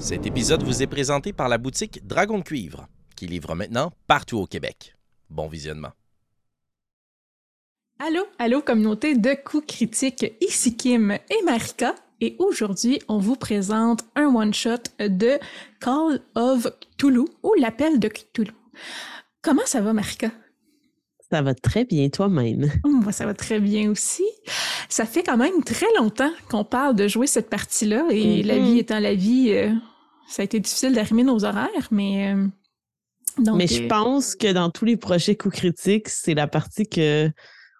Cet épisode vous est présenté par la boutique Dragon de Cuivre, qui livre maintenant partout au Québec. Bon visionnement. Allô, allô communauté de coups critiques, ici Kim et Marika, et aujourd'hui on vous présente un one-shot de Call of Cthulhu ou l'appel de Cthulhu. Comment ça va Marika? Ça va très bien toi-même. Moi, ça va très bien aussi. Ça fait quand même très longtemps qu'on parle de jouer cette partie-là et la Mhm. vie étant la vie, euh, ça a été difficile d'arrimer nos horaires, mais euh, donc, Mais je euh, pense que dans tous les projets coups critiques, c'est la partie que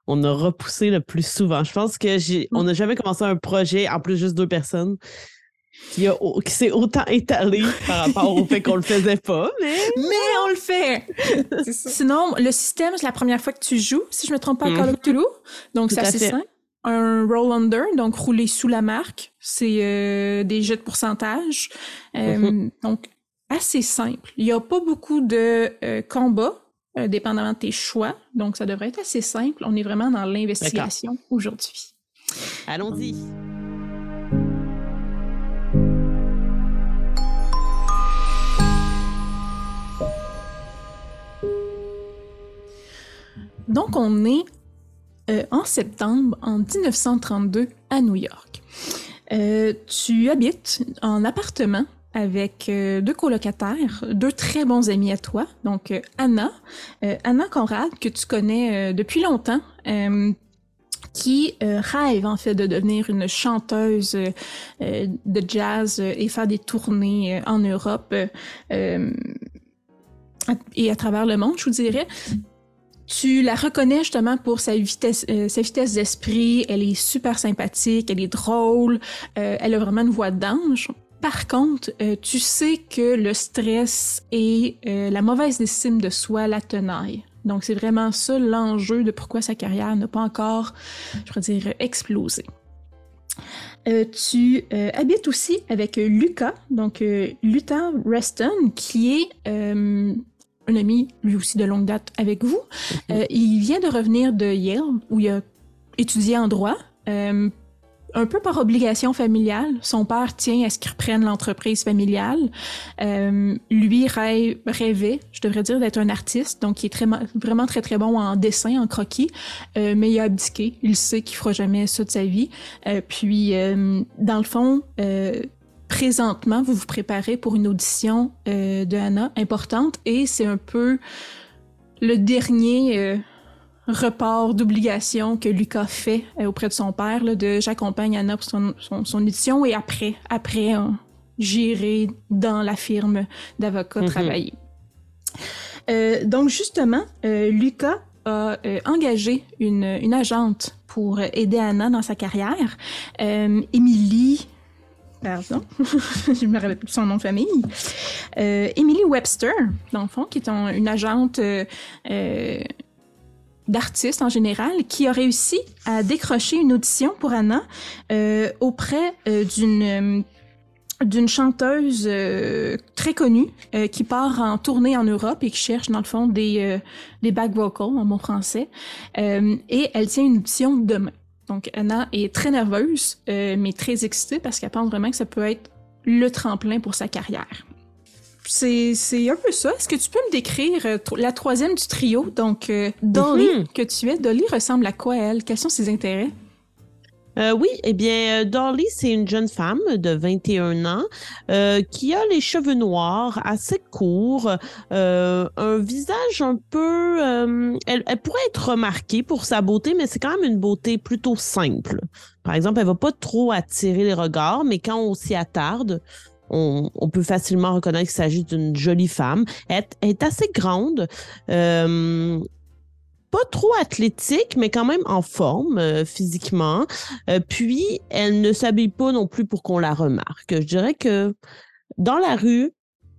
on a repoussé le plus souvent. Je pense que j'ai, on n'a jamais commencé un projet, en plus juste deux personnes, qui, a, qui s'est autant étalé par rapport au fait qu'on le faisait pas. Mais mais on le fait. Sinon, le système, c'est la première fois que tu joues, si je me trompe pas, à Call of Cthulhu. Donc, Tout c'est assez fait. simple. Un roll under, donc rouler sous la marque. C'est euh, des jets de pourcentage. Euh, Mhm. Donc, assez simple. Il n'y a pas beaucoup de euh, combats, euh, dépendamment de tes choix. Donc, ça devrait être assez simple. On est vraiment dans l'investigation aujourd'hui. allons-y. Donc, on est euh, en septembre en 1932 à New York. Euh, tu habites en appartement avec euh, deux colocataires, deux très bons amis à toi. Donc, Anna, Anna Conrad, que tu connais depuis longtemps, qui rêve en fait de devenir une chanteuse de jazz et faire des tournées en Europe et à travers le monde, je vous dirais. Tu la reconnais justement pour sa vitesse, euh, sa vitesse d'esprit. Elle est super sympathique, elle est drôle, euh, elle a vraiment une voix d'ange. Par contre, euh, tu sais que le stress et euh, la mauvaise estime de soi la tenaille. Donc, c'est vraiment ça l'enjeu de pourquoi sa carrière n'a pas encore, je pourrais dire, explosé. Euh, tu euh, habites aussi avec Lucas, donc euh, Luther Reston, qui est euh, un ami, lui aussi de longue date, avec vous. Euh, il vient de revenir de Yale, où il a étudié en droit. Euh, un peu par obligation familiale, son père tient à ce qu'il reprenne l'entreprise familiale. Euh, lui rêve- rêvait, je devrais dire, d'être un artiste, donc il est très, vraiment très très bon en dessin, en croquis, euh, mais il a abdiqué. Il sait qu'il fera jamais ça de sa vie. Euh, puis, dans le fond, présentement, vous vous préparez pour une audition euh, de Anna importante et c'est un peu le dernier euh, report d'obligation que Lucas fait euh, auprès de son père, là, de j'accompagne Anna pour son, son, son audition et après, après, euh, j'irai dans la firme d'avocat Mhm. travailler. Euh, donc justement, Lucas a engagé une, une agente pour aider Anna dans sa carrière. Émilie, pardon, je me rappelle plus son nom de famille. Euh, Emily Webster, dans le fond, qui est un- une agente euh, euh, en général, qui a réussi à décrocher une audition pour Anna euh, auprès euh, d'une d'une chanteuse très connue qui part en tournée en Europe et qui cherche dans le fond des euh, des back vocals en bon français et elle tient une audition demain. Donc Anna est très nerveuse euh, mais très excitée parce qu'elle pense vraiment que ça peut être le tremplin pour sa carrière. C'est c'est un peu ça. Est-ce que tu peux me décrire euh, la troisième du trio, donc euh, Dolly, Mhm. que tu es? Dolly ressemble à quoi, elle? Quels sont ses intérêts? Euh, oui, eh bien, euh, Dolly, c'est une jeune femme de 21 ans euh, qui a les cheveux noirs assez courts, un visage un peu... elle, pourrait être remarquée pour sa beauté, mais c'est quand même une beauté plutôt simple. Par exemple, elle va pas trop attirer les regards, mais quand on s'y attarde, on, peut facilement reconnaître qu'il s'agit d'une jolie femme. Elle, est- assez grande. Pas trop athlétique, mais quand même en forme euh, physiquement. Euh, puis, elle ne s'habille pas non plus pour qu'on la remarque. Je dirais que dans la rue,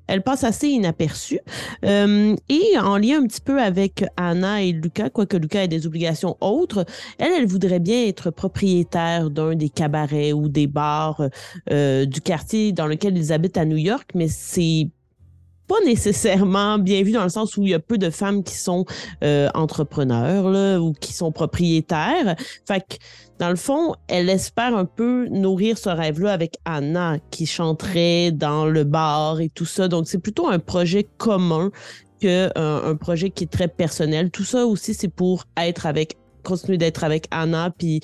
elle passe assez inaperçue. Euh, et en lien un petit peu avec Anna et Lucas, quoique Lucas ait des obligations autres, elle, elle voudrait bien être propriétaire d'un des cabarets ou des bars du quartier dans lequel ils habitent à New York, mais c'est pas nécessairement bien vu dans le sens où il y a peu de femmes qui sont euh, entrepreneurs ou qui sont propriétaires. Fait que, dans le fond, elle espère un peu nourrir ce rêve-là avec Anna qui chanterait dans le bar et tout ça. Donc, c'est plutôt un projet commun que un projet qui est très personnel. Tout ça aussi, c'est pour être avec, continuer d'être avec Anna, puis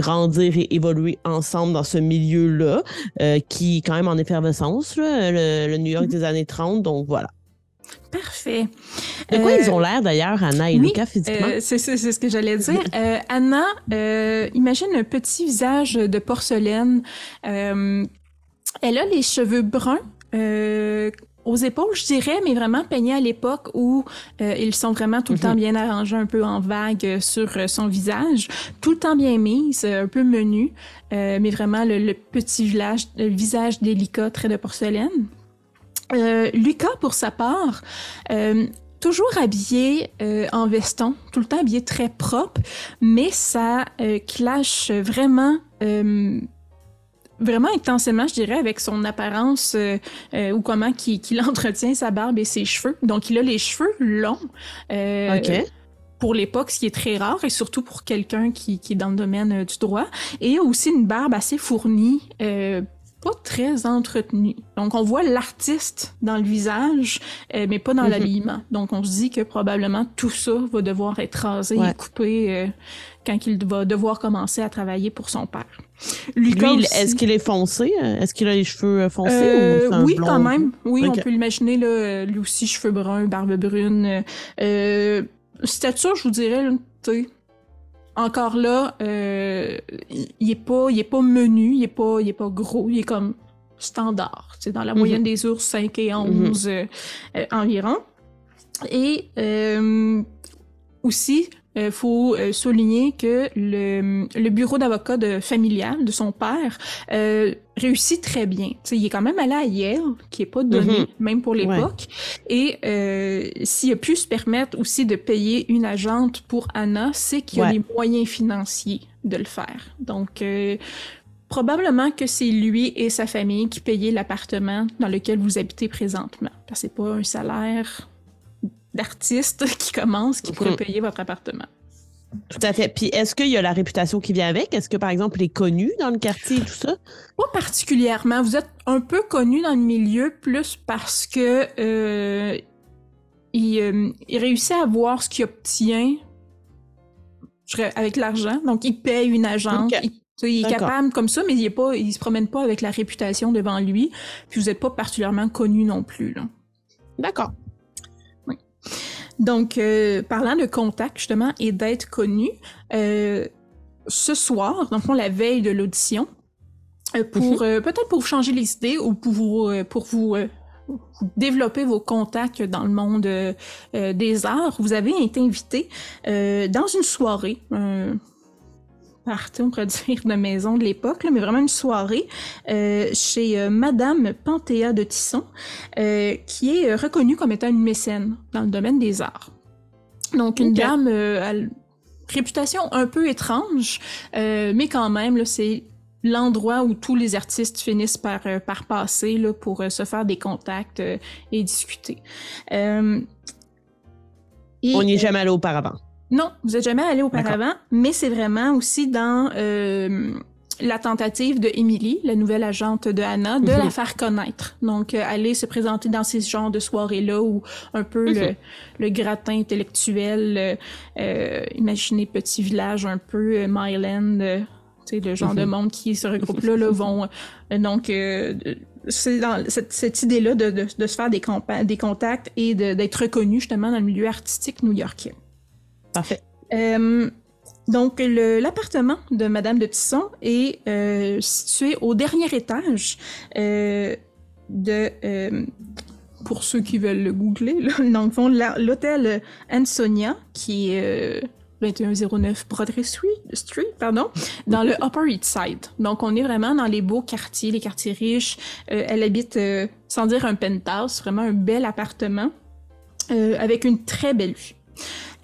grandir et évoluer ensemble dans ce milieu-là, euh, qui est quand même en effervescence, le, New York des années 30. Donc voilà. Parfait. De quoi ils ont euh, l'air d'ailleurs, Anna et Lucas, physiquement? Euh, c'est ce que j'allais dire. Anna, imagine un petit visage de porcelaine. elle a les cheveux bruns aux épaules, je dirais, mais vraiment peignés à l'époque où euh, ils sont vraiment tout le temps mhm. bien arrangés, un peu en vague euh, sur euh, son visage, tout le temps bien mis, un peu menu, mais vraiment le, petit village, le visage délicat, très de porcelaine. Lucas, pour sa part, toujours habillé en veston, tout le temps habillé très propre, mais ça clash vraiment vraiment intensément, je dirais, avec son apparence euh, euh, ou comment qu'il entretient sa barbe et ses cheveux. Donc, il a les cheveux longs. Euh, pour l'époque, ce qui est très rare, et surtout pour quelqu'un qui, qui, est dans le domaine du droit. Et aussi une barbe assez fournie, pas très entretenue. Donc, on voit l'artiste dans le visage, mais pas dans mhm. l'habillement. Donc, on se dit que probablement tout ça va devoir être rasé et coupé quand il va devoir commencer à travailler pour son père. Lui, est-ce qu'il est foncé? Est-ce qu'il a les cheveux euh, foncés euh, Oui, quand même. Oui, on peut l'imaginer, là, lui aussi, cheveux bruns, barbe brune. Euh, stature, je vous dirais, tu encore là, euh, il est pas, il est pas menu, il est pas, il est pas gros, il est comme standard. C'est dans la moyenne mhm. des ours 5 et 11 mhm. environ. Et aussi, euh, faut euh, souligner que le, le bureau d'avocat de familial de son père euh, réussit très bien. T'sais, il est quand même allé à Yale, qui est pas donné, mhm. même pour l'époque. Et euh, s'il a pu se permettre aussi de payer une agente pour Anna, c'est qu'il a les moyens financiers de le faire. Donc, probablement que c'est lui et sa famille qui payaient l'appartement dans lequel vous habitez présentement. Parce que c'est pas un salaire d'artistes qui commencent qui pourraient mhm. payer votre appartement. Tout à fait. Puis est-ce qu'il y a la réputation qui vient avec? Est-ce que, par exemple, il est connu dans le quartier et tout ça? Pas particulièrement. Vous êtes un peu connu dans le milieu, plus parce que euh, il, euh, il, réussit à voir ce qu'il obtient avec l'argent. Donc, il paye une agente. Il, est capable comme ça, mais il est pas, il se promène pas avec la réputation devant lui. Puis vous n'êtes pas particulièrement connu non plus. D'accord. Donc, euh, parlant de contact, justement, et d'être connu, euh, ce soir, donc la veille de l'audition, euh, pour mhm. peut-être pour vous changer les idées ou pour vous, pour vous développer vos contacts dans le monde des arts, vous avez été invité dans une soirée, partie, on pourrait dire, de maison de l'époque, mais vraiment une soirée euh, chez euh, Madame Panthéa de Tisson, euh, qui est reconnue comme étant une mécène dans le domaine des arts. Donc, une dame à réputation un peu étrange, mais quand même, c'est l'endroit où tous les artistes finissent par, par passer là, pour se faire des contacts et discuter. On n'y est jamais allé auparavant. Non, vous n'êtes jamais allé auparavant, mais c'est vraiment aussi dans euh, la tentative de Emily, la nouvelle agente de Anna, de la mhm. faire connaître. Donc, euh, aller se présenter dans ces genres de soirées-là où un peu le, le, gratin intellectuel, euh, imaginez petit village un peu, Myland, tu sais, le genre de mhm. monde qui se regroupe là, là vont... donc, c'est dans cette, cette idée-là de, de, de, se faire des, des contacts et d'être reconnu justement dans le milieu artistique new-yorkais. Parfait. Euh, donc, l'appartement de Madame de Tisson est euh, situé au dernier étage euh, de, pour ceux qui veulent le googler, dans le l'hôtel Ansonia, qui est 2109 Broadway Street, pardon, dans le Upper East Side. Donc, on est vraiment dans les beaux quartiers, les quartiers riches. elle habite, sans dire un penthouse, vraiment un bel appartement avec une très belle vue.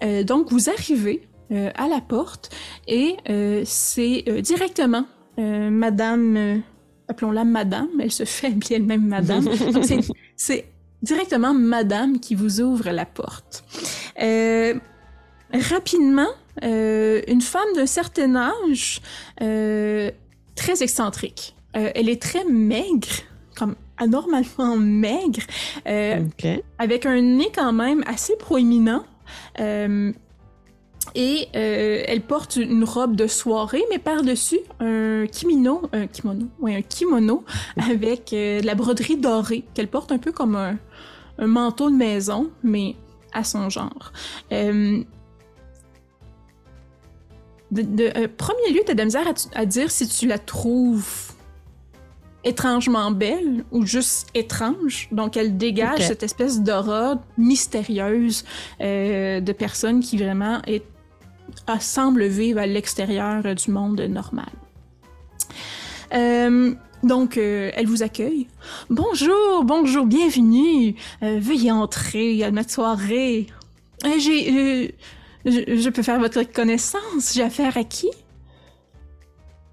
Euh, donc, vous arrivez euh, à la porte et euh, c'est directement Madame, appelons-la Madame, elle se fait bien elle-même Madame. c'est directement Madame qui vous ouvre la porte. Rapidement, une femme d'un certain âge, très excentrique. Elle est très maigre, comme anormalement maigre, avec un nez quand même assez proéminent. Euh, et euh, elle porte une robe de soirée, mais par-dessus un kimono, un kimono, ouais, un kimono avec euh, de la broderie dorée qu'elle porte un peu comme un, un manteau de maison, mais à son genre. Euh, de, de- premier lieu, t'as de la misère à, à dire si tu la trouves étrangement belle ou juste étrange. Donc, elle dégage cette espèce d'aura mystérieuse euh, de personne qui vraiment est, ah, semble vivre à l'extérieur du monde normal. Euh, donc, euh, elle vous accueille. Bonjour, bonjour, bienvenue. Euh, veuillez entrer à notre soirée. Euh, J'ai, euh, je, je peux faire votre connaissance. J'ai affaire à qui?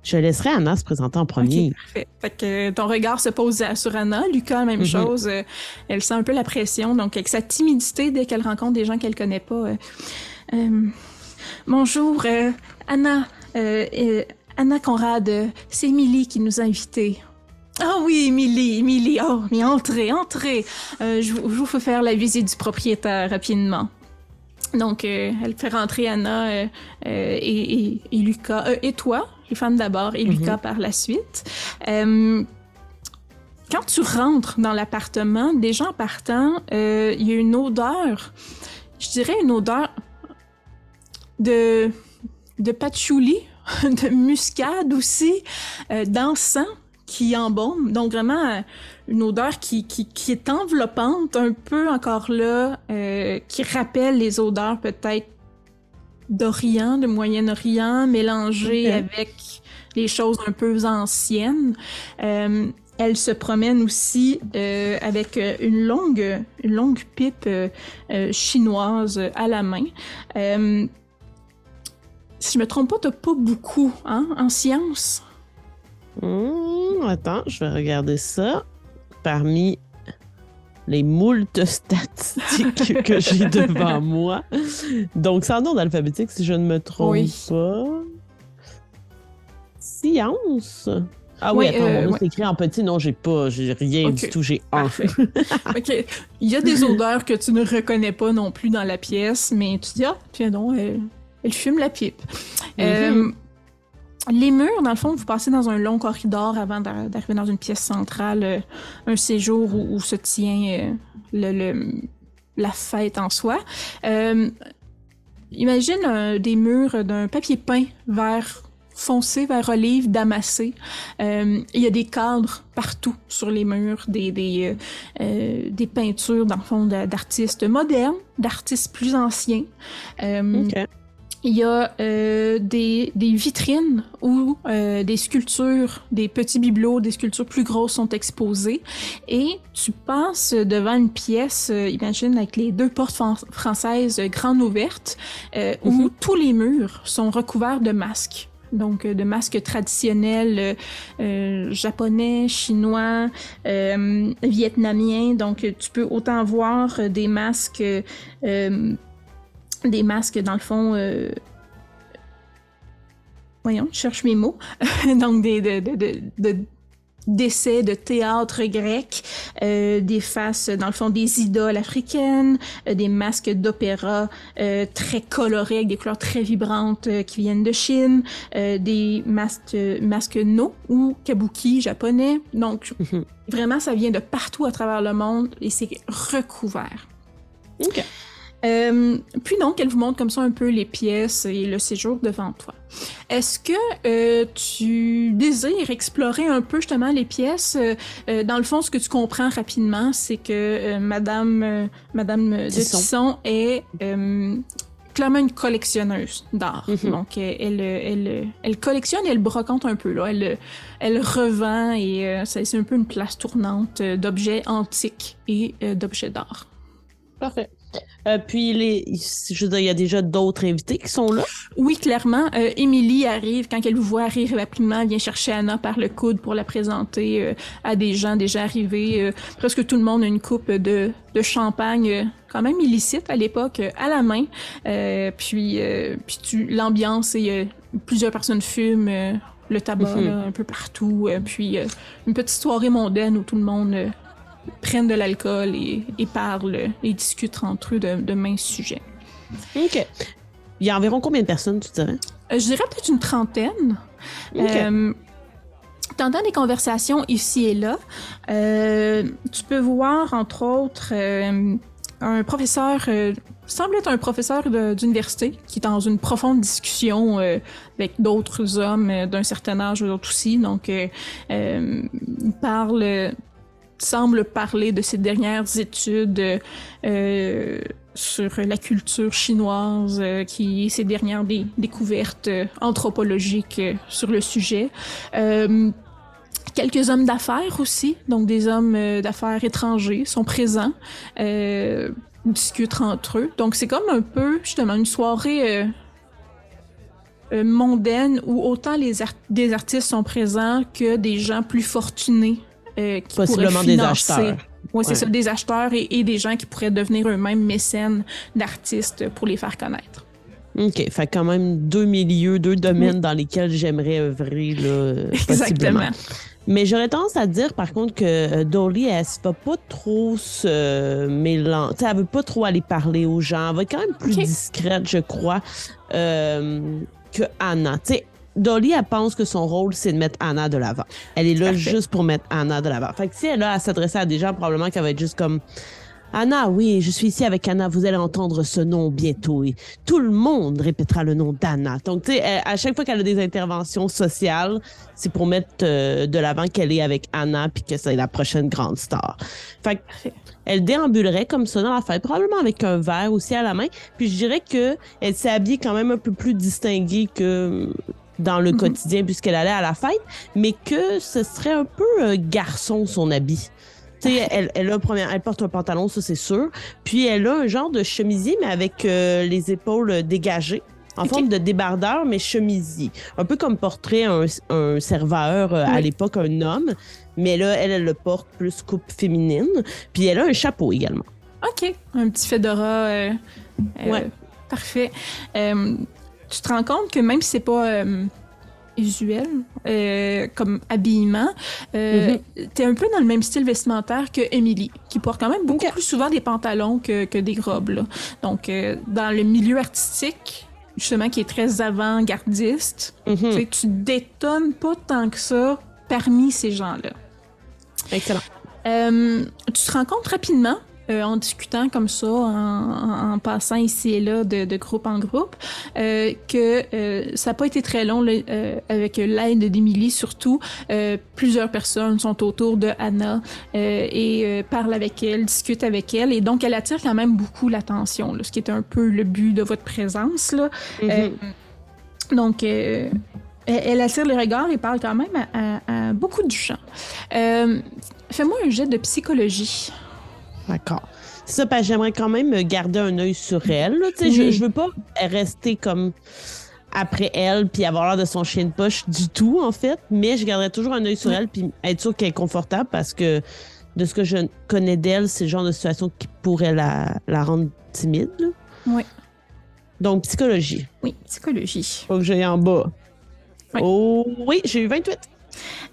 Je laisserai Anna se présenter en premier. Ok, parfait. Fait que ton regard se pose sur Anna. Lucas, même Mhm. chose. euh, elle sent un peu la pression. Donc, avec sa timidité, dès qu'elle rencontre des gens qu'elle connaît pas. euh, euh, bonjour, euh, Anna. Anna Conrad, c'est Émilie qui nous a invités. Ah oui, Émilie, Émilie. Oh, mais entrez, entrez. Je, vous- fais faire la visite du propriétaire rapidement. Donc, elle fait rentrer Anna et, et- et Lucas. et toi, les femmes d'abord, et Lucas par la suite. Euh, quand tu rentres dans l'appartement, déjà en partant, euh, il y a une odeur, je dirais une odeur de, de patchouli, de muscade aussi, euh, d'encens qui embaume. Donc vraiment une odeur qui, qui, qui est enveloppante, un peu encore là, euh, qui rappelle les odeurs peut-être d'Orient, de Moyen-Orient, mélangées Ok. avec les choses un peu anciennes. Euh, elle se promène aussi euh, avec euh, une longue, une longue pipe euh, chinoise à la main. Si je me trompe pas, t'as pas beaucoup hein, en sciences. Hmm, attends, je vais regarder ça. Parmi les moultes statistiques que j'ai devant moi. Donc, en ordre alphabétique, si je ne me trompe Oui. pas. Science. Ah oui, Oui, attends, euh, c'est écrit en petit. Non, j'ai pas, j'ai rien du tout, j'ai un. Ok. Il y a des odeurs que tu ne reconnais pas non plus dans la pièce, mais tu dis, ah, tiens donc, elle, elle fume la pipe. Euh, les murs, dans le fond, vous passez dans un long corridor avant d'a- d'arriver dans une pièce centrale, euh, un séjour où, se tient euh, le, la fête en soi. Euh, imagine euh, des murs d'un papier peint vert foncé, vert olive, damassé. Il y a des cadres partout sur les murs, des, des, des peintures, dans le fond, d'artistes modernes, d'artistes plus anciens. Euh, OK. Il y a euh, des, des vitrines où euh, des sculptures, des petits bibelots, des sculptures plus grosses sont exposées. Et tu passes devant une pièce, euh, imagine, avec les deux portes fran- françaises euh, grandes ouvertes, euh, où Mhm. tous les murs sont recouverts de masques. Donc, de masques traditionnels japonais, chinois, euh, vietnamiens. Donc, tu peux autant voir des masques des masques, dans le fond. euh, Voyons, je cherche mes mots. Donc, des de, de, de, de- d'essais de théâtre grec, euh, des faces, dans le fond, des idoles africaines, euh, des masques d'opéra euh, très colorés, avec des couleurs très vibrantes qui viennent de Chine, des masques, masques no ou kabuki japonais. Donc, vraiment, ça vient de partout à travers le monde et c'est recouvert. OK. Euh, puis donc, elle vous montre comme ça un peu les pièces et le séjour devant toi. Est-ce que euh, tu désires explorer un peu justement les pièces? Euh, euh, dans le fond, ce que tu comprends rapidement, c'est que euh, Madame, euh, Madame de Tisson. Tisson est euh, clairement une collectionneuse d'art. Mhm. Donc, elle, elle, elle collectionne et elle brocante un peu. Là. Elle, elle revend et euh, c'est un peu une place tournante d'objets antiques et euh, d'objets d'art. Parfait. Euh, puis, les, je veux dire, il y a déjà d'autres invités qui sont là. Oui, clairement. Euh, Émilie arrive, quand elle vous voit arrive rapidement, elle vient chercher Anna par le coude pour la présenter euh, à des gens déjà arrivés. presque tout le monde a une coupe de, de champagne, quand même illicite à l'époque, à la main. puis puis tu, l'ambiance et plusieurs personnes fument. le tabac Mhm. là, un peu partout, puis une petite soirée mondaine où tout le monde prennent de l'alcool et, et parlent et discutent entre eux de, de minces sujets. OK. Il y a environ combien de personnes, tu dirais? Euh, je dirais peut-être une trentaine. OK. Euh, T'entends des conversations ici et là. Euh, tu peux voir, entre autres, un professeur, semble être un professeur d'université, qui est dans une profonde discussion avec d'autres hommes d'un certain âge, d'autres aussi. Donc, il parle, semble parler de ses dernières études euh, sur la culture chinoise, euh, qui ses dernières dé- découvertes euh, anthropologiques sur le sujet. Quelques hommes d'affaires aussi, donc des hommes d'affaires étrangers sont présents, discutent entre eux. Donc c'est comme un peu justement une soirée mondaine où autant les des artistes sont présents que des gens plus fortunés euh, qui Possiblement des acheteurs. Oui, c'est Ouais. ça, des acheteurs et, et des gens qui pourraient devenir eux-mêmes mécènes d'artistes pour les faire connaître. OK. Fait quand même deux milieux, deux domaines dans lesquels j'aimerais œuvrer, là. Exactement. Mais j'aurais tendance à dire, par contre, que euh, Dolly, elle se va pas trop se mélanger. Elle veut pas trop aller parler aux gens. Elle va être quand même plus discrète, je crois, euh, que Anna. Tu sais, Dolly, elle pense que son rôle, c'est de mettre Anna de l'avant. Elle est là Parfait. juste pour mettre Anna de l'avant. Fait que si elle a à s'adresser à des gens, probablement qu'elle va être juste comme Anna, oui, je suis ici avec Anna. Vous allez entendre ce nom bientôt. Et tout le monde répétera le nom d'Anna. Donc, tu sais, à chaque fois qu'elle a des interventions sociales, c'est pour mettre euh, de l'avant qu'elle est avec Anna puis que c'est la prochaine grande star. Fait que elle déambulerait comme ça dans la fête, probablement avec un verre aussi à la main. Puis je dirais que elle s'est habillée quand même un peu plus distinguée que dans le Mhm. quotidien puisqu'elle allait à la fête, mais que ce serait un peu garçon son habit. Elle, elle, a, première- elle porte un pantalon, ça c'est sûr. Puis elle a un genre de chemisier, mais avec euh, les épaules dégagées. En forme de débardeur, mais chemisier. Un peu comme porterait un, un serveur euh, à l'époque, un homme. Mais là, elle, elle le porte plus coupe féminine. Puis elle a un chapeau également. OK. Un petit fedora. euh, euh, Ouais. Parfait. Tu te rends compte que même si c'est pas euh, usuel euh, comme habillement, euh, t'es un peu dans le même style vestimentaire que Emily, qui porte quand même beaucoup plus souvent des pantalons que, que des robes. là. Donc, euh, dans le milieu artistique, justement, qui est très avant-gardiste, tu sais, tu détonnes pas tant que ça parmi ces gens-là. Excellent. Tu te rends compte rapidement, euh, en discutant comme ça, en, passant ici et là de, de groupe en groupe, euh, que euh, ça n'a pas été très long euh, avec l'aide d'Émilie surtout. Plusieurs personnes sont autour de Anna et parlent avec elle, discutent avec elle, et donc elle attire quand même beaucoup l'attention, ce qui est un peu le but de votre présence. Là. Mhm. Euh, donc, elle, attire les regards et parle quand même à, à- à beaucoup de gens. Fais-moi un jet de psychologie. D'accord. C'est ça, parce que j'aimerais quand même garder un œil sur elle. là. Je, Oui. je veux pas rester comme après elle puis avoir l'air de son chien de poche du tout, en fait. Mais je garderais toujours un œil sur Oui. elle puis être sûr qu'elle est confortable parce que de ce que je connais d'elle, c'est le genre de situation qui pourrait la, la rendre timide. là. Oui. Donc, psychologie. Oui, psychologie. Faut que j'aille en bas. Oui. Oh, oui, j'ai eu 28.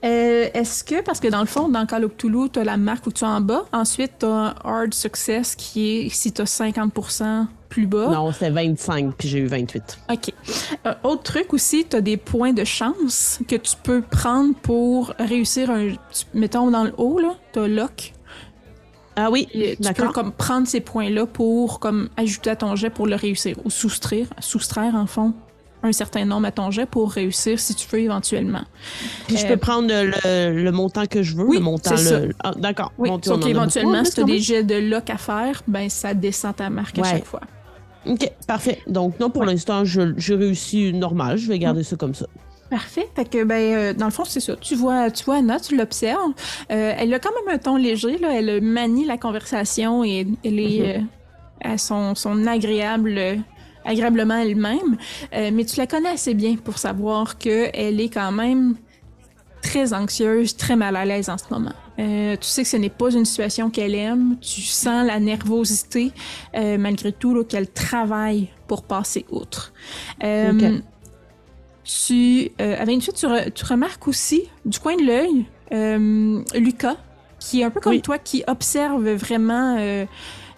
Euh, Est-ce que, parce que dans le fond, dans Call of Cthulhu, tu as la marque où tu es en bas, ensuite tu as un hard success qui est si tu as 50% plus bas. Non, c'était 25 puis j'ai eu 28. OK. Euh, autre truc aussi, tu as des points de chance que tu peux prendre pour réussir un. tu- mettons dans le haut, là, tu as lock. Ah oui, Et Tu peux comme prendre ces points-là pour comme ajouter à ton jet pour le réussir ou soustraire, soustraire en fond un certain nombre à ton jet pour réussir si tu veux éventuellement. Puis je Euh, peux prendre le, le montant que je veux, Oui, le montant. Le... Ah, D'accord. Oui, sauf beaucoup, si tu as des jets de lock à faire, ben ça descend ta marque à chaque fois. OK, parfait. Donc, non, pour Ouais. l'instant, je- j'ai réussi normal. Je vais garder ça comme ça. Parfait. Fait que, ben, euh, dans le fond, c'est ça. Tu vois, tu vois Anna, tu l'observes. Euh, elle a quand même un ton léger, là. Elle manie la conversation et elle est, Mhm. euh, à son, son agréable, agréablement elle-même, euh, mais tu la connais assez bien pour savoir qu'elle est quand même très anxieuse, très mal à l'aise en ce moment. Euh, tu sais que ce n'est pas une situation qu'elle aime. Tu sens la nervosité, euh, malgré tout, qu'elle travaille pour passer outre. Euh, Ok. Tu, euh, avec une suite, tu, re- tu remarques aussi, du coin de l'œil, euh, Lucas, qui est un peu comme Oui. toi, qui observe vraiment, euh,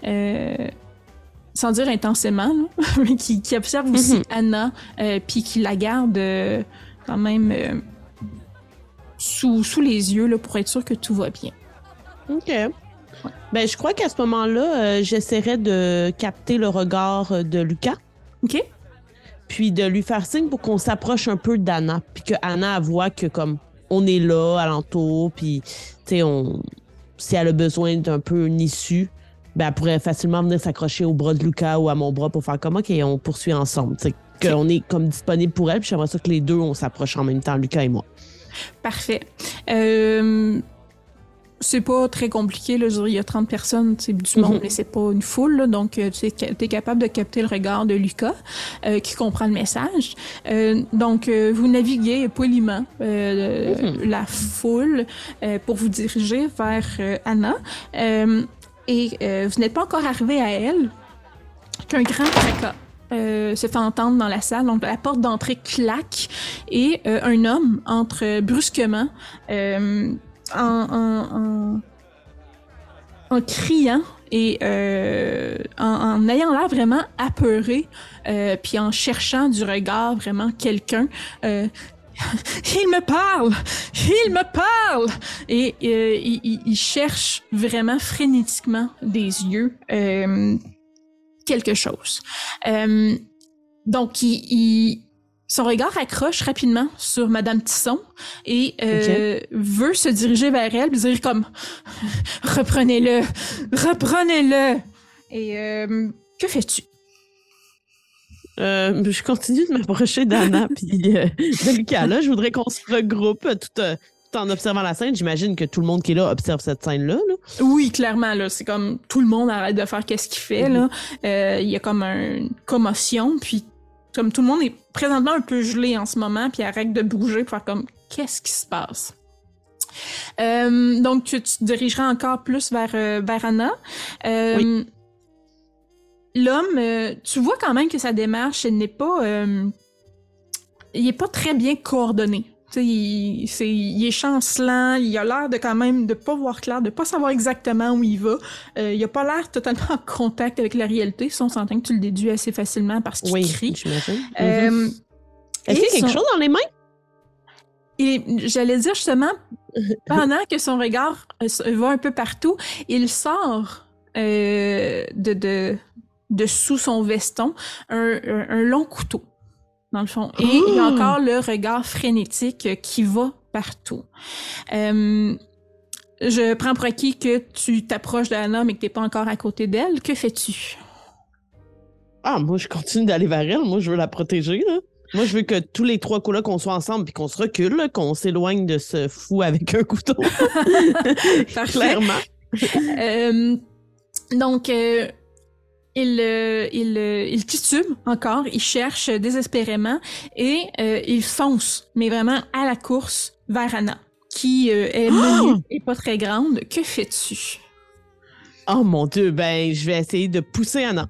euh, sans dire intensément, là, mais qui, qui observe aussi Mhm. Anna, euh, puis qui la garde euh, quand même euh, sous, sous les yeux là, pour être sûr que tout va bien. OK. Ben, je crois qu'à ce moment-là, j'essaierai de capter le regard de Lucas, OK? puis de lui faire signe pour qu'on s'approche un peu d'Anna, puis que Anna voit que comme on est là alentour, puis tu sais, on si elle a besoin d'un peu une issue, ben elle pourrait facilement venir s'accrocher au bras de Lucas ou à mon bras pour faire comme OK, on poursuit ensemble. Qu'on est comme disponible pour elle, puis j'aimerais ça que les deux on s'approche en même temps, Lucas et moi. Parfait. Euh, c'est pas très compliqué, là. Il y a 30 personnes, c'est du monde, Mhm. mais c'est pas une foule, là. Donc, euh, tu es capable de capter le regard de Lucas, euh, qui comprend le message. Euh, donc, vous naviguez poliment Mhm. la foule pour vous diriger vers Anna. Et euh, vous n'êtes pas encore arrivé à elle qu'un grand fracas euh, se fait entendre dans la salle. Donc, la porte d'entrée claque et euh, un homme entre brusquement en, en, criant et en, ayant l'air vraiment apeuré, puis en cherchant du regard vraiment quelqu'un. il me parle! Il me parle! Et euh, il, il- il cherche vraiment frénétiquement des yeux euh, quelque chose. Euh, donc, il, il- son regard accroche rapidement sur Madame Tisson et euh, veut se diriger vers elle, puis dire comme reprenez-le, reprenez-le. Et euh, que fais-tu? Euh, je continue de m'approcher d'Anna puis euh, de Lucas. Là, je voudrais qu'on se regroupe euh, tout, euh, tout en observant la scène. J'imagine que tout le monde qui est là observe cette scène-là. là. Oui, clairement là, c'est comme tout le monde arrête de faire qu'est-ce qu'il fait là. Euh, Il y a comme un- une commotion, puis comme tout le monde est présentement un peu gelé en ce moment, puis arrête de bouger pour faire comme qu'est-ce qui se passe? Donc tu, tu te dirigeras encore plus vers vers Anna. Euh, L'homme, euh, tu vois quand même que sa démarche, elle n'est pas, euh, il est pas très bien coordonné. Il, c'est- il est chancelant, il a l'air de quand même de pas voir clair, de pas savoir exactement où il va. Euh, il a pas l'air totalement en contact avec la réalité. Ça, on s'entend que tu le déduis assez facilement parce qu'il Oui, crie. j'imagine. Mhm. Est-ce qu'il y a quelque son- chose dans les mains? et j'allais dire justement, pendant que son regard va un peu partout, il sort euh, de, de, de sous son veston un, un- un long couteau, dans le fond. Et il y a Oh! encore le regard frénétique qui va partout. Euh, je prends pour acquis que tu t'approches d'Anna, mais que t'es pas encore à côté d'elle. Que fais-tu? Ah, moi, je continue d'aller vers elle. Moi, je veux la protéger. Là. Moi, je veux que tous les trois coups-là, qu'on soit ensemble puis qu'on se recule, qu'on s'éloigne de ce fou avec un couteau. Clairement. Euh, donc, euh, il, euh, il, euh, il titube encore, il cherche désespérément et euh, il fonce, mais vraiment à la course vers Anna, qui euh, est menue et pas très grande. Que fais-tu? Oh mon Dieu, ben, je vais essayer de pousser Anna.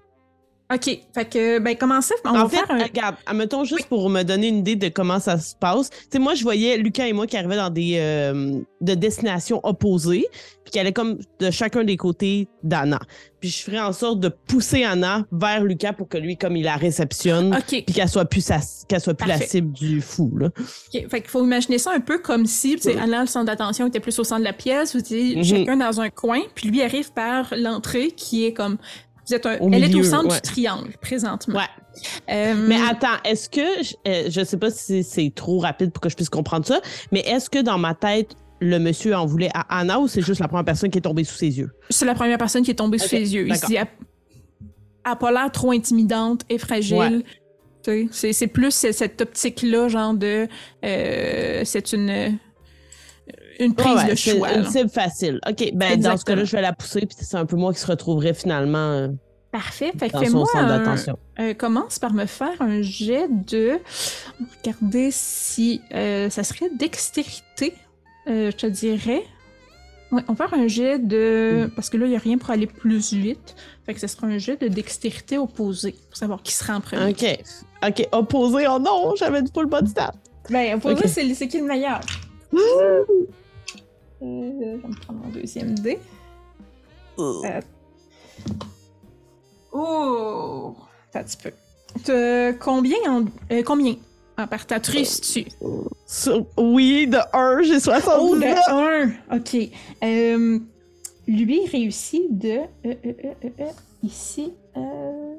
OK, fait que, ben, commencez, on en va fait, faire un... regarde, admettons juste pour me donner une idée de comment ça se passe. Tu sais, moi, je voyais Lucas et moi qui arrivaient dans des euh, de destinations opposées, puis qui allaient comme de chacun des côtés d'Anna. Puis je ferais en sorte de pousser Anna vers Lucas pour que lui, comme il la réceptionne, OK, puis qu'elle soit plus sa- soit plus la cible du fou. Là. OK. Fait qu'il faut imaginer ça un peu comme si, tu sais, Anna, le centre d'attention était plus au centre de la pièce, vous étiez Mhm. chacun dans un coin, puis lui arrive par l'entrée qui est comme... Vous êtes un... Au Elle est au centre ouais. du triangle, présentement. Ouais. Euh, Mais attends, est-ce que je, euh, je sais pas si c'est trop rapide pour que je puisse comprendre ça, mais est-ce que dans ma tête le monsieur en voulait à Anna ou c'est juste la première personne qui est tombée sous ses yeux? C'est la première personne qui est tombée sous ses yeux. Il dit, elle elle a pas l'air trop intimidante et fragile. Ouais. C'est, plus ce- cette optique-là, genre de. euh, c'est une. Une prise Ouais, de c'est choix. Une cible facile. OK, ben dans ce cas-là, je vais la pousser, puis c'est un peu moi qui se retrouverait finalement euh, Parfait. Fait que fais-moi euh, commence par me faire un jet de. Regardez si euh, ça serait dextérité, euh, je te dirais. Ouais, on va faire un jet de. Parce que là, il n'y a rien pour aller plus vite. Fait que ce sera un jet de dextérité opposé pour savoir qui sera en premier. OK. OK, opposé. Oh non, j'avais du full body stat. Ben, opposé, Ok. c'est c'est qui le meilleur? Euh, je vais me prendre mon deuxième dé. Euh, Oh! Un petit peu. T'as combien en. euh, combien? En partant, tu? Réussis-tu? Sur- Oui, de 1, j'ai 79. Oh, de 1! Ok. Euh, lui réussit de. euh, euh, euh, euh, euh, ici. euh,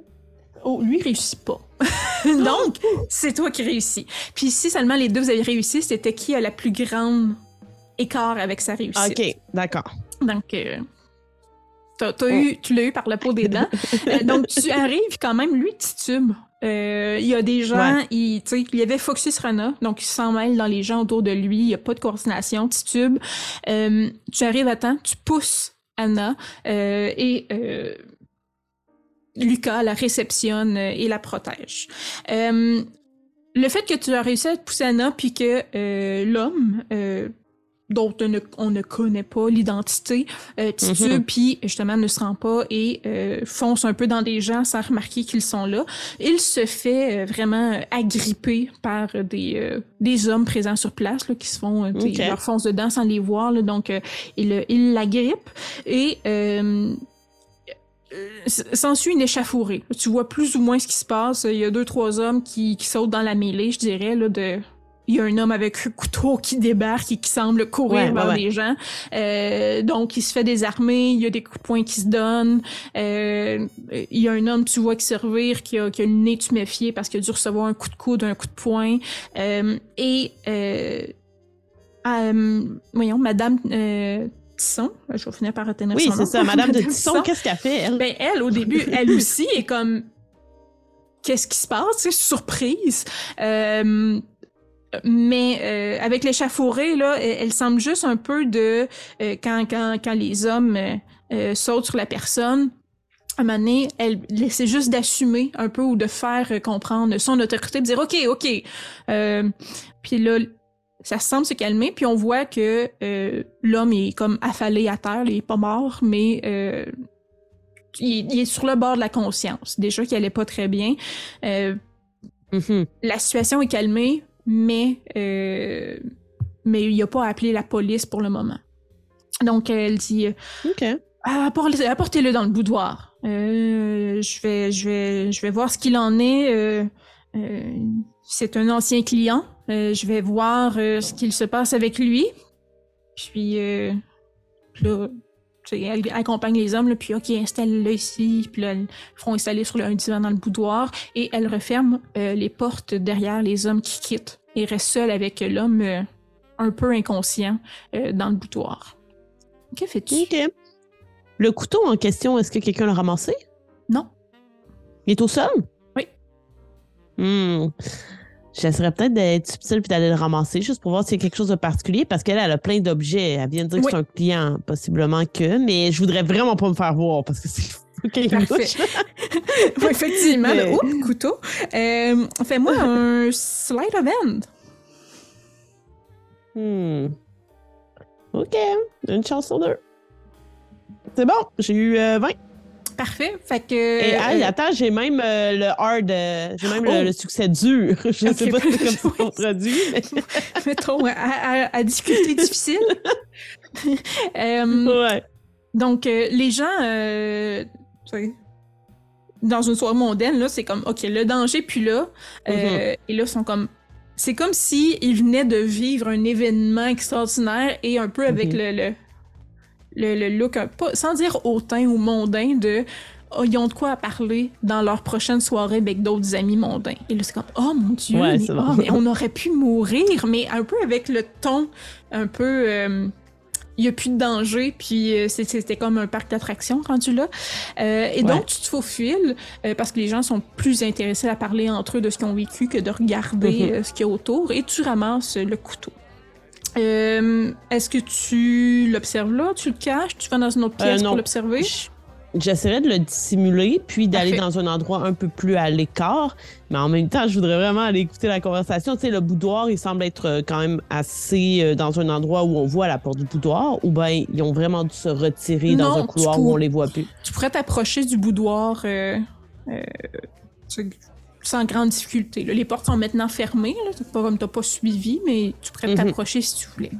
Oh, lui, réussit pas. Donc, c'est toi qui réussis. Puis si seulement les deux vous avez réussi, c'était qui a la plus grande? Écart avec sa réussite. OK, d'accord. Donc, euh, eu, tu l'as eu par la peau des dents. Euh, donc, tu arrives quand même, lui, titube. Euh, Il y a des gens, Ouais. il, il y avait Foxus Rana, donc il s'en mêle dans les gens autour de lui, il n'y a pas de coordination, titube. Tu arrives à temps, tu pousses Anna et Lucas la réceptionne et la protège. Le fait que tu as réussi à te pousser Anna, puis que euh, l'homme, euh, dont on ne, on ne connaît pas l'identité, euh, titube, Mhm. puis justement ne se rend pas et euh, fonce un peu dans des gens sans remarquer qu'ils sont là. Il se fait euh, vraiment agripper par des, euh, des hommes présents sur place là, qui se font, euh, tu sais, Ok. leur fonce dedans sans les voir. là. donc, il, il l'agrippe et s'ensuit une échafourée. Tu vois plus ou moins ce qui se passe. Il y a deux, trois hommes qui, qui sautent dans la mêlée, je dirais, là, de... Il y a un homme avec un couteau qui débarque et qui semble courir Ouais, vers ouais, les gens. Euh, donc, il se fait désarmer, il y a des coups de poing qui se donnent. Euh, il y a un homme, tu vois, qui servir, qui a, qui a le nez tuméfié parce qu'il a dû recevoir un coup de coude, un coup de poing. Euh, et, euh, euh, voyons, Madame euh, Tisson, je vais finir par retenir Oui, son c'est nom. ça. Madame de Tisson, qu'est-ce qu'elle fait, elle? Ben, elle, au début, elle aussi est comme. Qu'est-ce qui se passe? C'est surprise. Euh, mais euh, avec l'échafaudée, là, elle, elle semble juste un peu de. euh, quand, quand, quand les hommes euh, euh, sautent sur la personne, à un moment donné, elle essaie juste d'assumer un peu ou de faire euh, comprendre son autorité, de dire OK, OK. Euh, puis là, ça semble se calmer, puis on voit que euh, l'homme est comme affalé à terre, il est pas mort, mais euh, il, il est sur le bord de la conscience. Déjà qu'il allait pas très bien. Euh, Mhm. la situation est calmée, mais euh, mais il a pas appelé la police pour le moment. Donc elle dit euh, OK. ah, apportez- apportez-le dans le boudoir. Euh, je vais je vais je vais voir ce qu'il en est. Euh, euh, c'est un ancien client. Euh, je vais voir ce qu'il se passe avec lui. Puis euh, là, elle accompagne les hommes, là, puis OK, installe-le ici. Puis là, elles feront installer sur le, un divan dans le boudoir et elle referme euh, les portes derrière les hommes qui quittent et reste seule avec l'homme euh, un peu inconscient euh, dans le boudoir. Que fais-tu? OK. Le couteau en question, est-ce que quelqu'un l'a ramassé? Non. Il est tout seul? Oui. Hmm. J'essaierais peut-être d'être subtil puis d'aller le ramasser juste pour voir s'il y a quelque chose de particulier parce qu'elle elle a plein d'objets. Elle vient de dire que c'est un client, possiblement que, mais je voudrais vraiment pas me faire voir parce que c'est. Oui, effectivement. Mais- le oups, couteau. Euh, Fais-moi un slide of hand. Hmm. OK. Une chance sur deux. C'est bon, j'ai eu euh, 20. Parfait. Fait que. Et hey, euh, attends, j'ai même euh, le hard, euh, j'ai même Oh. le, le succès dur. Je Ok. sais pas si c'est comme ça qu'on traduit. mais- mettons, à, à- à difficulté difficile. Euh, ouais. donc, euh, les gens, euh, dans une soirée mondaine, là, c'est comme, OK, le danger, puis là, euh, et là, sont comme. C'est comme si ils venaient de vivre un événement extraordinaire et un peu avec Mhm. le, le, le, le look, sans dire hautain ou mondain, de. oh, ils ont de quoi à parler dans leur prochaine soirée avec d'autres amis mondains. Et là, c'est comme, oh mon Dieu, Ouais, mais, c'est oh, mais on aurait pu mourir, mais un peu avec le ton, un peu. euh, il n'y a plus de danger, puis euh, c'était comme un parc d'attractions rendu là. Euh, et donc, tu te faufiles, euh, parce que les gens sont plus intéressés à parler entre eux de ce qu'ils ont vécu que de regarder Mhm. euh, ce qu'il y a autour, et tu ramasses le couteau. Euh, Est-ce que tu l'observes là, tu le caches, tu vas dans une autre Euh, pièce pour l'observer? Je- j'essaierais de le dissimuler, puis d'aller dans un endroit un peu plus à l'écart. Mais en même temps, je voudrais vraiment aller écouter la conversation. Tu sais, le boudoir, il semble être euh, quand même assez dans un endroit où on voit la porte du boudoir, ou bien ils ont vraiment dû se retirer dans un couloir où on les voit plus? Tu pourrais t'approcher du boudoir euh, tu- sans grande difficulté. là. Les portes sont maintenant fermées. là. C'est pas comme t'as pas suivi, mais tu pourrais Mhm. t'approcher si tu voulais.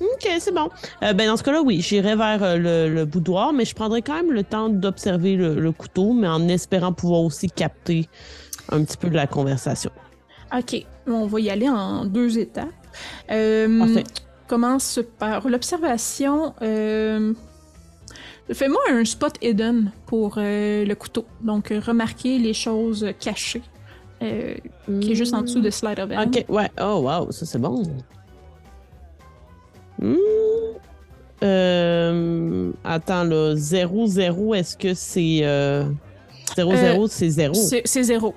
OK, c'est bon. Euh, ben dans ce cas-là, oui, j'irai vers euh, le, le boudoir, mais je prendrai quand même le temps d'observer le, le couteau, mais en espérant pouvoir aussi capter un petit peu de la conversation. OK. On va y aller en deux étapes. Euh, commence par l'observation. Euh, Fais-moi un spot hidden pour euh, le couteau. Donc, euh, remarquer les choses cachées. euh, qui est juste en dessous de Slide of Hand. OK, ouais. Oh, wow, ça c'est bon. Hmm. Euh, attends, là, 0-0, est-ce que c'est. 0-0, c'est 0. C'est c'est zéro.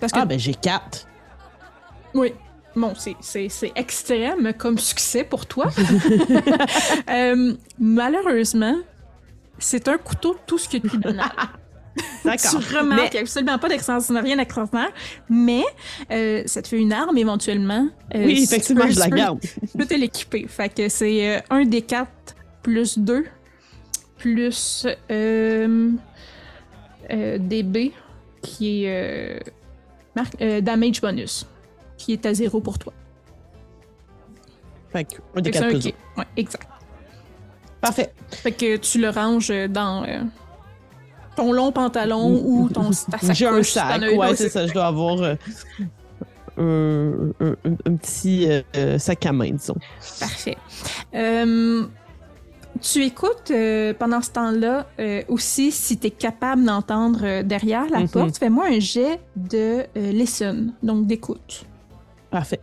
Parce que, Ah, ben j'ai 4. oui, bon, c'est extrême comme succès pour toi. Euh, malheureusement, c'est un couteau tout ce de plus banal. D'accord. Tu remarques Mais- qu'il y a absolument pas d'extraordinaire, rien d'extraordinaire, mais euh, ça te fait une arme éventuellement. Euh, oui, si tu effectivement, peux- je la tu garde. Tu peux te l'équiper. Fait que c'est euh, un des 4 plus 2 plus euh, DB qui est damage bonus qui est à 0 pour toi. Fait que, un des Fait que c'est 4 un plus. Ouais, exact. Parfait. Fait que tu le ranges dans euh, ton long pantalon ou ton ta sacoche. J'ai un sac, ouais, c'est ça. Je dois avoir euh, un, un- un- un petit euh, euh, sac à main, disons. Parfait. Euh, tu écoutes euh, pendant ce temps-là euh, aussi si tu es capable d'entendre euh, derrière la Mhm. porte. Fais-moi un jet de euh, listen, donc d'écoute. Parfait.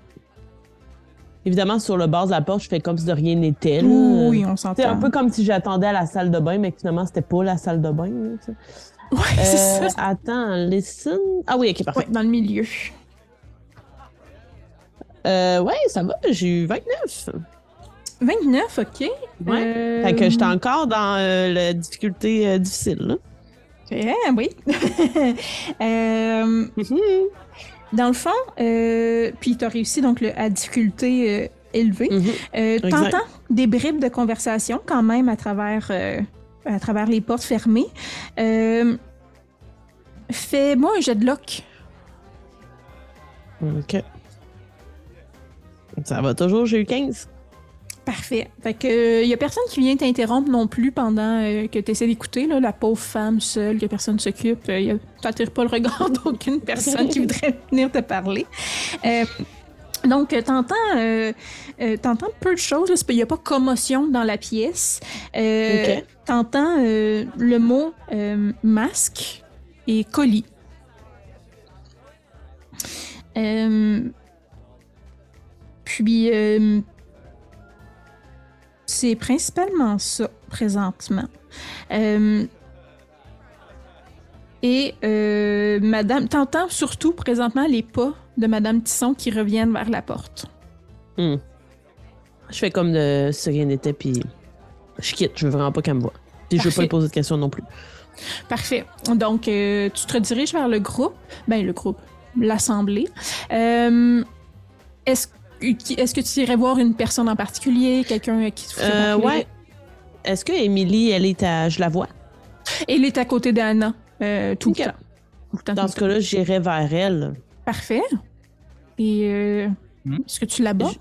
Évidemment, sur le bord de la porte, je fais comme si de rien n'était. Oui, on C'est s'entend. un peu comme si j'attendais à la salle de bain, mais finalement, c'était pas la salle de bain. là. Ouais, c'est Euh, ça. attends, listen. Ah oui, ok, parfait. Ouais, dans le milieu. Euh, ouais, ça va, j'ai eu 29. 29, ok. Ouais. Euh, Fait que j'étais encore dans euh, la difficulté euh, difficile. Là. eh, oui. Euh, dans le fond, euh, puis tu as réussi donc le, à difficulté euh, élevée. Mhm. Euh. T'entends des bribes de conversation quand même à travers, à travers les portes fermées. Fais-moi un jet de lock. OK. Ça va toujours, j'ai eu 15. Parfait. Fait que il y a personne qui vient t'interrompre non plus pendant euh, que tu essaies d'écouter là, la pauvre femme seule que personne s'occupe. Euh, y a- T'attires pas le regard d'aucune personne qui voudrait venir te parler. Euh, donc, euh, t'entends, euh, euh, t'entends peu de choses. Il n'y a pas commotion dans la pièce. Euh, Ok. T'entends euh, le mot euh, masque et colis. Euh, puis, euh, c'est principalement ça présentement. Euh, et euh, Madame, t'entends surtout présentement les pas de Madame Tisson qui reviennent vers la porte. Hmm. Je fais comme de si rien n'était, puis je quitte. Je veux vraiment pas qu'elle me voie. Puis je veux pas Parfait. lui poser de questions non plus. Parfait. Donc, euh, tu te rediriges vers le groupe. Ben, le groupe. L'assemblée. Euh, est-ce, est-ce que tu irais voir une personne en particulier? Quelqu'un qui tu ferais Euh, ouais. Est-ce que Émilie, elle est à. Je la vois? Elle est à côté d'Anna. euh, tout, Ok. le temps. Tout le temps. Dans ce cas-là, j'irai vers elle. Parfait. Et euh, Hmm. est-ce que tu l'abordes?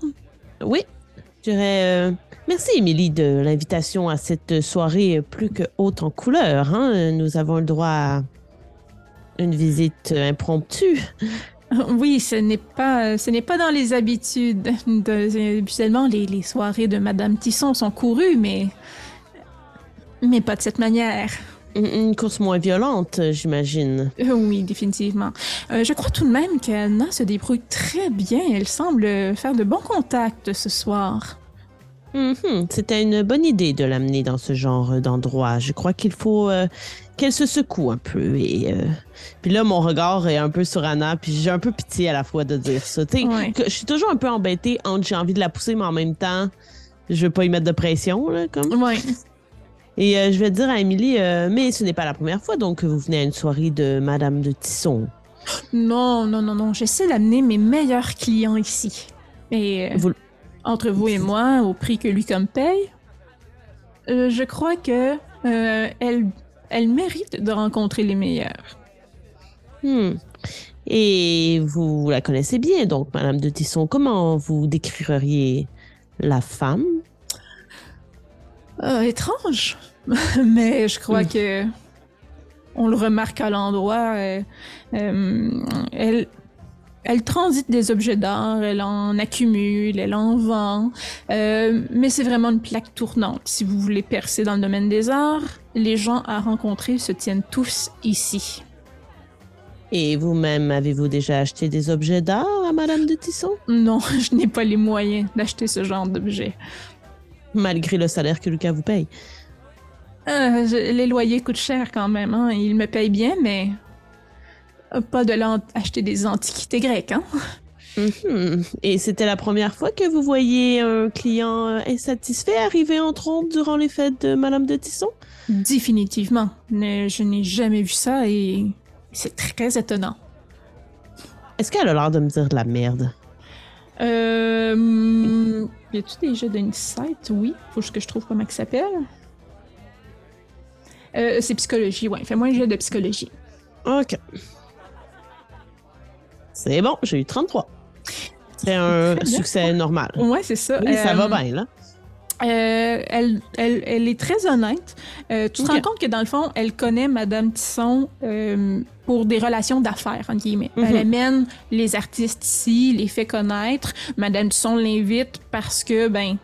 Oui. Je dirais. euh, Merci, Émilie, de l'invitation à cette soirée plus que haute en couleur. hein. Nous avons le droit à une visite impromptue. Oui, ce n'est pas, ce n'est pas dans les habitudes. De, habituellement, les, les soirées de Madame Tisson sont courues, mais, mais pas de cette manière. Une- course moins violente, j'imagine. Euh, Oui, définitivement. Euh, je crois tout de même qu'Anna se débrouille très bien. Elle semble faire de bons contacts ce soir. Mhm. C'était une bonne idée de l'amener dans ce genre d'endroit. Je crois qu'il faut euh, qu'elle se secoue un peu. Et, euh, Puis là, mon regard est un peu sur Anna, puis j'ai un peu pitié à la fois de dire ça. Ouais. je suis toujours un peu embêtée entre j'ai envie de la pousser, mais en même temps, je veux pas y mettre de pression. Là, comme. Ouais. Et euh, je vais dire à Émilie, euh, mais ce n'est pas la première fois donc que vous venez à une soirée de Madame de Tisson. Non, non, non, non. J'essaie d'amener mes meilleurs clients ici. Vous- entre vous et moi, au prix que lui comme paye, je crois que elle, elle mérite de rencontrer les meilleurs. Hmm. Et vous la connaissez bien, donc, Madame de Tisson. Comment vous décririez la femme? Euh, étrange, mais je crois Mm. que on le remarque à l'endroit. euh, euh, elle, elle transite des objets d'art, elle en accumule, elle en vend, mais c'est vraiment une plaque tournante. Si vous voulez percer dans le domaine des arts, les gens à rencontrer se tiennent tous ici. Et vous-même, avez-vous déjà acheté des objets d'art à Madame de Tisson? Non, je n'ai pas les moyens d'acheter ce genre d'objet. Malgré le salaire que Lucas vous paye. Euh, je- les loyers coûtent cher quand même. Hein. Ils me payent bien, mais euh, pas de là acheter des antiquités grecques. Hein. Mhm. Et c'était la première fois que vous voyez un client euh, insatisfait arriver en trompe durant les fêtes de Madame de Tisson? Définitivement. Mais je n'ai jamais vu ça et c'est très étonnant. Est-ce qu'elle a l'air de me dire de la merde? Euh, y a-tu des jeux d'insight? Oui. Faut que je trouve comment il s'appelle. Euh, c'est psychologie, ouais. Fais-moi un jeu de psychologie. OK. C'est bon, j'ai eu 33. C'est un succès normal. Ouais, c'est ça. Oui, ça Euh, va bien, là. Euh, elle, elle, elle est très honnête. Euh, tu te rends compte que dans le fond, elle connaît Madame Tisson euh, pour des relations d'affaires, entre guillemets. Mhm. Elle amène les artistes ici, les fait connaître. Madame Tisson l'invite parce que, ben,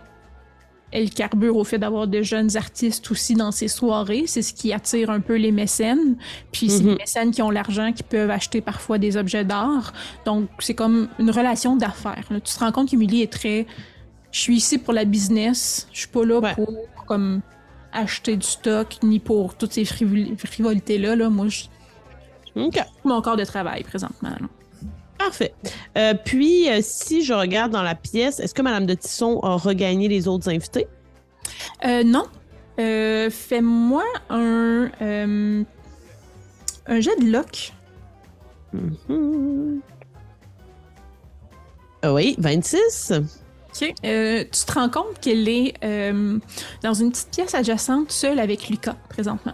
elle carbure au fait d'avoir de jeunes artistes aussi dans ses soirées. C'est ce qui attire un peu les mécènes. Puis c'est Mhm. les mécènes qui ont l'argent qui peuvent acheter parfois des objets d'art. Donc c'est comme une relation d'affaires. Tu te rends compte qu'Émilie est très je suis ici pour la business. Je suis pas là Ouais. pour comme acheter du stock ni pour toutes ces frivol- frivolités-là. Là. Moi, je OK. mon corps de travail présentement. là. Parfait. Euh, puis, euh, si je regarde dans la pièce, est-ce que Madame de Tisson a regagné les autres invités? Euh, non. Euh, Fais-moi un, un jet de lock. Mhm. Ah oui, 26. OK. Euh, tu te rends compte qu'elle est euh, dans une petite pièce adjacente, seule avec Lucas, présentement.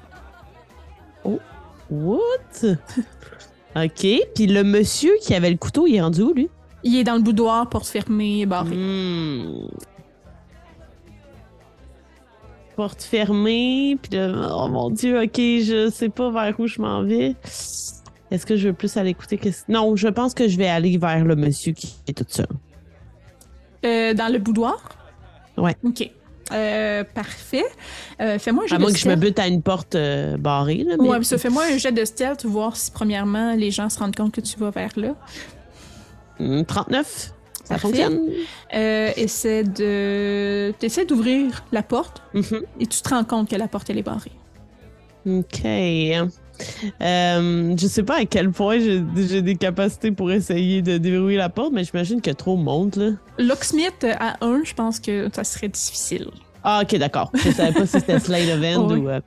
What? OK. Puis le monsieur qui avait le couteau, il est rendu où, lui? Il est dans le boudoir, porte fermée, barré. Hmm. Porte fermée, puis oh mon dieu, ok, je sais pas vers où je m'en vais. Est-ce que je veux plus aller écouter? Non, je pense que je vais aller vers le monsieur qui est tout seul. Euh, dans le boudoir? Ouais. OK. Euh, parfait. Euh, fais-moi un jet À de moins que je me bute à une porte euh, barrée. Là, mais... Ouais, ça, fais-moi un jet de stealth, voir si, premièrement, les gens se rendent compte que tu vas vers là. Hmm, 39, ça Parfait. fonctionne. Essaie de... T'essaies d'ouvrir la porte Mhm. et tu te rends compte que la porte, elle est barrée. OK. Euh, je sais pas à quel point j'ai des capacités pour essayer de déverrouiller la porte, mais j'imagine a trop de monde, là. Locksmith, à 1, je pense que ça serait difficile. Ah, ok, d'accord. Je savais pas si c'était Slide of Oui. ou. euh,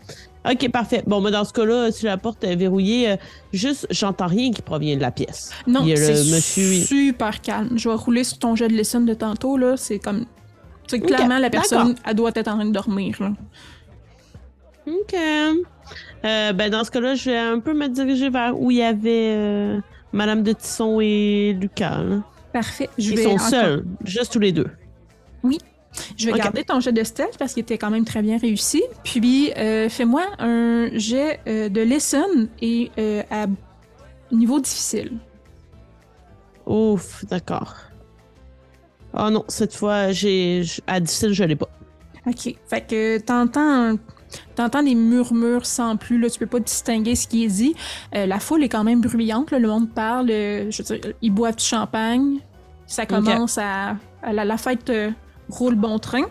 Ok, parfait. Bon, mais dans ce cas-là, si la porte est verrouillée, euh, juste, j'entends rien qui provient de la pièce. Non, c'est monsieur- super calme. Je vais rouler sur ton jet de lesson de tantôt, là. C'est comme... Clairement, la personne, elle doit être en train de dormir, là. Ok. Euh, ben, dans ce cas-là, je vais un peu me diriger vers où il y avait euh, Madame de Tisson et Lucas. là. Parfait. Je Ils vais sont encore- seuls, juste tous les deux. Je vais Ok. garder ton jet de stealth parce qu'il était quand même très bien réussi. Puis, euh, fais-moi un jet euh, de lesson et euh, à niveau difficile. Ouf, d'accord. Oh non, cette fois, j'ai j- à difficile, je l'ai pas. OK. Fait que t'entends un- T'entends des murmures sans plus, là, tu peux pas distinguer ce qui est dit. Euh, la foule est quand même bruyante, là, le monde parle, euh, je veux dire, ils boivent du champagne, ça commence à, à la, la fête euh, roule bon train.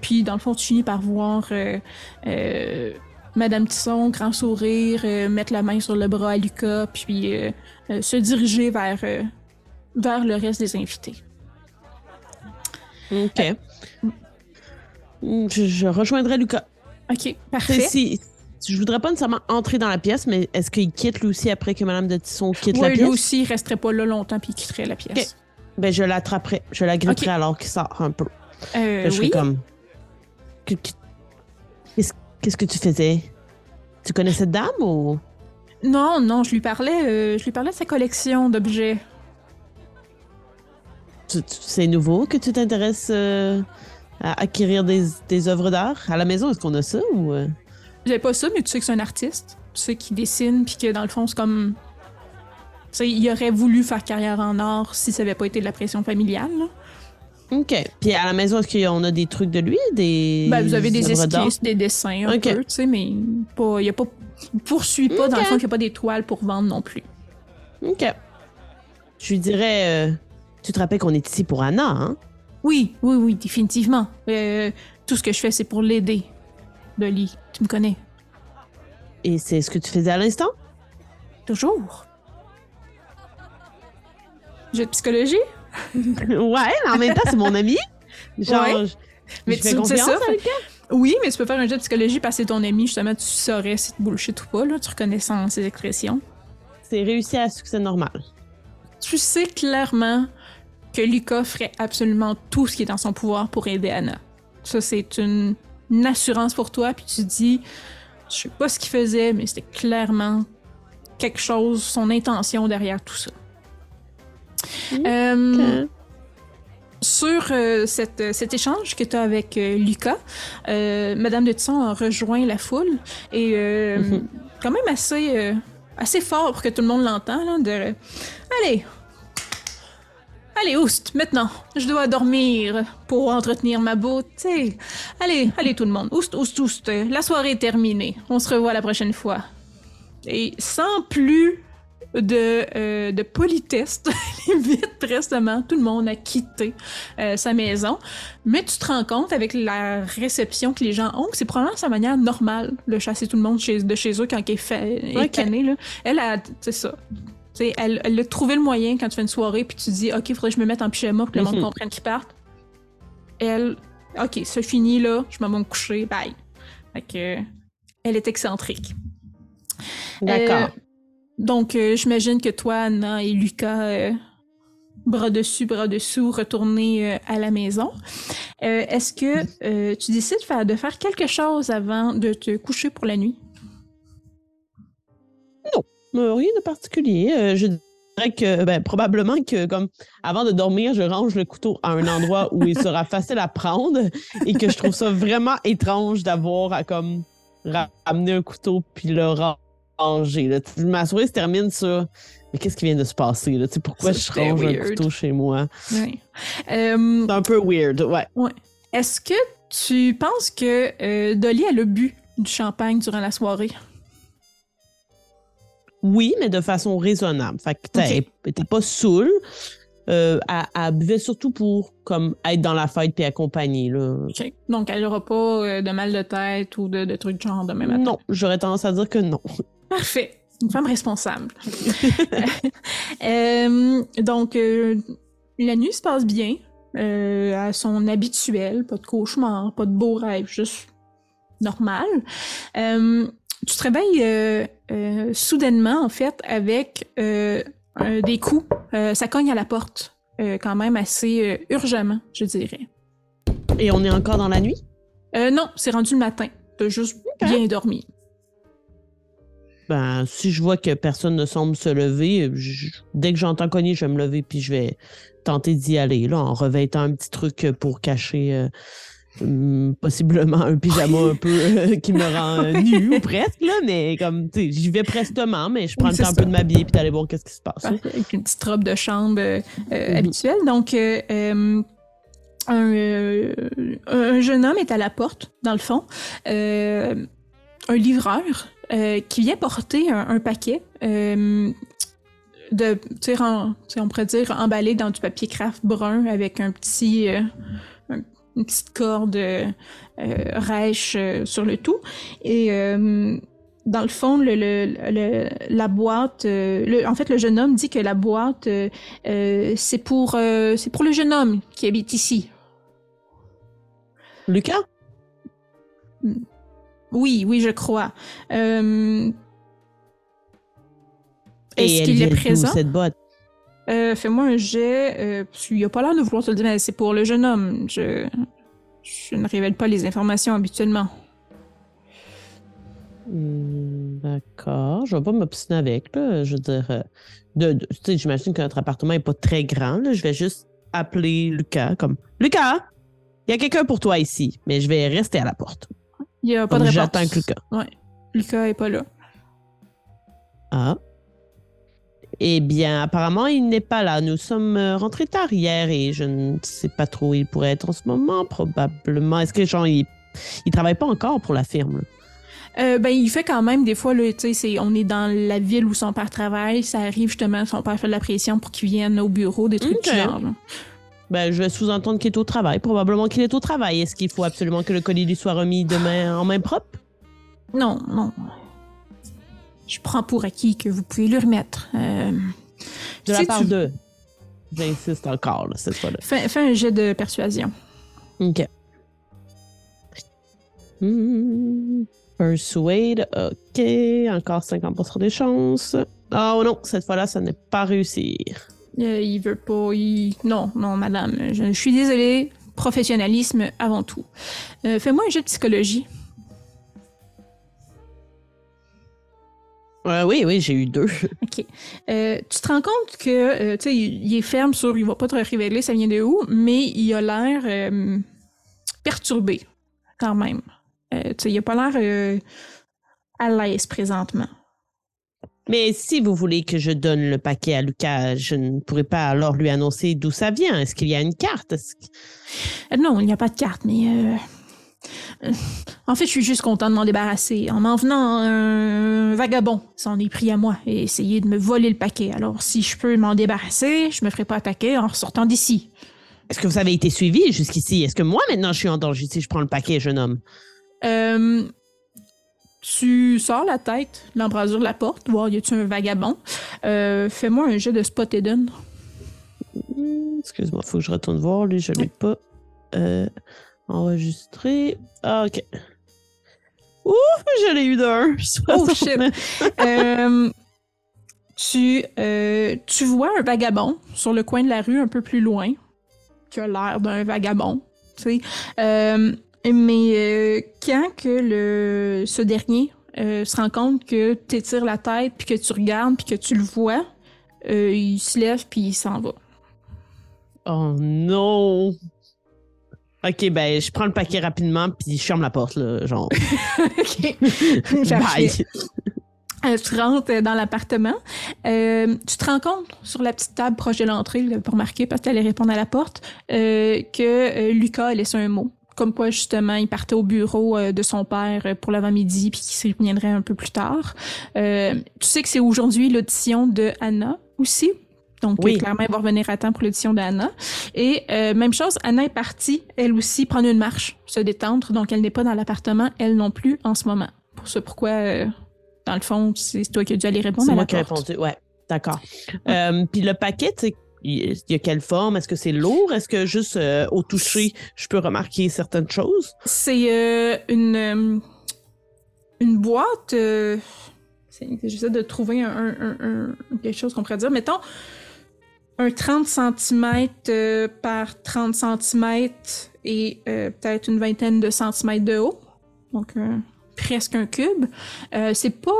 Puis dans le fond, tu finis par voir Madame Tisson, grand sourire, mettre la main sur le bras à Lucas, puis se diriger vers, vers le reste des invités. Ok. Je, je rejoindrai Lucas. OK, parfait. Si, je voudrais pas nécessairement entrer dans la pièce, mais est-ce qu'il quitte lui aussi après que Madame de Tisson quitte la pièce? lui aussi, il resterait pas là longtemps puis il quitterait la pièce. Ben, je l'attraperai. Je la gripperai alors qu'il sort un peu. Euh, Là, je oui. comme. Que- que- Qu'est-ce que tu faisais? Tu connais cette dame ou? Non, non, je lui parlais, euh, je lui parlais de sa collection d'objets. C'est nouveau que tu t'intéresses euh, à acquérir des, des œuvres d'art? À la maison, est-ce qu'on a ça ou. euh? J'avais pas ça, mais tu sais que c'est un artiste. Tu sais qu'il dessine, puis que dans le fond, c'est comme. Tu sais, il aurait voulu faire carrière en art si ça avait pas été de la pression familiale. là. OK. Puis à la maison, est-ce qu'on a des trucs de lui? Des. Ben, vous avez des esquisses, des dessins un peu, tu sais, mais pas, il a pas. il poursuit pas, dans le fond, qu'il n'y a pas d'étoiles pour vendre non plus. OK. Je lui dirais. euh, tu te rappelles qu'on est ici pour Anna, hein? Oui, oui, oui, définitivement. Euh, tout ce que je fais, c'est pour l'aider. Dolly, tu me connais. Et c'est ce que tu faisais à l'instant? Toujours. Jeu de psychologie? ouais, mais en même temps, c'est mon ami. Genre, Ouais. je- Mais je fais tu me sais confiance ça, avec Oui, mais tu peux faire un jeu de psychologie parce que c'est ton ami, justement, tu saurais si tu bullshit ou pas, là, tu reconnais sans ses expressions. C'est réussi à succès normal. Tu sais clairement que Lucas ferait absolument tout ce qui est dans son pouvoir pour aider Anna. Ça, c'est une, une assurance pour toi, puis tu dis, je sais pas ce qu'il faisait, mais c'était clairement quelque chose, son intention derrière tout ça. Euh, sur euh, cette, euh, cet échange que tu as avec Lucas, Madame de Tisson a rejoint la foule et Mhm. quand même assez, assez fort pour que tout le monde l'entend. là, de Allez, allez, oust, maintenant, je dois dormir pour entretenir ma beauté. Allez, allez tout le monde, oust, oust, oust, la soirée est terminée. On se revoit la prochaine fois. Et sans plus de, euh, de politesse, limite prestement, tout le monde a quitté euh, sa maison. Mais tu te rends compte avec la réception que les gens ont que c'est probablement sa manière normale de chasser tout le monde chez, de chez eux quand il est, fait, est Ok. canné, là. Elle a, c'est ça. T'sais, elle, elle a trouvé le moyen quand tu fais une soirée puis tu dis OK, faudrait que je me mette en pyjama pour que le monde Mhm. comprenne qu'ils partent. Elle, OK, c'est fini là, je m'en vais me coucher, bye. Fait que, elle est excentrique. D'accord. Euh, donc, euh, j'imagine que toi, Anna et Lucas, euh, bras dessus, bras dessous, retournez à la maison. Est-ce que tu décides de faire, de faire quelque chose avant de te coucher pour la nuit? Euh, rien de particulier. Euh, je dirais que ben, probablement que comme avant de dormir, je range le couteau à un endroit où il sera facile à prendre et que je trouve ça vraiment étrange d'avoir à comme ramener un couteau puis le ranger. Là. Ma soirée se termine sur mais qu'est-ce qui vient de se passer là? Tu sais, pourquoi Ça, je range un couteau chez moi? Euh, C'est un peu weird, ouais. Est-ce que tu penses que euh, Dolly, elle a bu du champagne durant la soirée? Oui, mais de façon raisonnable. Fait que était pas saoule. Euh, elle, elle buvait surtout pour comme être dans la fête puis accompagner. Là. Donc, elle n'aura pas euh, de mal de tête ou de, de trucs de genre demain matin? Non, j'aurais tendance à dire que non. Parfait. Une femme responsable. Euh, donc, euh, la nuit se passe bien. à son habituel. Pas de cauchemar, pas de beaux rêves, juste normal. Euh, tu te réveilles euh, euh, soudainement, en fait, avec euh, des coups. Ça cogne à la porte, quand même assez urgemment, je dirais. Et on est encore dans la nuit? Non, c'est rendu le matin. T'as juste bien dormi. Ben, si je vois que personne ne semble se lever, je- dès que j'entends cogner, je vais me lever puis je vais tenter d'y aller, là, en revêtant un petit truc pour cacher hum, possiblement un pyjama un peu euh, qui me rend euh, nu ou presque, là, mais comme, tu sais, j'y vais prestement, mais je prends Oui, le un peu de m'habiller puis d'aller voir qu'est-ce qui se passe. avec une petite robe de chambre euh, Mhm. habituelle. Donc, euh, un, un jeune homme est à la porte, dans le fond. Un livreur qui vient porter un, un paquet de, tu sais, on pourrait dire emballé dans du papier craft brun avec un petit, une petite corde euh, euh, rêche euh, sur le tout. Et euh, dans le fond, le, le- le- la boîte, euh, le- en fait, le jeune homme dit que la boîte, euh, euh, c'est pour, c'est pour le jeune homme qui habite ici. Lucas? Oui, oui, je crois. Est-ce qu'il est présent? cette? Euh, Fais-moi un jet. Euh, qu'il a pas l'air de vouloir te le dire, mais c'est pour le jeune homme. Je, je ne révèle pas les informations habituellement. Hmm, D'accord. Je vais pas m'obstiner avec, là. Je veux dire, euh, de, j'imagine que notre appartement est pas très grand, là. Je vais juste appeler Lucas comme Lucas, il y a quelqu'un pour toi ici, mais je vais rester à la porte. Il y a pas de réponse. j'attends que Lucas. Ouais. Lucas est pas là. Ah. Eh bien, apparemment, il n'est pas là. Nous sommes euh, rentrés tard hier et je ne sais pas trop où il pourrait être en ce moment, probablement. Est-ce que, genre, il, il travaille pas encore pour la firme? Euh, ben, il fait quand même des fois, là, tu sais, c'est- on est dans la ville où son père travaille. Ça arrive justement, son père fait de la pression pour qu'il vienne au bureau, des trucs du genre. là. Ben, je vais sous-entendre qu'il est au travail. Probablement qu'il est au travail. Est-ce qu'il faut absolument que le colis lui soit remis demain en main propre? Non, non. Je prends pour acquis que vous pouvez le remettre. Euh, De la si part tu- de. J'insiste encore, là, cette fois-là. Fais, fais un jet de persuasion. OK. Hmm, Persuade, OK. Encore 50% des chances. Oh non, cette fois-là, ça n'est pas réussi. Euh, il veut pas. il- Non, non, madame. Je, je suis désolée. Professionnalisme avant tout. Euh, Fais-moi un jet de psychologie. Euh, oui, oui, j'ai eu deux. OK. Euh, tu te rends compte que, euh, tu sais, il, est ferme sur il va pas te révéler ça vient de où, mais il a l'air euh, perturbé, quand même. Tu sais, il a pas l'air à l'aise présentement. Mais si vous voulez que je donne le paquet à Lucas, je ne pourrais pas alors lui annoncer d'où ça vient. Est-ce qu'il y a une carte? Que- non, il n'y a pas de carte, mais... euh, en fait, je suis juste content de m'en débarrasser. En m'en venant, un vagabond s'en est pris à moi et essayé de me voler le paquet. Alors, si je peux m'en débarrasser, je me ferai pas attaquer en sortant d'ici. Est-ce que vous avez été suivi jusqu'ici? Est-ce que moi, maintenant, je suis en danger si je prends le paquet, jeune homme? Euh, tu sors la tête, l'embrasure de la porte, voir y a-tu un vagabond? Euh, Fais-moi un jet de spot hidden. Excuse-moi, faut que je retourne voir. Lui, je ne l'ai pas euh, enregistré. Ah, OK. Ouh, je l'ai eu d'un. Oh shit! Euh, tu, euh, tu vois un vagabond sur le coin de la rue un peu plus loin, qui a l'air d'un vagabond, tu sais. Euh, mais quand que le, ce dernier se rend compte que tu étires la tête, puis que tu regardes, puis que tu le vois, il se lève, puis il s'en va. Oh non! Ok, ben, je prends le paquet rapidement, puis je ferme la porte, là, genre. OK. Bye! Euh, tu rentres dans l'appartement. Euh, tu te rends compte sur la petite table proche de l'entrée, pas remarqué parce qu'elle allait répondre à la porte, euh, que euh, Lucas a laissé un mot. Comme quoi, justement, il partait au bureau euh, de son père pour l'avant-midi puis qu'il reviendrait un peu plus tard. Euh, tu sais que c'est aujourd'hui l'audition de Anna aussi? Donc, Oui. clairement, elle va revenir à temps pour l'audition d'Anna. Et euh, même chose, Anna est partie, elle aussi, prendre une marche, se détendre. Donc, elle n'est pas dans l'appartement, elle non plus, en ce moment. Pour ce pourquoi, euh, dans le fond, c'est toi qui as dû aller répondre C'est moi qui ai répondu, ouais. D'accord. Euh, puis le paquet, tu sais, il y a quelle forme? Est-ce que c'est lourd? Est-ce que juste euh, au toucher, je peux remarquer certaines choses? C'est euh, une, une boîte. euh, c'est- J'essaie de trouver un- un- quelque chose qu'on pourrait dire. Mettons un 30 cm par 30 cm et euh, peut-être une vingtaine de centimètres de haut. Donc euh, presque un cube. Euh, c'est pas.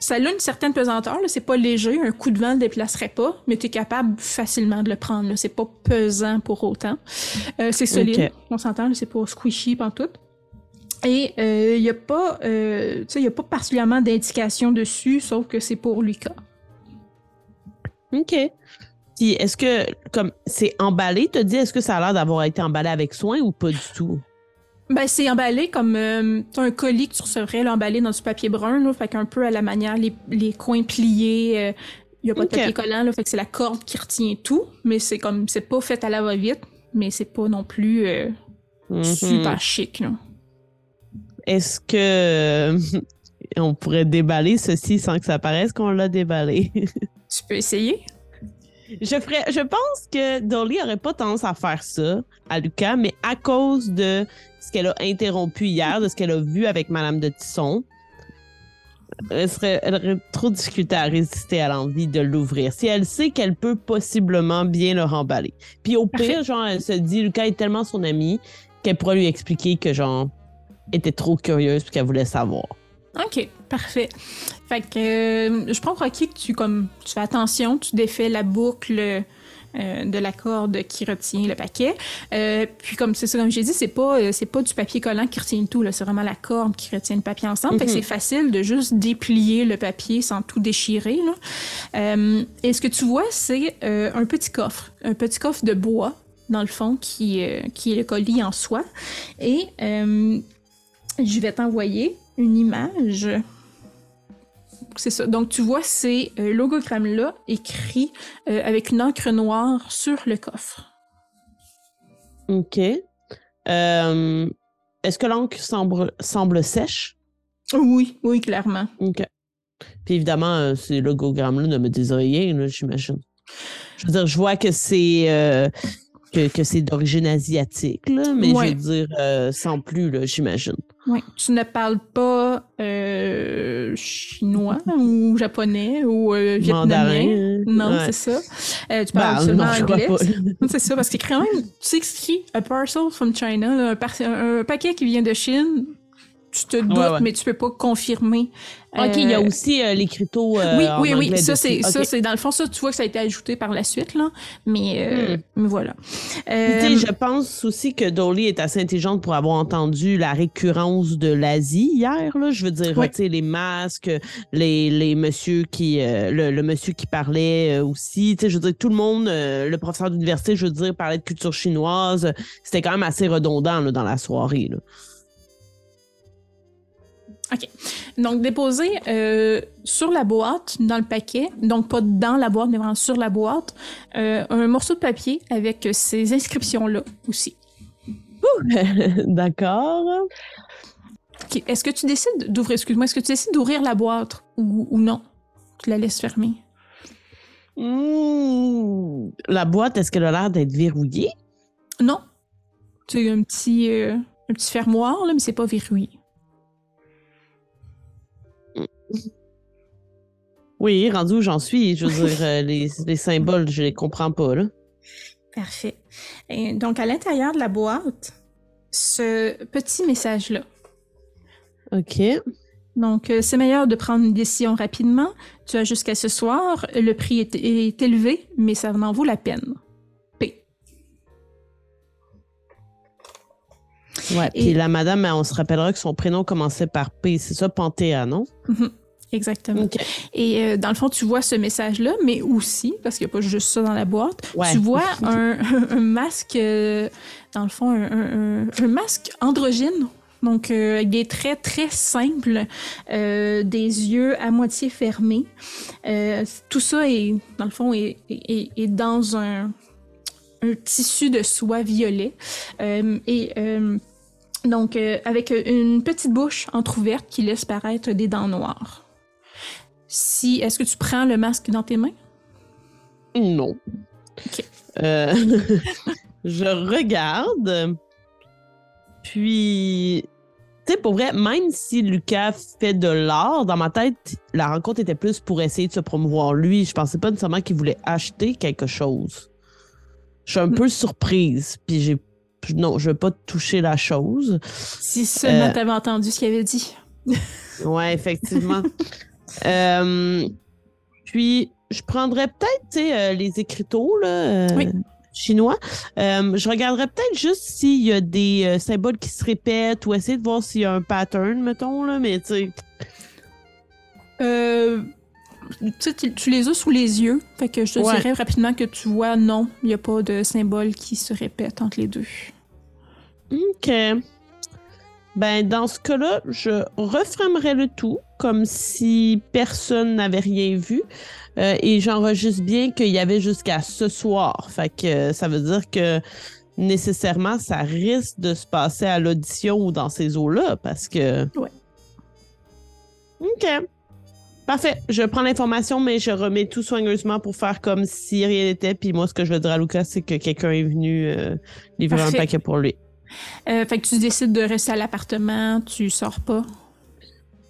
Ça a une certaine pesanteur, c'est pas léger, un coup de vent le déplacerait pas, mais tu es capable facilement de le prendre. C'est pas pesant pour autant. Euh, c'est solide, on s'entend, c'est pas squishy pantoute. Et il n'y a pas, euh, y a pas particulièrement d'indication dessus, sauf que c'est pour Lucas. OK. Puis est-ce que, comme, c'est emballé, te dis, est-ce que ça a l'air d'avoir été emballé avec soin ou pas du tout? Ben, c'est emballé comme euh, t'as un colis que tu recevrais là, emballé dans du papier brun, là, fait qu'un peu à la manière, les, les coins pliés, il n'y a pas de papier collant, là, fait que c'est la corde qui retient tout, mais c'est comme, c'est pas fait à la va-vite, mais c'est pas non plus euh, Mhm. super chic, là. Est-ce que on pourrait déballer ceci sans que ça paraisse qu'on l'a déballé? Tu peux essayer? je, ferais, je pense que Dolly aurait pas tendance à faire ça à Lucas, mais à cause de ce qu'elle a interrompu hier, de ce qu'elle a vu avec Madame de Tisson, elle, serait, elle aurait trop difficulté à résister à l'envie de l'ouvrir. Si elle sait qu'elle peut possiblement bien le remballer. Puis au pire, genre, elle se dit, Lucas est tellement son ami qu'elle pourrait lui expliquer que, genre, était trop curieuse puis qu'elle voulait savoir. OK, parfait. Fait que euh, je prends pour acquis que tu, comme, tu fais attention, tu défais la boucle euh, de la corde qui retient le paquet. Euh, puis comme c'est ça, comme j'ai dit, c'est pas, c'est pas du papier collant qui retient tout, là, c'est vraiment la corde qui retient le papier ensemble. Fait que Mhm. c'est facile de juste déplier le papier sans tout déchirer. Là. et ce que tu vois, c'est un petit coffre, un petit coffre de bois dans le fond qui, qui est le colis en soi. Et je vais t'envoyer une image. C'est ça. Donc, tu vois ces euh, logogrammes-là écrits euh, avec une encre noire sur le coffre. OK. Euh, Est-ce que l'encre semble, semble sèche? Oui, oui, clairement. OK. Puis évidemment, euh, ces logogrammes-là ne me disent rien, j'imagine. Je veux dire, je vois que c'est euh, que, que c'est d'origine asiatique, là, mais Ouais. je veux dire, euh, sans plus, j'imagine. Oui. Tu ne parles pas euh, chinois ou japonais ou euh, vietnamien? Non, Ouais. c'est ça. Tu Ben, parles seulement non, anglais. C'est ça, parce qu'il quand même, tu sais c'est écrit A parcel from China, là, un paquet qui vient de Chine. Tu te doutes, ouais. mais tu peux pas confirmer. OK, il y a Euh, aussi euh, l'écriteau euh, oui, en oui, oui. Ça, c'est, ça, c'est dans le fond, ça, tu vois que ça a été ajouté par la suite, là. Mais, euh, Hmm. mais voilà. Euh, je pense aussi que Dolly est assez intelligente pour avoir entendu la récurrence de l'Asie hier. Là. Je veux dire, tu sais, les masques, les, les messieurs qui, euh, le, le monsieur qui parlait euh, aussi. Tu sais, je veux dire, tout le monde, euh, le professeur d'université, je veux dire, parlait de culture chinoise. C'était quand même assez redondant là, dans la soirée. Là. Donc, déposer euh, sur la boîte, dans le paquet, donc pas dans la boîte, mais vraiment sur la boîte, euh, un morceau de papier avec ces inscriptions-là aussi. D'accord. Ok, Est-ce que tu décides d'ouvrir, excuse-moi, est-ce que tu décides d'ouvrir la boîte ou, ou non? Tu la laisses fermer? Hmm. La boîte, est-ce qu'elle a l'air d'être verrouillée? Non. C'est un petit, euh, un petit fermoir, là, mais c'est pas verrouillé. Oui, rendu où j'en suis, je veux dire, euh, les, les symboles, je les comprends pas. Là. Parfait. Et donc, à l'intérieur de la boîte, ce petit message-là. OK. Donc, euh, c'est meilleur de prendre une décision rapidement. Tu as jusqu'à ce soir. Le prix est, est élevé, mais ça en vaut la peine. Ouais, Et- puis la madame, on se rappellera que son prénom commençait par P, c'est ça, Panthéa, non? Mhm. Exactement. Et euh, dans le fond, tu vois ce message-là, mais aussi, parce qu'il n'y a pas juste ça dans la boîte, Ouais. tu vois un, un masque, euh, dans le fond, un, un- un- un masque androgyne. Donc, euh, avec des traits très simples, euh, des yeux à moitié fermés. Tout ça est, dans le fond, est, est- est dans un, un tissu de soie violet. Et donc, euh, avec une petite bouche entrouverte qui laisse paraître des dents noires. Si, est-ce que tu prends le masque dans tes mains? Non. OK. Euh, je regarde. Puis, tu sais, pour vrai, même si Lucas fait de l'art, dans ma tête, la rencontre était plus pour essayer de se promouvoir lui. Je pensais pas nécessairement qu'il voulait acheter quelque chose. Je suis un Hmm. peu surprise. Puis j'ai. Non, je veux pas toucher la chose. Si seulement Euh, t'avais entendu ce qu'il avait dit. Ouais, effectivement. Euh, puis, je prendrais peut-être, euh, les écriteaux, là, euh, Oui. chinois. Je regarderais peut-être juste s'il y a des symboles qui se répètent ou essayer de voir s'il y a un pattern, mettons, là, mais tu sais. Tu sais, tu, tu les as sous les yeux. Fait que je te Ouais. dirais rapidement que tu vois, non, il n'y a pas de symbole qui se répète entre les deux. OK. Ben, dans ce cas-là, je reframerais le tout comme si personne n'avait rien vu. Euh, et j'enregistre bien qu'il y avait jusqu'à ce soir. Fait que euh, ça veut dire que nécessairement, ça risque de se passer à l'audition ou dans ces eaux-là parce que. Ouais. OK. Parfait. Je prends l'information, mais je remets tout soigneusement pour faire comme si rien n'était. Puis moi, ce que je vais dire à Lucas, c'est que quelqu'un est venu euh, livrer Parfait. un paquet pour lui. Euh, fait que tu décides de rester à l'appartement, tu sors pas?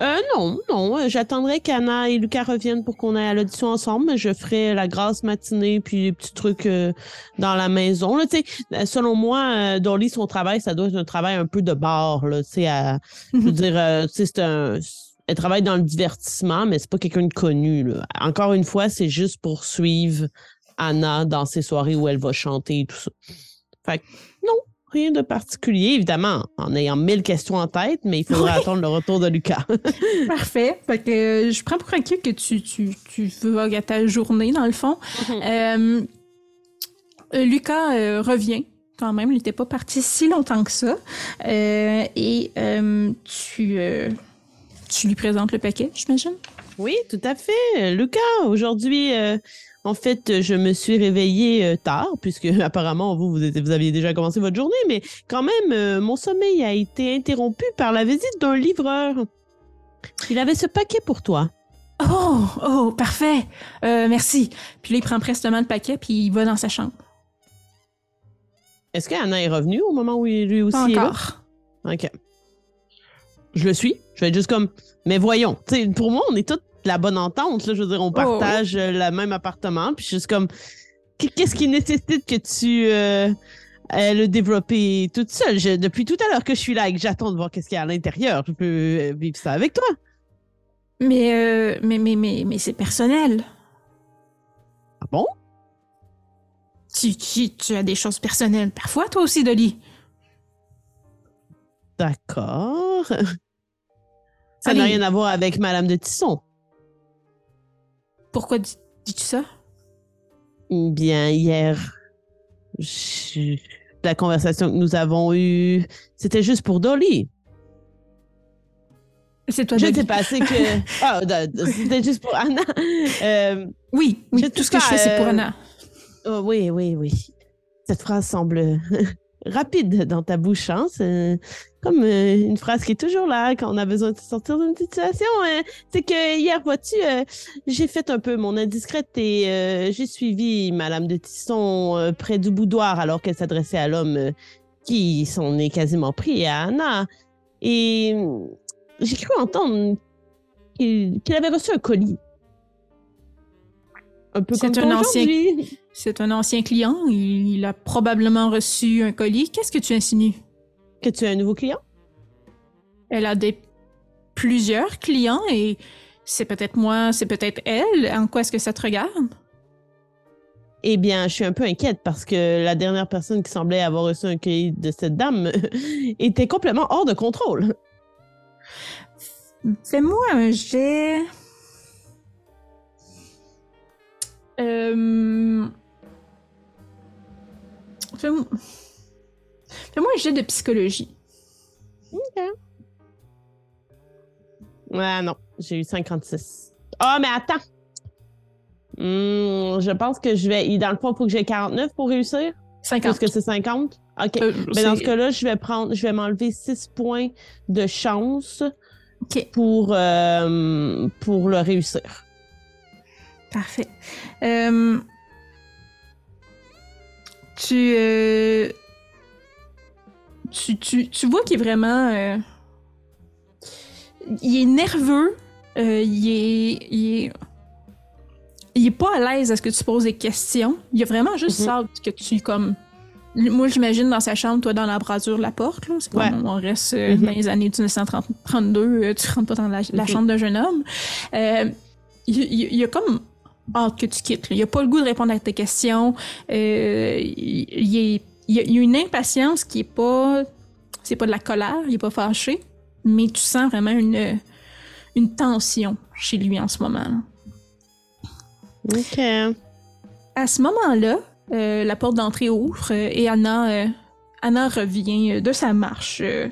Euh, non, non. J'attendrai qu'Anna et Lucas reviennent pour qu'on aille à l'audition ensemble. mais Je ferai la grasse matinée puis les petits trucs euh, dans la maison. Là, euh, selon moi, Dolly, son travail, ça doit être un travail un peu de bar. Là, à- je veux dire, sais, c'est un. Elle travaille dans le divertissement, mais c'est pas quelqu'un de connu. Là. Encore une fois, c'est juste pour suivre Anna dans ses soirées où elle va chanter et tout ça. Fait que, non, rien de particulier, évidemment, en ayant mille questions en tête, mais il faudra Oui. attendre le retour de Lucas. Parfait. Fait que euh, je prends pour acquis que tu, tu, tu vogues à ta journée, dans le fond. Euh, euh, Lucas euh, revient quand même. Il n'était pas parti si longtemps que ça. Euh, et euh, tu, euh, tu lui présentes le paquet, j'imagine? Oui, tout à fait. Lucas, aujourd'hui, euh, en fait, je me suis réveillée euh, tard, puisque apparemment, vous, vous, aviez déjà commencé votre journée, mais quand même, euh, mon sommeil a été interrompu par la visite d'un livreur. Il avait ce paquet pour toi. Oh, oh, parfait. Euh, merci. Puis là, il prend prestement le paquet, puis il va dans sa chambre. Est-ce qu'Anna est revenue au moment où il- lui aussi Pas est là? encore. OK. Je le suis. Je vais être juste comme, mais voyons, pour moi, on est toutes de la bonne entente. Là, je veux dire, on oui. partage euh, le même appartement. Puis je suis juste comme, qu- qu'est-ce qui nécessite que tu euh, euh, le développes toute seule? Je- depuis tout à l'heure que je suis là et que j'attends de voir qu'est-ce qu'il y a à l'intérieur, je peux vivre ça avec toi. Mais, euh, mais, mais, mais, mais c'est personnel. Ah bon? Tu, tu, tu as des choses personnelles parfois, toi aussi, Dolly. D'accord. Ça n'a rien à voir avec Madame de Tisson. Pourquoi dis- dis-tu ça? Bien, hier, je- la conversation que nous avons eue, c'était juste pour Dolly. C'est toi, Je ne Dolly. sais pas, c'est que. Ah, c'était juste pour Anna. Euh, Oui, oui, tout ce que je fais, c'est pour euh, Anna. oh, oui, oui, oui. Cette phrase semble rapide dans ta bouche. Hein? C'est comme euh, une phrase qui est toujours là quand on a besoin de sortir d'une situation. hein. C'est que hier, vois-tu, euh, j'ai fait un peu mon indiscrète et euh, j'ai suivi Madame de Tisson près du boudoir alors qu'elle s'adressait à l'homme qui s'en est quasiment pris à Anna. Et j'ai cru entendre qu'il avait reçu un colis. Un peu C'est comme un ancien-. C'est un ancien client. Il, il a probablement reçu un colis. Qu'est-ce que tu insinues? Que tu as un nouveau client? Elle a des plusieurs clients et c'est peut-être moi, c'est peut-être elle. En quoi est-ce que ça te regarde? Eh bien, je suis un peu inquiète parce que la dernière personne qui semblait avoir reçu un colis de cette dame était complètement hors de contrôle. Fais-moi un jet. Euh... Fais-moi... Un jet de psychologie. Ah non, j'ai eu 56. Ah, mais attends! Hmm, je pense que je vais. Dans le fond, il faut que j'ai 49 pour réussir? 50. Est-ce que c'est 50? OK. Euh, Mais dans ce cas-là, je vais prendre, je vais m'enlever 6 points de chance OK, pour, euh, pour le réussir. Parfait. Euh, Tu, euh, tu, tu, tu vois qu'il est vraiment... euh, Il est nerveux. il, est, il est... Il est pas à l'aise à ce que tu poses des questions. Il a vraiment juste Mhm. hâte que tu, comme... Moi, j'imagine dans sa chambre, toi, dans la brasure de la porte. C'est comme Ouais. on reste Mhm. dans les années 1932, euh, tu rentres pas dans la, la Mhm. chambre d'un jeune homme. Il, il- il a comme hâte que tu quittes. là. Il a pas le goût de répondre à tes questions. Euh, il, est- il y a, il a une impatience qui est pas... C'est pas de la colère, il est pas fâché, mais tu sens vraiment une, une tension chez lui en ce moment. là. OK. À ce moment-là, euh, la porte d'entrée ouvre euh, et Anna, euh, Anna revient de sa marche. euh,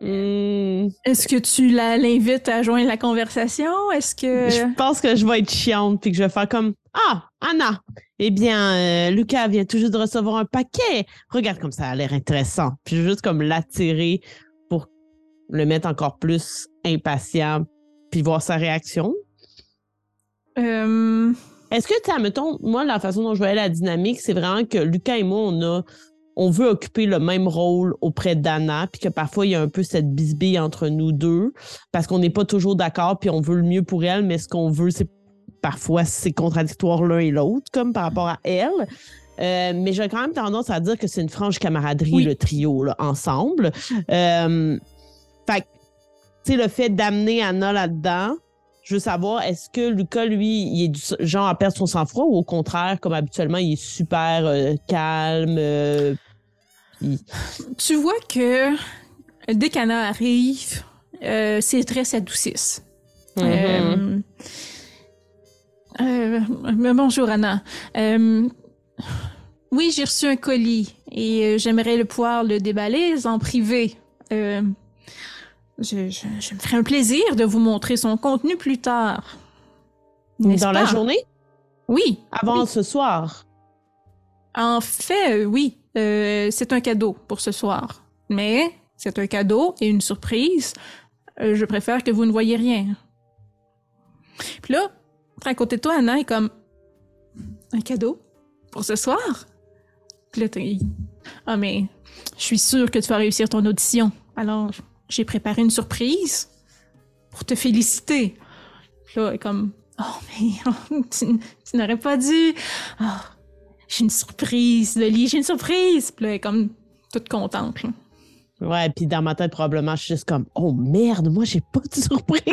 Hmm, Est-ce que tu l'invites à joindre la conversation? Est-ce que... Je pense que je vais être chiante puis que je vais faire comme Ah, Anna! Eh bien, euh, Lucas vient tout juste de recevoir un paquet. Regarde comme ça a l'air intéressant. Puis je vais juste comme l'attirer pour le mettre encore plus impatient puis voir sa réaction. Euh, Est-ce que, tu mettons, moi, la façon dont je voyais la dynamique, c'est vraiment que Lucas et moi, on a. On veut occuper le même rôle auprès d'Anna, puis que parfois il y a un peu cette bisbille entre nous deux, parce qu'on n'est pas toujours d'accord, puis on veut le mieux pour elle, mais ce qu'on veut, c'est parfois c'est contradictoire l'un et l'autre, comme par rapport à elle. Euh, mais j'ai quand même tendance à dire que c'est une franche camaraderie, Oui. le trio, là, ensemble. Euh, fait que, tu sais, le fait d'amener Anna là-dedans, je veux savoir, est-ce que Lucas, lui, il est du genre à perdre son sang-froid ou au contraire, comme habituellement, il est super euh, calme? tu vois que dès qu'Anna arrive, euh, ses traits s'adoucissent. Mhm. Euh, euh, bonjour Anna. Euh, oui, j'ai reçu un colis et j'aimerais le pouvoir le déballer en privé. Je, je- je me ferai un plaisir de vous montrer son contenu plus tard. Dans la journée? Oui. Avant oui. ce soir? En fait, oui. Euh, c'est un cadeau pour ce soir. Mais c'est un cadeau et une surprise. Euh, je préfère que vous ne voyez rien. Puis là, à côté de toi, Anna est comme un cadeau pour ce soir? Puis là, ah mais je suis sûre que tu vas réussir ton audition. Alors, j'ai préparé une surprise pour te féliciter. Puis là, elle est comme oh mais tu, tu n'aurais pas dû. Ah, j'ai une surprise, Lily, j'ai une surprise. Puis là, elle est comme toute contente. là. Ouais, puis dans ma tête, probablement, je suis juste comme Oh merde, moi, j'ai pas de surprise!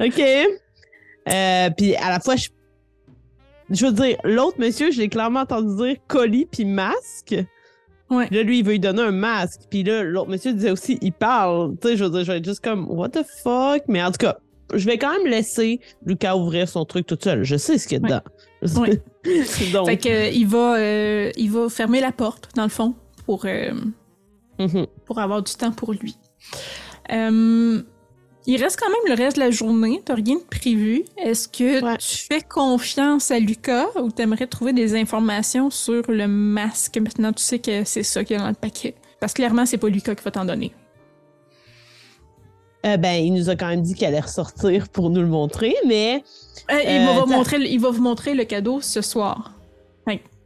OK. Euh, puis à la fois, je, je veux dire, l'autre monsieur, je l'ai clairement entendu dire colis puis masque. Ouais. Là, lui, il veut lui donner un masque. Puis là, l'autre monsieur disait aussi, il parle. Tu sais, je veux dire, je vais être juste comme, what the fuck? Mais en tout cas, je vais quand même laisser Lucas ouvrir son truc tout seul. Je sais ce qu'il y a dedans. Ouais. Donc, Fait que euh, il va, euh, il va fermer la porte dans le fond pour euh, mhm. pour avoir du temps pour lui. Euh, il reste quand même le reste de la journée. T'as rien de prévu. Est-ce que Ouais. tu fais confiance à Lucas ou t'aimerais trouver des informations sur le masque? Maintenant tu sais que c'est ça qu'il y a dans le paquet? Parce que clairement, c'est pas Lucas qui va t'en donner. Euh, ben, il nous a quand même dit qu'elle allait ressortir pour nous le montrer, mais Euh, il, Euh, va vous t'as- montrer, le- il va vous montrer le cadeau ce soir.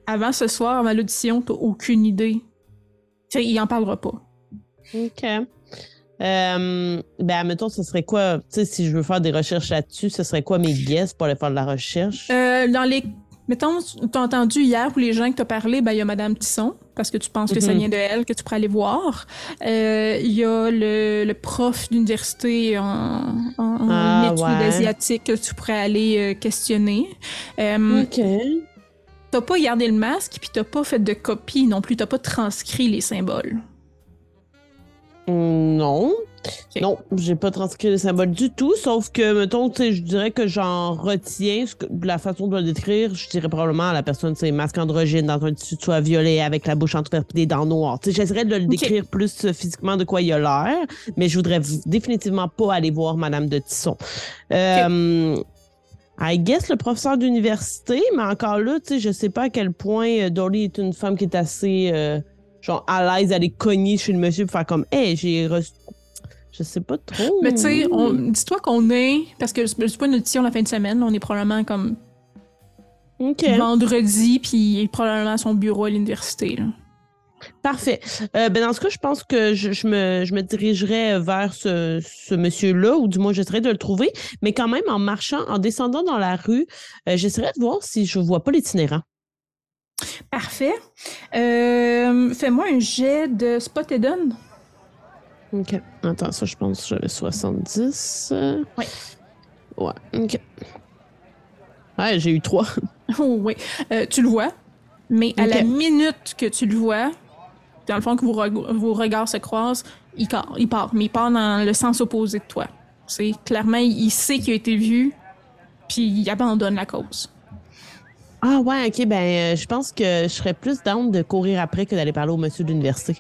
Avant ce soir, avant l'audition, t'as aucune idée. Il en parlera pas. OK. Euh, ben, admettons, ce serait quoi, tu sais, si je veux faire des recherches là-dessus, ce serait quoi mes guesses pour aller faire de la recherche? Euh, dans les. Mettons, t'as entendu hier pour les gens que t'as parlé, ben il y a Madame Tisson, parce que tu penses que ça Mhm. vient de elle, que tu pourrais aller voir. Euh, Il y a le, le prof d'université en, en, en Ah, études ouais. asiatiques que tu pourrais aller euh, questionner. Euh, OK. T'as pas gardé le masque, puis t'as pas fait de copie non plus, t'as pas transcrit les symboles. Non. Non, j'ai pas transcrit le symbole du tout, sauf que, mettons, je dirais que j'en retiens la façon de le décrire. Je dirais probablement à la personne, c'est masque androgyne dans un tissu de soie violet avec la bouche entrouverte et des dents noires. Tu sais, j'essaierais de le décrire plus euh, physiquement de quoi il a l'air, mais je voudrais définitivement pas aller voir Madame de Tisson. Euh, I guess le professeur d'université, mais encore là, tu sais, je sais pas à quel point euh, Dolly est une femme qui est assez, euh, genre, à l'aise à aller cogner chez le monsieur pour faire comme, hey, j'ai reçu. Je sais pas trop. Mais tu sais, dis-toi qu'on est. Parce que c'est pas une audition la fin de semaine, là, on est probablement comme OK. vendredi, puis il est probablement à son bureau à l'université. là. Parfait. Euh, ben dans ce cas, je pense que je, je me, je me dirigerais vers ce, ce monsieur-là, ou du moins j'essaierais de le trouver. Mais quand même, en marchant, en descendant dans la rue, euh, j'essaierais de voir si je vois pas l'itinérant. Parfait. Euh, Fais-moi un jet de Spot Hidden. OK. Attends, ça, je pense que j'avais 70. euh, Ouais. OK. Ouais, j'ai eu 3. Oh, oui. Euh, tu le vois, mais à la minute que tu le vois, dans le fond que vos, reg- vos regards se croisent, il, part, il part, mais il part dans le sens opposé de toi. C'est clairement, il sait qu'il a été vu, puis il abandonne la cause. Ah ouais, OK, ben euh, je pense que je serais plus down de courir après que d'aller parler au monsieur de l'université.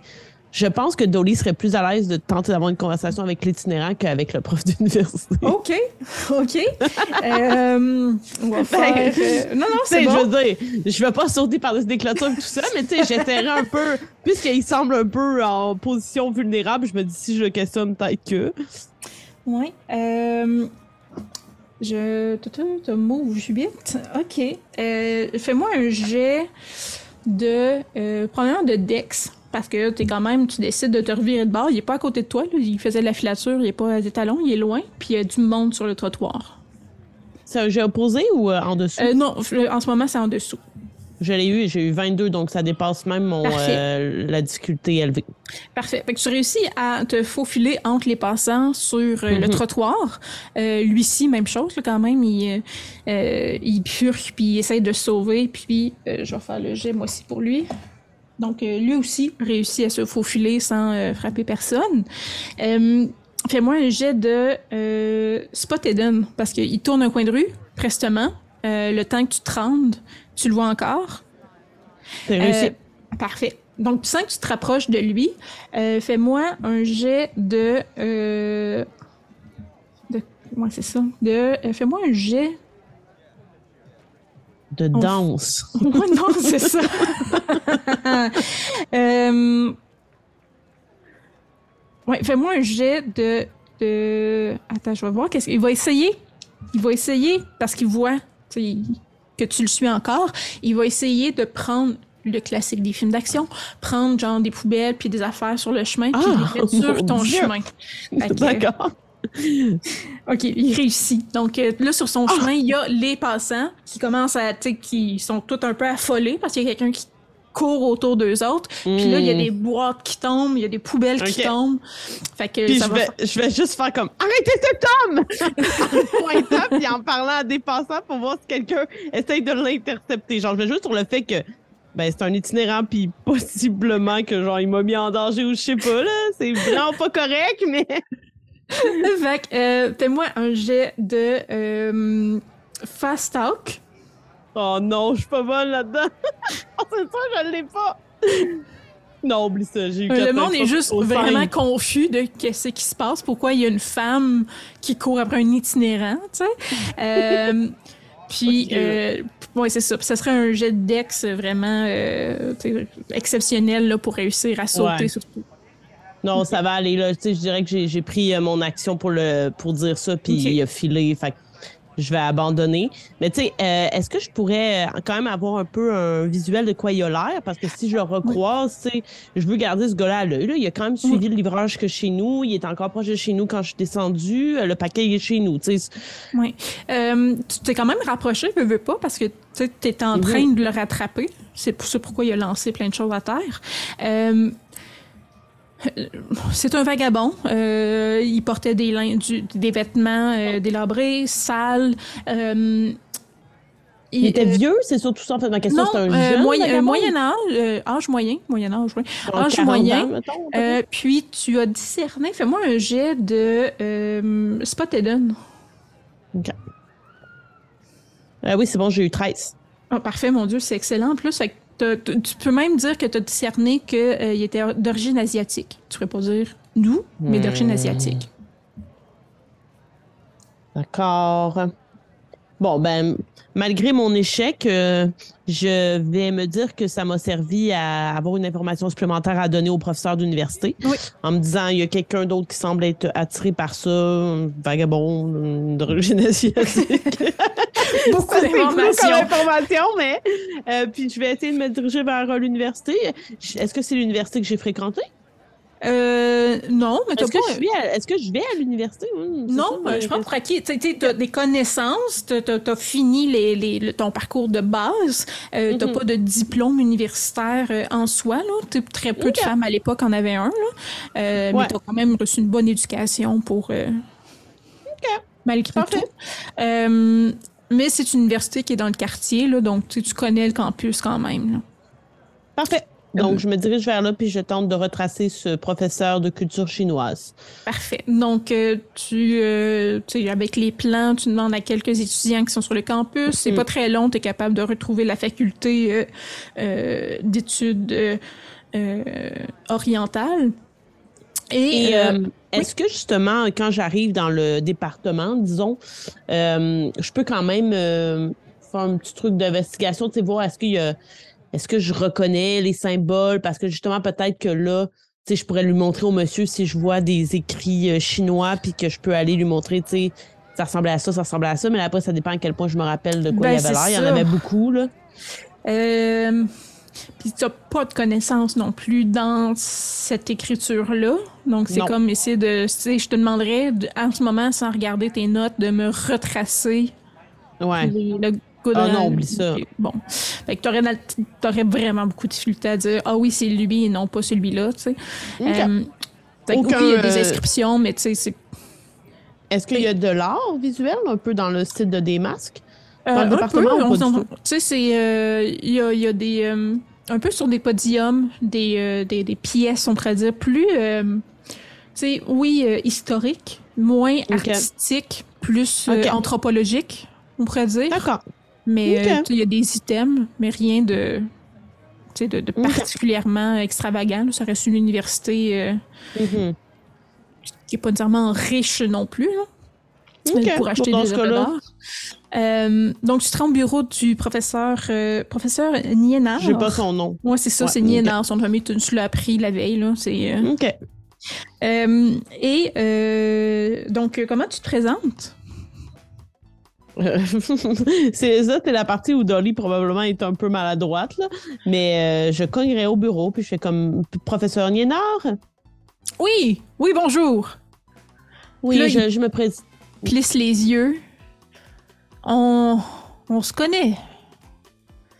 Je pense que Dolly serait plus à l'aise de tenter d'avoir une conversation avec l'itinérant qu'avec le prof d'université. OK. OK. euh, on va faire. euh, non, non, Tu sais, c'est je bon. veux dire, je vais pas sauter par-dessus des clôtures et tout ça, mais tu sais, j'essaierai un peu, puisqu'il semble un peu en position vulnérable, je me dis si je le questionne, peut-être que. Oui. Euh, je. tu move vite. OK. Euh, Fais-moi un jet de. Euh, premièrement de Dex. Parce que t'es quand même, tu décides de te revirer de bord. Il est pas à côté de toi, là. il faisait de la filature, il est pas à des talons, il est loin, puis il y a du monde sur le trottoir. C'est un jeu opposé ou euh, en dessous? Euh, non, en ce moment, c'est en dessous. Je l'ai eu, j'ai eu 22, donc ça dépasse même mon, euh, la difficulté élevée. Parfait. Fait que tu réussis à te faufiler entre les passants sur euh, le Mhm. trottoir. Euh, lui-ci, même chose, là, quand même. Il, il purque, puis il essaye de sauver. Puis je vais faire le jet, moi aussi, pour lui. Donc, lui aussi réussit à se faufiler sans frapper personne. Fais-moi un jet de Spot Hidden, parce qu'il tourne un coin de rue, prestement. Le temps que tu te rendes, tu le vois encore? C'est réussi. Euh, parfait. Donc, tu sens que tu te rapproches de lui. Euh, Fais-moi un jet de. Euh, de ouais, c'est ça? De, euh, Fais-moi un jet. de on- danse. Ouais, non, c'est ça. ouais, fais-moi un jet de, de. Attends, je vais voir. Qu'est-ce qu'il va essayer. Il va essayer parce qu'il voit que tu le suis encore. Il va essayer de prendre le classique des films d'action, prendre genre des poubelles puis des affaires sur le chemin puis Ah, les mettre sur ton Dieu. chemin. D'accord. OK, il réussit. Donc euh, là, sur Ah! son chemin, il y a les passants qui commencent à, tu sais, qui sont tous un peu affolés parce qu'il y a quelqu'un qui court autour d'eux autres. Puis là, il y a Mm. des boîtes qui tombent, il y a des poubelles qui tombent. Fait que Puis ça je va vais, je vais juste faire comme Arrêtez cet homme! en pointant puis en parlant à des passants pour voir si quelqu'un essaye de l'intercepter. Genre, je vais juste sur le fait que ben, c'est un itinérant puis possiblement que genre il m'a mis en danger ou je sais pas là. C'est vraiment pas correct, mais. fait que, euh, fais-moi un jet de euh, Fast Talk. Oh non, je suis pas bonne là-dedans. oh, c'est ça, je l'ai pas. Non, oublie ça, j'ai eu Le monde est juste vraiment confus de qu'est-ce qui se passe, pourquoi il y a une femme qui court après un itinérant, tu sais. Euh, puis, euh, ouais, c'est ça. Ça serait un jet de dex vraiment euh, exceptionnel là, pour réussir à sauter Ouais. surtout. Non, ça va aller là. Je dirais que j'ai pris euh, mon action pour le pour dire ça, puis il a filé. Fait je vais abandonner. Mais tu sais, euh, est-ce que je pourrais euh, quand même avoir un peu un visuel de quoi il a l'air? Parce que si je le recroise, tu sais, je veux garder ce gars-là à l'œil. Il a quand même suivi le livrage que chez nous. Il est encore proche de chez nous quand je suis descendue. Euh, Le paquet il est chez nous. Tu sais, Oui. Euh, tu t'es quand même rapproché, veux, veux pas, parce que tu es en train de le rattraper. C'est pour ça pourquoi il a lancé plein de choses à terre. Euh, c'est un vagabond. Euh, il portait des, lin- du- des vêtements euh, délabrés, sales. Euh, il était euh, vieux, c'est surtout ça en fait ma question. C'est un euh, jeune moyen, euh, moyen âge, euh, âge moyen, moyen âge, oui. Âge 40 moyen. ans, mettons? Euh, puis tu as discerné, fais-moi un jet de euh, Spot Hidden. Euh, oui, c'est bon, j'ai eu 13. Ah, parfait, mon Dieu, c'est excellent. En plus, tu peux même dire que tu as discerné qu'il était d'origine asiatique. Tu pourrais pas dire d'où, mais d'origine Hmm. asiatique. D'accord. Bon, ben, malgré mon échec, euh, je vais me dire que ça m'a servi à avoir une information supplémentaire à donner au professeur d'université. Oui. En me disant, il y a quelqu'un d'autre qui semble être attiré par ça, un vagabond d'origine asiatique. Beaucoup d'informations. information, mais. euh, puis je vais essayer de me diriger vers euh, l'université. Est-ce que c'est l'université que j'ai fréquentée? Euh, non, mais Est-ce que, pas... est-ce que je vais à l'université? Hum, Non, ça, je pense question. pour acquis. Tu as des connaissances, tu as, fini les, les- le- ton parcours de base, euh, tu Mhm. pas de diplôme universitaire euh, en soi. Là. Très peu de femmes à l'époque en avaient un, là. Euh, mais tu as quand même reçu une bonne éducation pour. euh, Malgré Parfait. tout. Euh, mais c'est une université qui est dans le quartier, là, donc tu tu connais le campus quand même. là. Parfait. Donc, je me dirige vers là, puis je tente de retracer ce professeur de culture chinoise. Parfait. Donc, euh, tu, euh, tu sais, avec les plans, tu demandes à quelques étudiants qui sont sur le campus. C'est pas très long, tu es capable de retrouver la faculté euh, euh, d'études euh, euh, orientale. Et, Et, euh, euh, est-ce que justement, quand j'arrive dans le département, disons, euh, je peux quand même euh, faire un petit truc d'investigation, tu sais, voir est-ce qu'il y a, est-ce que je reconnais les symboles, parce que justement, peut-être que là, tu sais, je pourrais lui montrer au monsieur si je vois des écrits euh, chinois, puis que je peux aller lui montrer, tu sais, ça ressemblait à ça, ça ressemblait à ça, mais après, ça dépend à quel point je me rappelle de quoi Ben, il y avait l'air. Il y en avait beaucoup, là. Euh, Puis tu n'as pas de connaissances non plus dans cette écriture-là. Donc c'est comme essayer de. Tu sais, je te demanderais de- en ce moment, sans regarder tes notes, de me retracer Ouais. les- le Good Ah non, oublie ça. Bon. Fait que t'aurais, t'aurais vraiment beaucoup de difficulté à dire Ah oui, c'est lui et non pas celui-là, tu sais. OK. Euh, fait Aucun, oui, il y a des euh, inscriptions, mais tu sais, c'est. Est-ce qu'il y a de l'art visuel un peu dans le style de des masques? Euh, Dans le département peu, ou pas Tu sais, c'est. euh, Il y, a, y a des. euh, un peu sur des podiums, des, des, des pièces, on pourrait dire, plus. tu sais, oui, historiques, moins Ok. artistiques, plus euh, Ok. anthropologiques, on pourrait dire. D'accord. Mais euh, il y a des items, mais rien de. De, particulièrement extravagant. Ça reste une université euh, Mhm. qui est pas nécessairement riche non plus. là. Pour acheter Bon, des œuvres d'art. Euh, donc, tu te rends au bureau du professeur, professeur Nienard. j'ai pas son nom. Ouais, c'est ça, Ouais, c'est. Nienard. Son famille, tu tu l'as appris la veille, là. OK. et donc, comment tu te présentes? c'est ça, c'est la partie où Dolly probablement est un peu maladroite, là. Mais euh, je cognerai au bureau, puis je fais comme professeur Nienard. Oui, oui, bonjour. Oui, Là, je, je me présente. Plisse les yeux. On, on se connaît.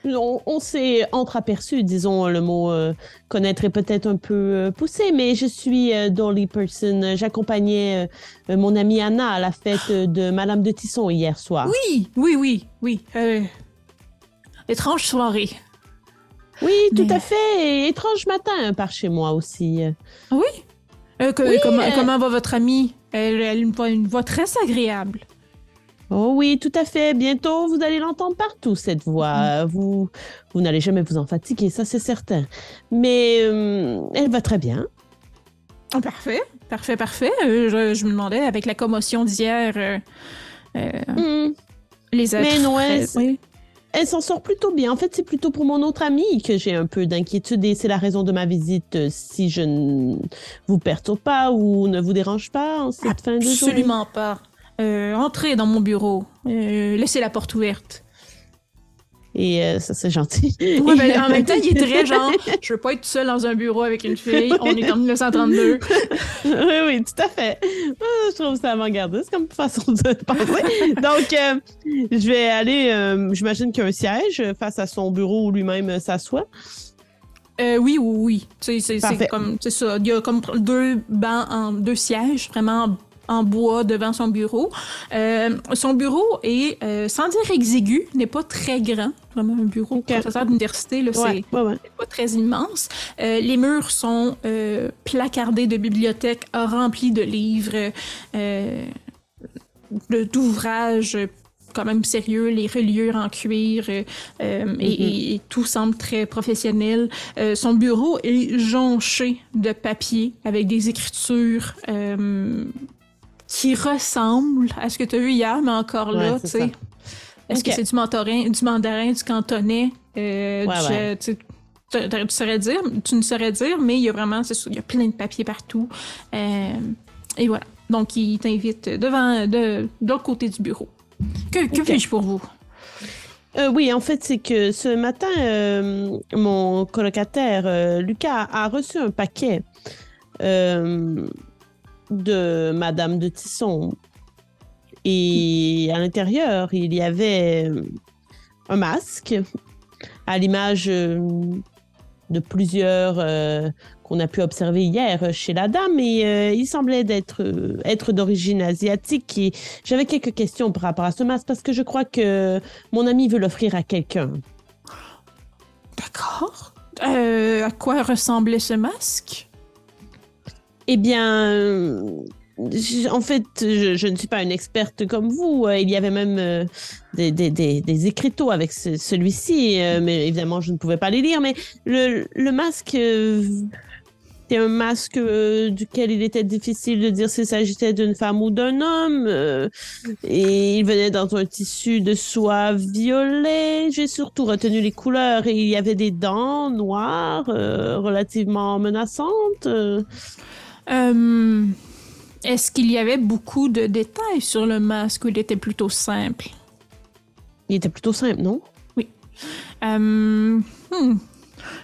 On, on s'est entreaperçu, disons le mot euh, connaître est peut-être un peu euh, poussé, mais je suis euh, Dolly Person. J'accompagnais euh, mon amie Anna à la fête de Madame de Tisson hier soir. Oui, oui, oui, oui. Étrange soirée. Oui, tout à fait. Et étrange matin par chez moi aussi. Oui? Que- Oui, comment, comment va votre amie? Elle, elle a une voix, une voix très agréable. Oh oui, tout à fait. Bientôt, vous allez l'entendre partout, cette voix. Vous, vous n'allez jamais vous en fatiguer, ça c'est certain. Mais euh, elle va très bien. Ah, parfait, parfait, parfait. Euh, je, je me demandais, avec la commotion d'hier, euh, Hmm, les Mais non, elle- oui. Elle s'en sort plutôt bien. En fait, c'est plutôt pour mon autre amie que j'ai un peu d'inquiétude et c'est la raison de ma visite. Si je ne vous perturbe pas ou ne vous dérange pas en cette fin de journée. Absolument pas. Euh, entrez dans mon bureau. Euh, laissez la porte ouverte. Et euh, ça, c'est gentil. Ouais, ben, en même temps, il est très genre, je veux pas être seul dans un bureau avec une fille. On est en 1932. oui, oui, tout à fait. Ah, je trouve ça avant-gardiste comme façon de penser. Donc, euh, je vais aller, euh, j'imagine qu'il y a un siège face à son bureau où lui-même s'assoit. Oui, oui, oui. C'est comme, c'est ça. Il y a comme deux bancs, en, deux sièges, vraiment en, bois devant son bureau. Euh, son bureau est, euh, sans dire exigu, n'est pas très grand. Vraiment un bureau Ok. de professeur d'université, Ouais, ouais, ouais. c'est pas très immense. Euh, les murs sont placardés de bibliothèques remplis de livres, d'ouvrages quand même sérieux, les reliures en cuir, euh, euh, et, et- et tout semble très professionnel. Euh, son bureau est jonché de papier avec des écritures euh, qui ressemblent à ce que tu as vu hier, mais encore là, Ouais, tu sais. Est-ce que c'est du mandarin, du mandarin, du cantonais? Euh, Ouais, du- ouais. tu saurais dire, tu ne saurais dire, mais il y a vraiment, c'est il y a plein de papiers partout. Euh, et voilà. Donc, il t'invite devant, de, de l'autre côté du bureau. Que, puis-je pour vous? Euh, oui, en fait, c'est que ce matin, euh, mon colocataire, euh, Lucas, a reçu un paquet euh, de Madame de Tisson. Et à l'intérieur, il y avait euh, un masque à l'image euh, de plusieurs euh, qu'on a pu observer hier chez la dame. Et euh, il semblait d'être euh, être d'origine asiatique. Et j'avais quelques questions par rapport à ce masque parce que je crois que mon ami veut l'offrir à quelqu'un. D'accord. Euh, à quoi ressemblait ce masque? Eh bien, euh, en fait, je, ne suis pas une experte comme vous. Il y avait même des, des, des, écriteaux avec celui-ci, mais évidemment, je ne pouvais pas les lire. Mais le, masque un masque euh, duquel il était difficile de dire s'il s'agissait d'une femme ou d'un homme. Euh, et il venait dans un tissu de soie violet. J'ai surtout retenu les couleurs et il y avait des dents noires euh, relativement menaçantes. Est-ce qu'il y avait beaucoup de détails sur le masque ou il était plutôt simple? Il était plutôt simple, non? Oui. Hmm.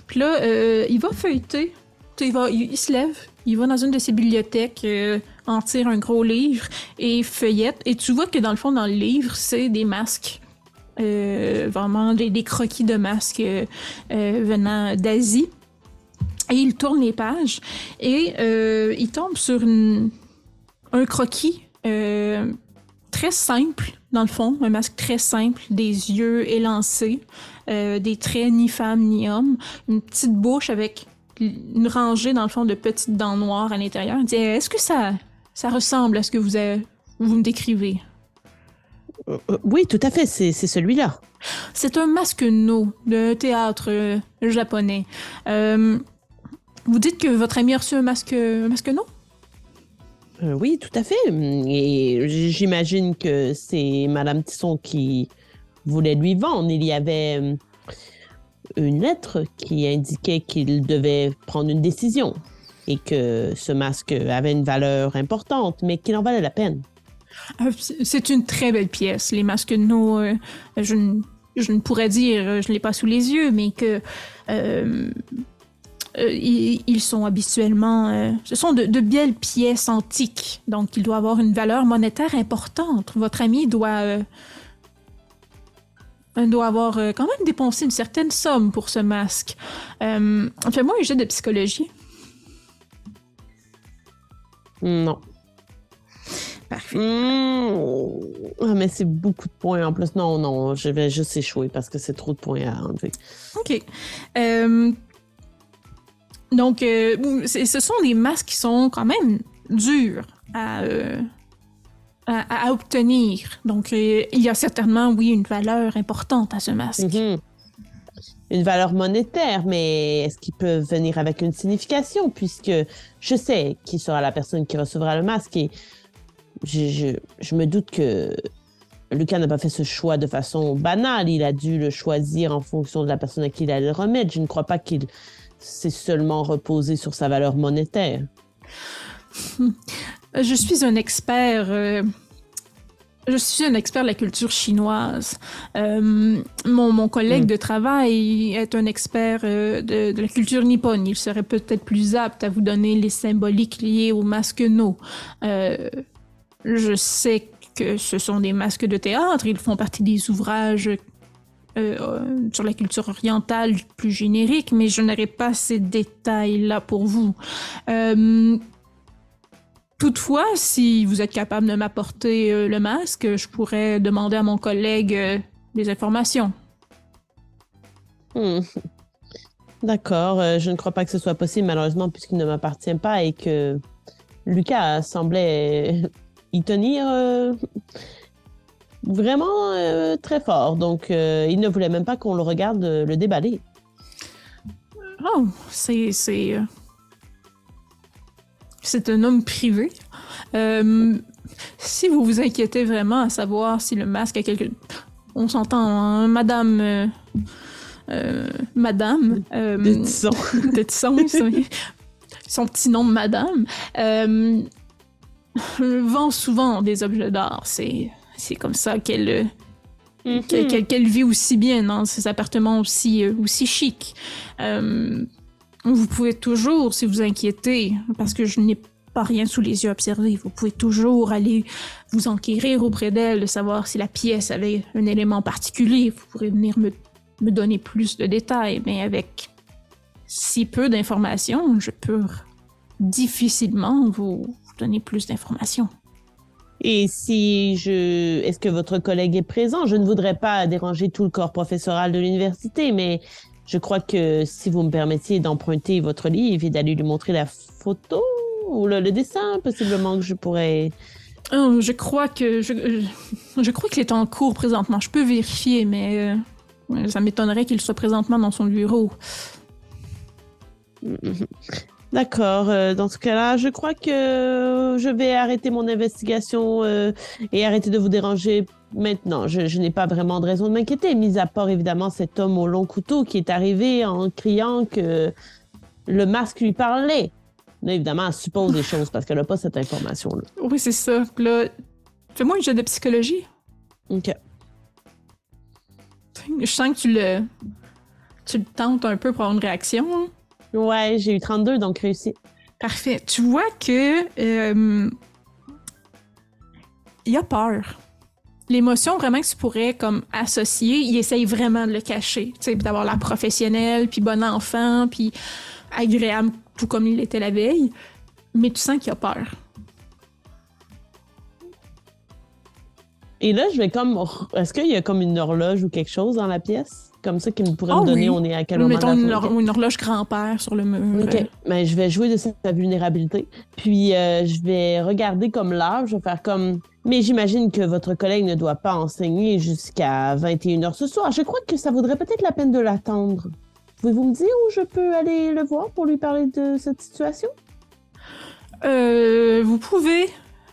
Puis là, il va feuilleter il, se lève, il va dans une de ses bibliothèques, euh, en tire un gros livre et feuillette. Et tu vois que dans le fond, dans le livre, c'est des masques. Euh, vraiment des, croquis de masques euh, venant d'Asie. Et il tourne les pages et il tombe sur un croquis très simple, dans le fond, un masque très simple, des yeux élancés, des traits ni femme ni homme, une petite bouche avec une rangée, dans le fond, de petites dents noires à l'intérieur. Est-ce que ça, ça ressemble à ce que vous, avez, vous me décrivez? Euh, euh, oui, tout à fait, c'est celui-là. C'est un masque no de théâtre euh, japonais. Vous dites que votre ami a reçu un masque, un masque no? oui, tout à fait. Et j'imagine que c'est Madame Tisson qui voulait lui vendre. Il y avait une lettre qui indiquait qu'il devait prendre une décision et que ce masque avait une valeur importante, mais qu'il en valait la peine. Euh, c'est une très belle pièce. Les masques de nos, euh, je, ne pourrais dire, je ne l'ai pas sous les yeux, mais que euh, ils, sont habituellement, ce sont de, de, belles pièces antiques, donc il doit avoir une valeur monétaire importante. Votre ami doit on doit avoir euh, quand même dépensé une certaine somme pour ce masque. Euh, Fais-moi un jeu de psychologie. Non. Parfait. Mmh. Ah, mais c'est beaucoup de points en plus. Non, non, je vais juste échouer parce que c'est trop de points à enlever. OK. Euh, donc, euh, ce sont des masques qui sont quand même durs à, à, obtenir. Donc, euh, il y a certainement, oui, une valeur importante à ce masque. Mhm. Une valeur monétaire, mais est-ce qu'il peut venir avec une signification puisque je sais qui sera la personne qui recevra le masque et je, je, me doute que Lucas n'a pas fait ce choix de façon banale. Il a dû le choisir en fonction de la personne à qui il allait le remettre. Je ne crois pas qu'il s'est seulement reposé sur sa valeur monétaire. Je suis un expert. Euh, je suis un expert de la culture chinoise. Euh, mon, collègue hmm. de travail est un expert euh, de, la culture nippone. Il serait peut-être plus apte à vous donner les symboliques liés aux masques no. je sais que ce sont des masques de théâtre. Ils font partie des ouvrages sur la culture orientale plus générique, mais je n'aurai pas ces détails-là pour vous. Toutefois, si vous êtes capable de m'apporter euh, le masque, je pourrais demander à mon collègue euh, des informations. Hmm. D'accord, euh, je ne crois pas que ce soit possible malheureusement puisqu'il ne m'appartient pas et que Lucas semblait y tenir vraiment très fort. Donc, il ne voulait même pas qu'on le regarde le déballer. Oh, c'est c'est un homme privé. Euh, si vous vous inquiétez vraiment à savoir si le masque a quelque... On s'entend, hein, madame... Euh, euh, madame... de Tisson. de Tisson, son petit nom de madame. vend souvent des objets d'art. C'est, c'est comme ça qu'elle... Qu'elle, vit aussi bien dans ses appartements aussi, aussi chics. Vous pouvez toujours, si vous inquiétez, parce que je n'ai pas rien sous les yeux observé, vous pouvez toujours aller vous enquérir auprès d'elle, de savoir si la pièce avait un élément particulier. Vous pourrez venir me, me donner plus de détails, mais avec si peu d'informations, je peux difficilement vous, donner plus d'informations. Et si je... Est-ce que votre collègue est présent? Je ne voudrais pas déranger tout le corps professoral de l'université, mais je crois que si vous me permettiez d'emprunter votre livre et d'aller lui montrer la photo, ou le, le dessin, possiblement que je pourrais. Oh, je crois que je, je, je crois qu'il est en cours présentement. Je peux vérifier, mais euh, ça m'étonnerait qu'il soit présentement dans son bureau. D'accord. euh, dans ce cas-là, je crois que je vais arrêter mon investigation euh, et arrêter de vous déranger maintenant. Je, je n'ai pas vraiment de raison de m'inquiéter, mis à part évidemment cet homme au long couteau qui est arrivé en criant que le masque lui parlait. Là, évidemment, elle suppose des choses parce qu'elle n'a pas cette information-là. Oui, c'est ça. Là, fais-moi un jeu de psychologie. OK. Je sens que tu le, tu le tentes un peu pour avoir une réaction. Ouais, j'ai eu 32, donc réussi. Parfait. Tu vois que euh, il a peur. L'émotion vraiment que tu pourrais comme associer, il essaye vraiment de le cacher, tu sais, d'avoir l'air professionnel, puis bon enfant, puis agréable, tout comme il l'était la veille. Mais tu sens qu'il a peur. Et là, je vais comme. Est-ce qu'il y a comme une horloge ou quelque chose dans la pièce? Comme ça qu'il pourrait Ah me donner, oui. on est à quel moment Mettons une, une horloge grand-père sur le mur. OK. Mais je vais jouer de sa vulnérabilité. Puis euh, je vais regarder comme l'heure. Je vais faire comme. Mais j'imagine que votre collègue ne doit pas enseigner jusqu'à 21h ce soir. Je crois que ça vaudrait peut-être la peine de l'attendre. Pouvez-vous me dire où je peux aller le voir pour lui parler de cette situation? Euh, vous pouvez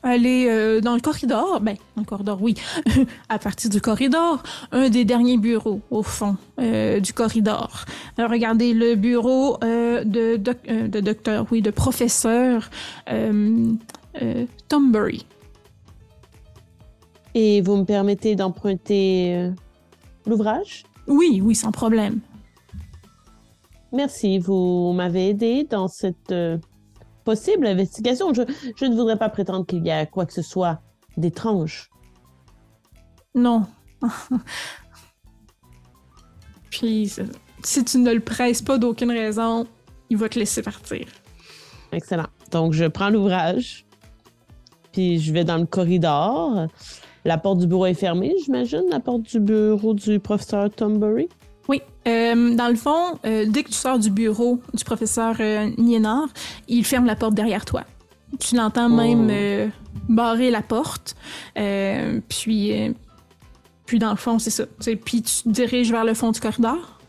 aller euh, dans le corridor. Ben, dans le corridor, oui. à partir du corridor, un des derniers bureaux au fond euh, du corridor. Alors, regardez le bureau euh, de, doc- de docteur, oui, de professeur Tombury. Et vous me permettez d'emprunter l'ouvrage? Oui, oui, sans problème. Merci, vous m'avez aidé dans cette possible investigation. Je, je ne voudrais pas prétendre qu'il y a quoi que ce soit d'étrange. Non. Puis, si tu ne le presses pas d'aucune raison, il va te laisser partir. Excellent. Donc, je prends l'ouvrage, puis je vais dans le corridor. La porte du bureau est fermée, j'imagine, la porte du bureau du professeur Tombury. Euh, dans le fond, euh, dès que tu sors du bureau du professeur euh, Niénard, il ferme la porte derrière toi. Tu l'entends même Oh. euh, barrer la porte. puis, puis dans le fond, c'est ça. Puis tu te diriges vers le fond du corridor.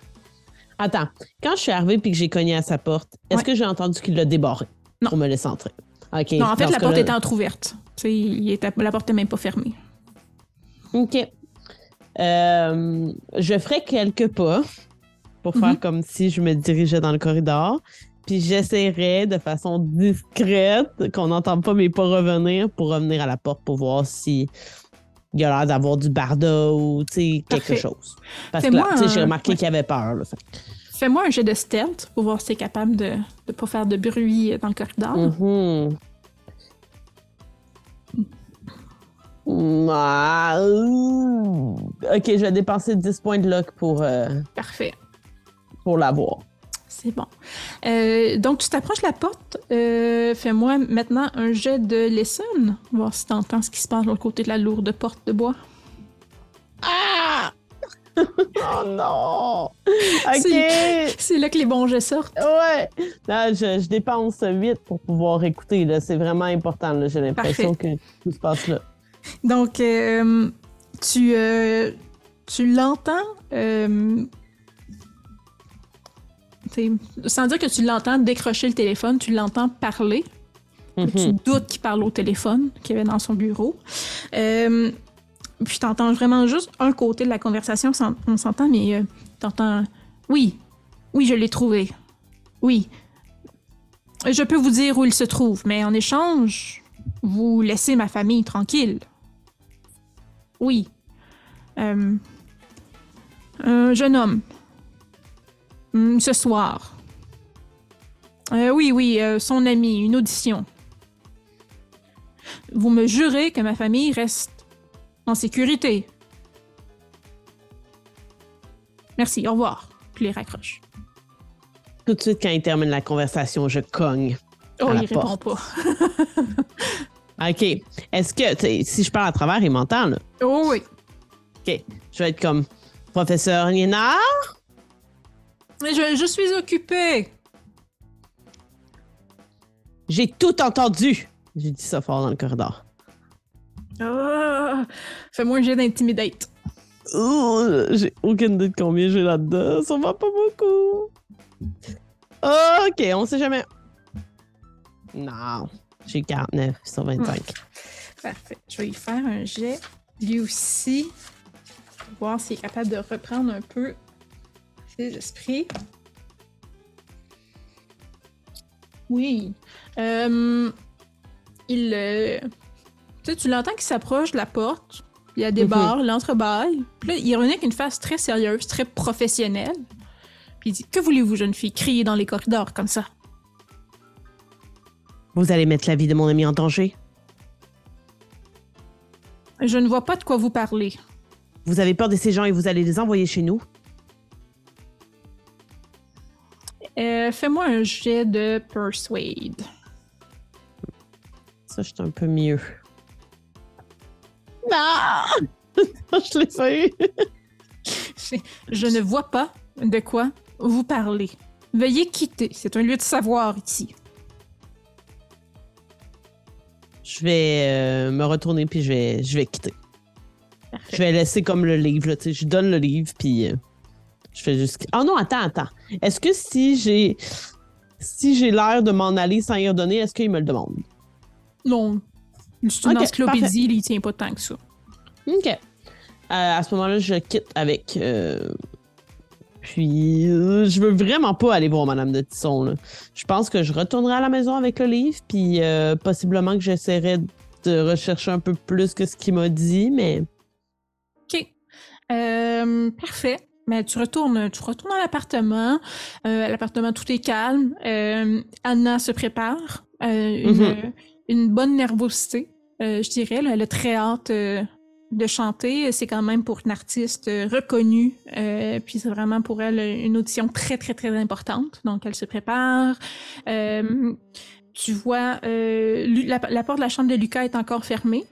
Attends, quand je suis arrivée puis que j'ai cogné à sa porte, est-ce Ouais. que j'ai entendu qu'il l'a débarré Non. pour me laisser entrer? Non, en fait, la porte était entrouverte. Il était, la porte n'est même pas fermée. OK. Euh, je ferai quelques pas pour faire Mhm. comme si je me dirigeais dans le corridor. Puis j'essaierai de façon discrète, qu'on n'entende pas mes pas revenir, pour revenir à la porte pour voir si il y a l'air d'avoir du barda ou quelque Parfait. chose. Parce que là, j'ai remarqué ouais. qu'il avait peur. Fais-moi un jet de stealth pour voir si t'es capable de ne pas faire de bruit dans le corridor. Mhm. Mm, ah. Ok, je vais dépenser 10 points de luck pour, euh, Parfait. Pour l'avoir. C'est bon. Euh, donc, tu t'approches de la porte. Euh, Fais-moi maintenant un jet de lesson. Voir si tu entends ce qui se passe de l'autre côté de la lourde porte de bois. Ah! oh non! Ok! C'est- là que les bons jets sortent. Ouais! Non, je, je dépense 8 pour pouvoir écouter. là. C'est vraiment important. là. J'ai l'impression que tout se passe là. Donc, euh, tu, euh, tu l'entends. Sans dire que tu l'entends décrocher le téléphone, tu l'entends parler. Tu Mhm. doutes qu'il parle au téléphone qu'il y avait dans son bureau. Euh, puis t'entends vraiment juste un côté de la conversation, on s'entend, mais euh, t'entends Oui, oui, je l'ai trouvé. Oui. Je peux vous dire où il se trouve, mais en échange, vous laissez ma famille tranquille. Oui. Euh, un jeune homme. Hum, ce soir. Euh, oui, oui, euh, son ami, une audition. Vous me jurez que ma famille reste en sécurité. Merci, au revoir. Puis il raccroche. Tout de suite, quand il termine la conversation, je cogne. Oh, À la il répond pas. OK. Est-ce que, si je parle à travers, il m'entend, là? Oh oui. OK. Je vais être comme professeur Liénard. Je, je suis occupée. J'ai tout entendu! J'ai dit ça fort dans le corridor. Ah! Fais-moi un jet d'intimidate. Oh, j'ai aucune idée de combien j'ai là-dedans. Ça va pas beaucoup. Ok, on sait jamais. Non, j'ai 49 sur 25. Parfait. Je vais y faire un jet. Lui aussi. Voir s'il est capable de reprendre un peu ses esprits. Oui. Euh, il. euh, tu sais, tu l'entends qu'il s'approche de la porte. Il y a des Mhm. barres, l'entrebâille. Puis là, il revient avec une face très sérieuse, très professionnelle. Puis il dit Que voulez-vous, jeune fille, crier dans les corridors comme ça Vous allez mettre la vie de mon ami en danger? Je ne vois pas de quoi vous parlez. Vous avez peur de ces gens et vous allez les envoyer chez nous? Euh, Fais-moi un jet de Persuade. Ça, je suis un peu mieux. Ah! je l'ai fait. Je ne vois pas de quoi vous parlez. Veuillez quitter. C'est un lieu de savoir ici. Je vais euh, me retourner puis je vais, je vais quitter. Je vais laisser comme le livre. Là, tu sais, je donne le livre puis euh, je fais juste. Oh non, attends, attends. Est-ce que si j'ai si j'ai l'air de m'en aller sans y redonner, est-ce qu'il me le demande? Non. C'est une Ok, encyclopédie, il tient pas tant que ça. OK. Euh, à ce moment-là, je quitte avec. euh, Puis, euh, je veux vraiment pas aller voir Madame de Tisson. Là. Je pense que je retournerai à la maison avec le livre, puis euh, possiblement que j'essaierai de rechercher un peu plus que ce qu'il m'a dit, mais. OK. Parfait. Mais tu retournes, tu retournes à l'appartement. Euh, à l'appartement, tout est calme. Euh, Anna se prépare. Euh, une, Mhm. une bonne nervosité, euh, je dirais. là. Elle a très hâte euh, de chanter. C'est quand même pour une artiste euh, reconnue. euh, puis c'est vraiment pour elle une audition très, très, très importante. Donc, elle se prépare. Euh, tu vois, euh, la, la porte de la chambre de Lucas est encore fermée.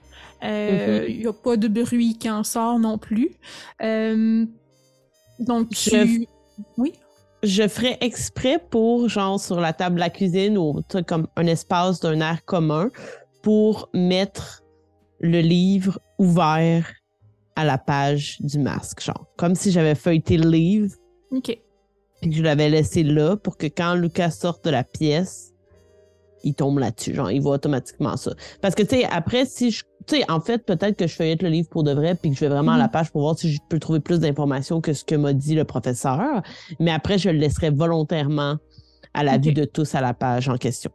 Euh, Il n'y a pas de bruit qui en sort non plus. Euh, donc, tu... Je- Oui? Je ferais exprès pour, genre, sur la table de la cuisine ou comme un espace d'un air commun pour mettre le livre ouvert à la page du masque, genre. Comme si j'avais feuilleté le livre OK. puis que je l'avais laissé là pour que quand Lucas sorte de la pièce, il tombe là-dessus. Genre, il voit automatiquement ça. Parce que, tu sais, après, si je. Tu sais, en fait, peut-être que je feuillette le livre pour de vrai puis que je vais vraiment à la Mhm. page pour voir si je peux trouver plus d'informations que ce que m'a dit le professeur. Mais après, je le laisserai volontairement à la vue de tous à la page en question.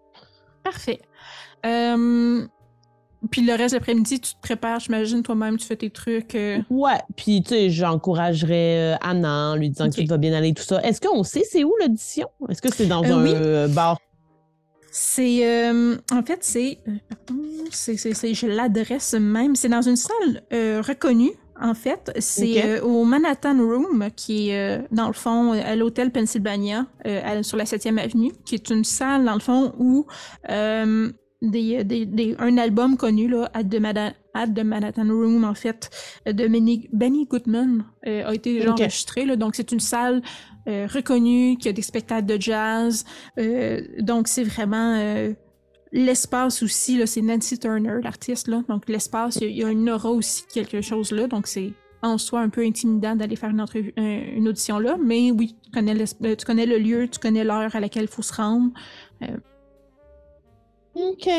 Parfait. Euh, Puis le reste de l'après-midi, tu te prépares, j'imagine, toi-même, tu fais tes trucs. euh, Ouais, puis tu sais, j'encouragerais euh, Anna en lui disant Ok. que tout va bien aller, tout ça. Est-ce qu'on sait c'est où l'audition? Est-ce que c'est dans Euh, un oui. bar? C'est. euh, en fait, c'est. euh, pardon, c'est, c'est, c'est- je l'adresse même. C'est dans une salle euh, reconnue, en fait. C'est euh, au Manhattan Room, qui est, euh, dans le fond, à l'hôtel Pennsylvania, euh, à- sur la 7e avenue, qui est une salle, dans le fond, où euh, des, des, des- un album connu, là, At the, Mada- At the Manhattan Room, en fait, de Benny, Benny Goodman, euh, a été enregistré. Là, donc, c'est une salle euh, reconnue, qui a des spectacles de jazz. Euh, donc, c'est vraiment euh, l'espace aussi. Là, c'est Nancy Turner, l'artiste. Là. Donc, l'espace, il y a- une aura aussi, quelque chose là. Donc, c'est en soi un peu intimidant d'aller faire une, une audition là. Mais oui, tu connais, tu connais le lieu, tu connais l'heure à laquelle il faut se rendre. OK.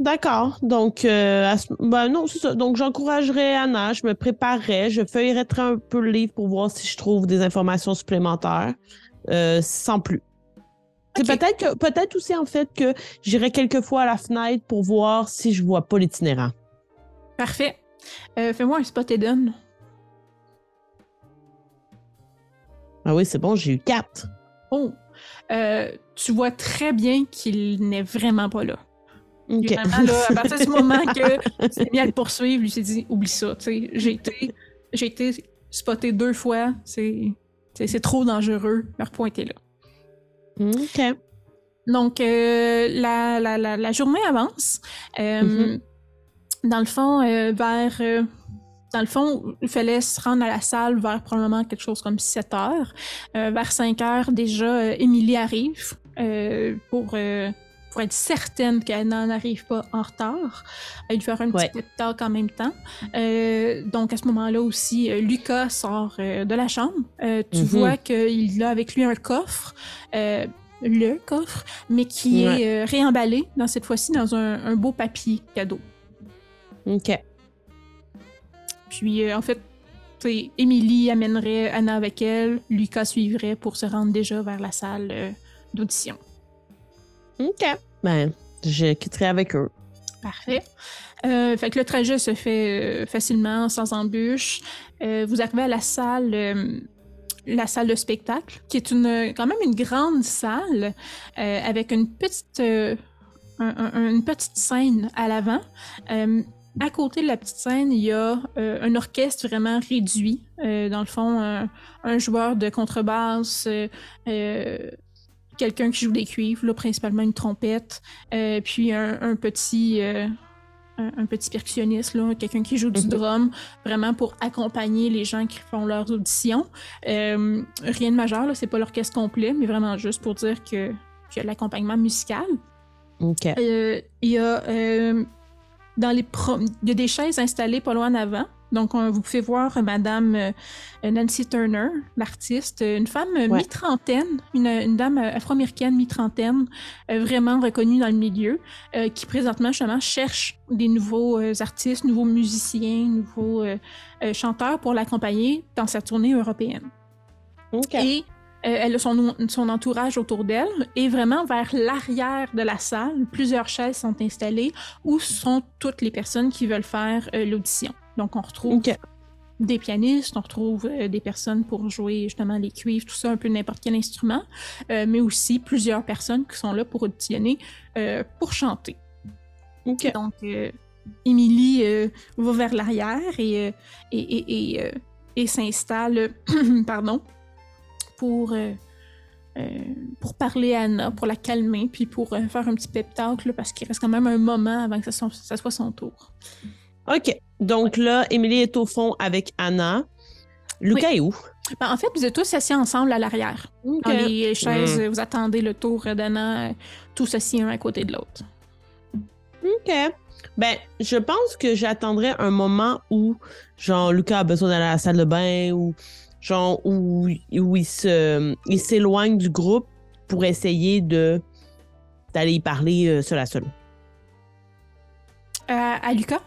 D'accord. Donc, euh, ce- ben non, c'est ça. Donc, j'encouragerais Anna, je me préparerais, je feuillerais un peu le livre pour voir si je trouve des informations supplémentaires, euh, sans plus. C'est peut-être que peut-être aussi en fait que j'irai quelques fois à la fenêtre pour voir si je vois pas l'itinérant. Parfait. Euh, Fais-moi un spot hidden. Ah oui, c'est bon, j'ai eu quatre. Oh! Tu vois très bien qu'il n'est vraiment pas là. OK. Il est vraiment là, à partir du moment que tu mis à le poursuivre, lui s'est dit oublie ça. tu sais, J'ai été, j'ai été spoté deux fois, c'est, c'est, trop dangereux, me repointer là. OK. Donc, euh, la, la, la, la journée avance. Euh, Mhm. Dans le fond, euh, vers. euh, dans le fond, il fallait se rendre à la salle vers probablement quelque chose comme 7 heures. Euh, vers 5 heures, déjà, euh, Émilie arrive euh, pour, euh, pour être certaine qu'elle n'arrive pas en retard, à lui faire un petit Ouais. pep talk en même temps. Euh, donc à ce moment-là aussi, euh, Lucas sort euh, de la chambre. Euh, tu Mhm. vois qu'il a avec lui un coffre. euh, le coffre, mais qui Ouais. est réemballé, dans cette fois-ci, dans un, un beau papier cadeau. OK. Puis, en fait, Émilie amènerait Anna avec elle, Lucas suivrait pour se rendre déjà vers la salle d'audition. OK. Ben, je quitterai avec eux. Parfait. Euh, fait que le trajet se fait euh, facilement, sans embûche. Euh, vous arrivez à la salle, la salle de spectacle, qui est une, quand même une grande salle avec une petite, un- un- une petite scène à l'avant. À côté de la petite scène, il y a un orchestre vraiment réduit. Dans le fond, un, joueur de contrebasse, quelqu'un qui joue des cuivres, là, principalement une trompette, euh, puis un, un petit, euh, un, un petit percussionniste, là, quelqu'un qui joue du Mhm. drum, vraiment pour accompagner les gens qui font leurs auditions. Euh, rien de majeur, là, c'est pas l'orchestre complet, mais vraiment juste pour dire que qu'il y a de l'accompagnement musical. OK. Il y a dans les il y a des chaises installées pas loin en avant. Donc, on- vous pouvez voir euh, Madame euh, Nancy Turner, l'artiste, euh, une femme Ouais. mi-trentaine, une, une dame afro-américaine mi-trentaine, vraiment reconnue dans le milieu, euh, qui présentement justement cherche des nouveaux artistes, nouveaux musiciens, nouveaux euh, chanteurs pour l'accompagner dans sa tournée européenne. OK. Et euh, elle a son, son entourage autour d'elle. Et vraiment, vers l'arrière de la salle, plusieurs chaises sont installées où sont toutes les personnes qui veulent faire euh, l'audition. Donc, on retrouve des pianistes, on retrouve euh, des personnes pour jouer justement les cuivres, tout ça, un peu n'importe quel instrument, euh, mais aussi plusieurs personnes qui sont là pour auditionner, euh, pour chanter. Donc, Émilie va vers l'arrière et, et, et, et, et s'installe, pardon, pour, euh, pour parler à Anna, pour la calmer, puis pour euh, faire un petit pep talk, là, parce qu'il reste quand même un moment avant que ça soit son tour. OK. Donc là, Émilie est au fond avec Anna. Lucas est où? Ben, en fait, vous êtes tous assis ensemble à l'arrière. Dans les chaises, Mm. euh, vous attendez le tour d'Anna, tous assis un à côté de l'autre. OK. Ben, je pense que j'attendrai un moment où, genre, Lucas a besoin d'aller à la salle de bain ou, genre, où, où il se, il s'éloigne du groupe pour essayer de d'aller y parler euh, seul à seul. Euh, à Lucas?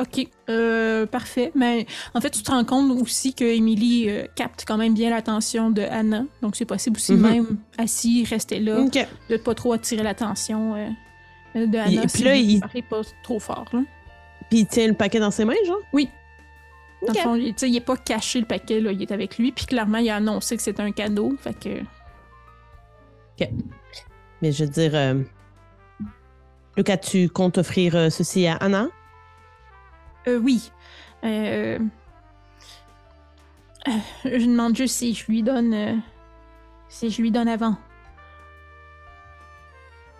OK, euh, parfait. Mais en fait, tu te rends compte aussi que Emily euh, capte quand même bien l'attention de Anna. Donc, c'est possible aussi, Mhm. même assis, rester là, OK. de pas trop attirer l'attention euh, de Anna. Et puis là, il- pas trop fort. Là. Puis il tient le paquet dans ses mains, genre? Oui. Dans OK. le fond, il, tu sais, il est pas caché le paquet, là, il est avec lui. Puis clairement, il a annoncé que c'était un cadeau. Fait que. Mais je veux dire, euh, Lucas, tu comptes offrir ceci à Anna? Euh, oui. Euh, euh, je demande juste si je lui donne. euh, si je lui donne avant.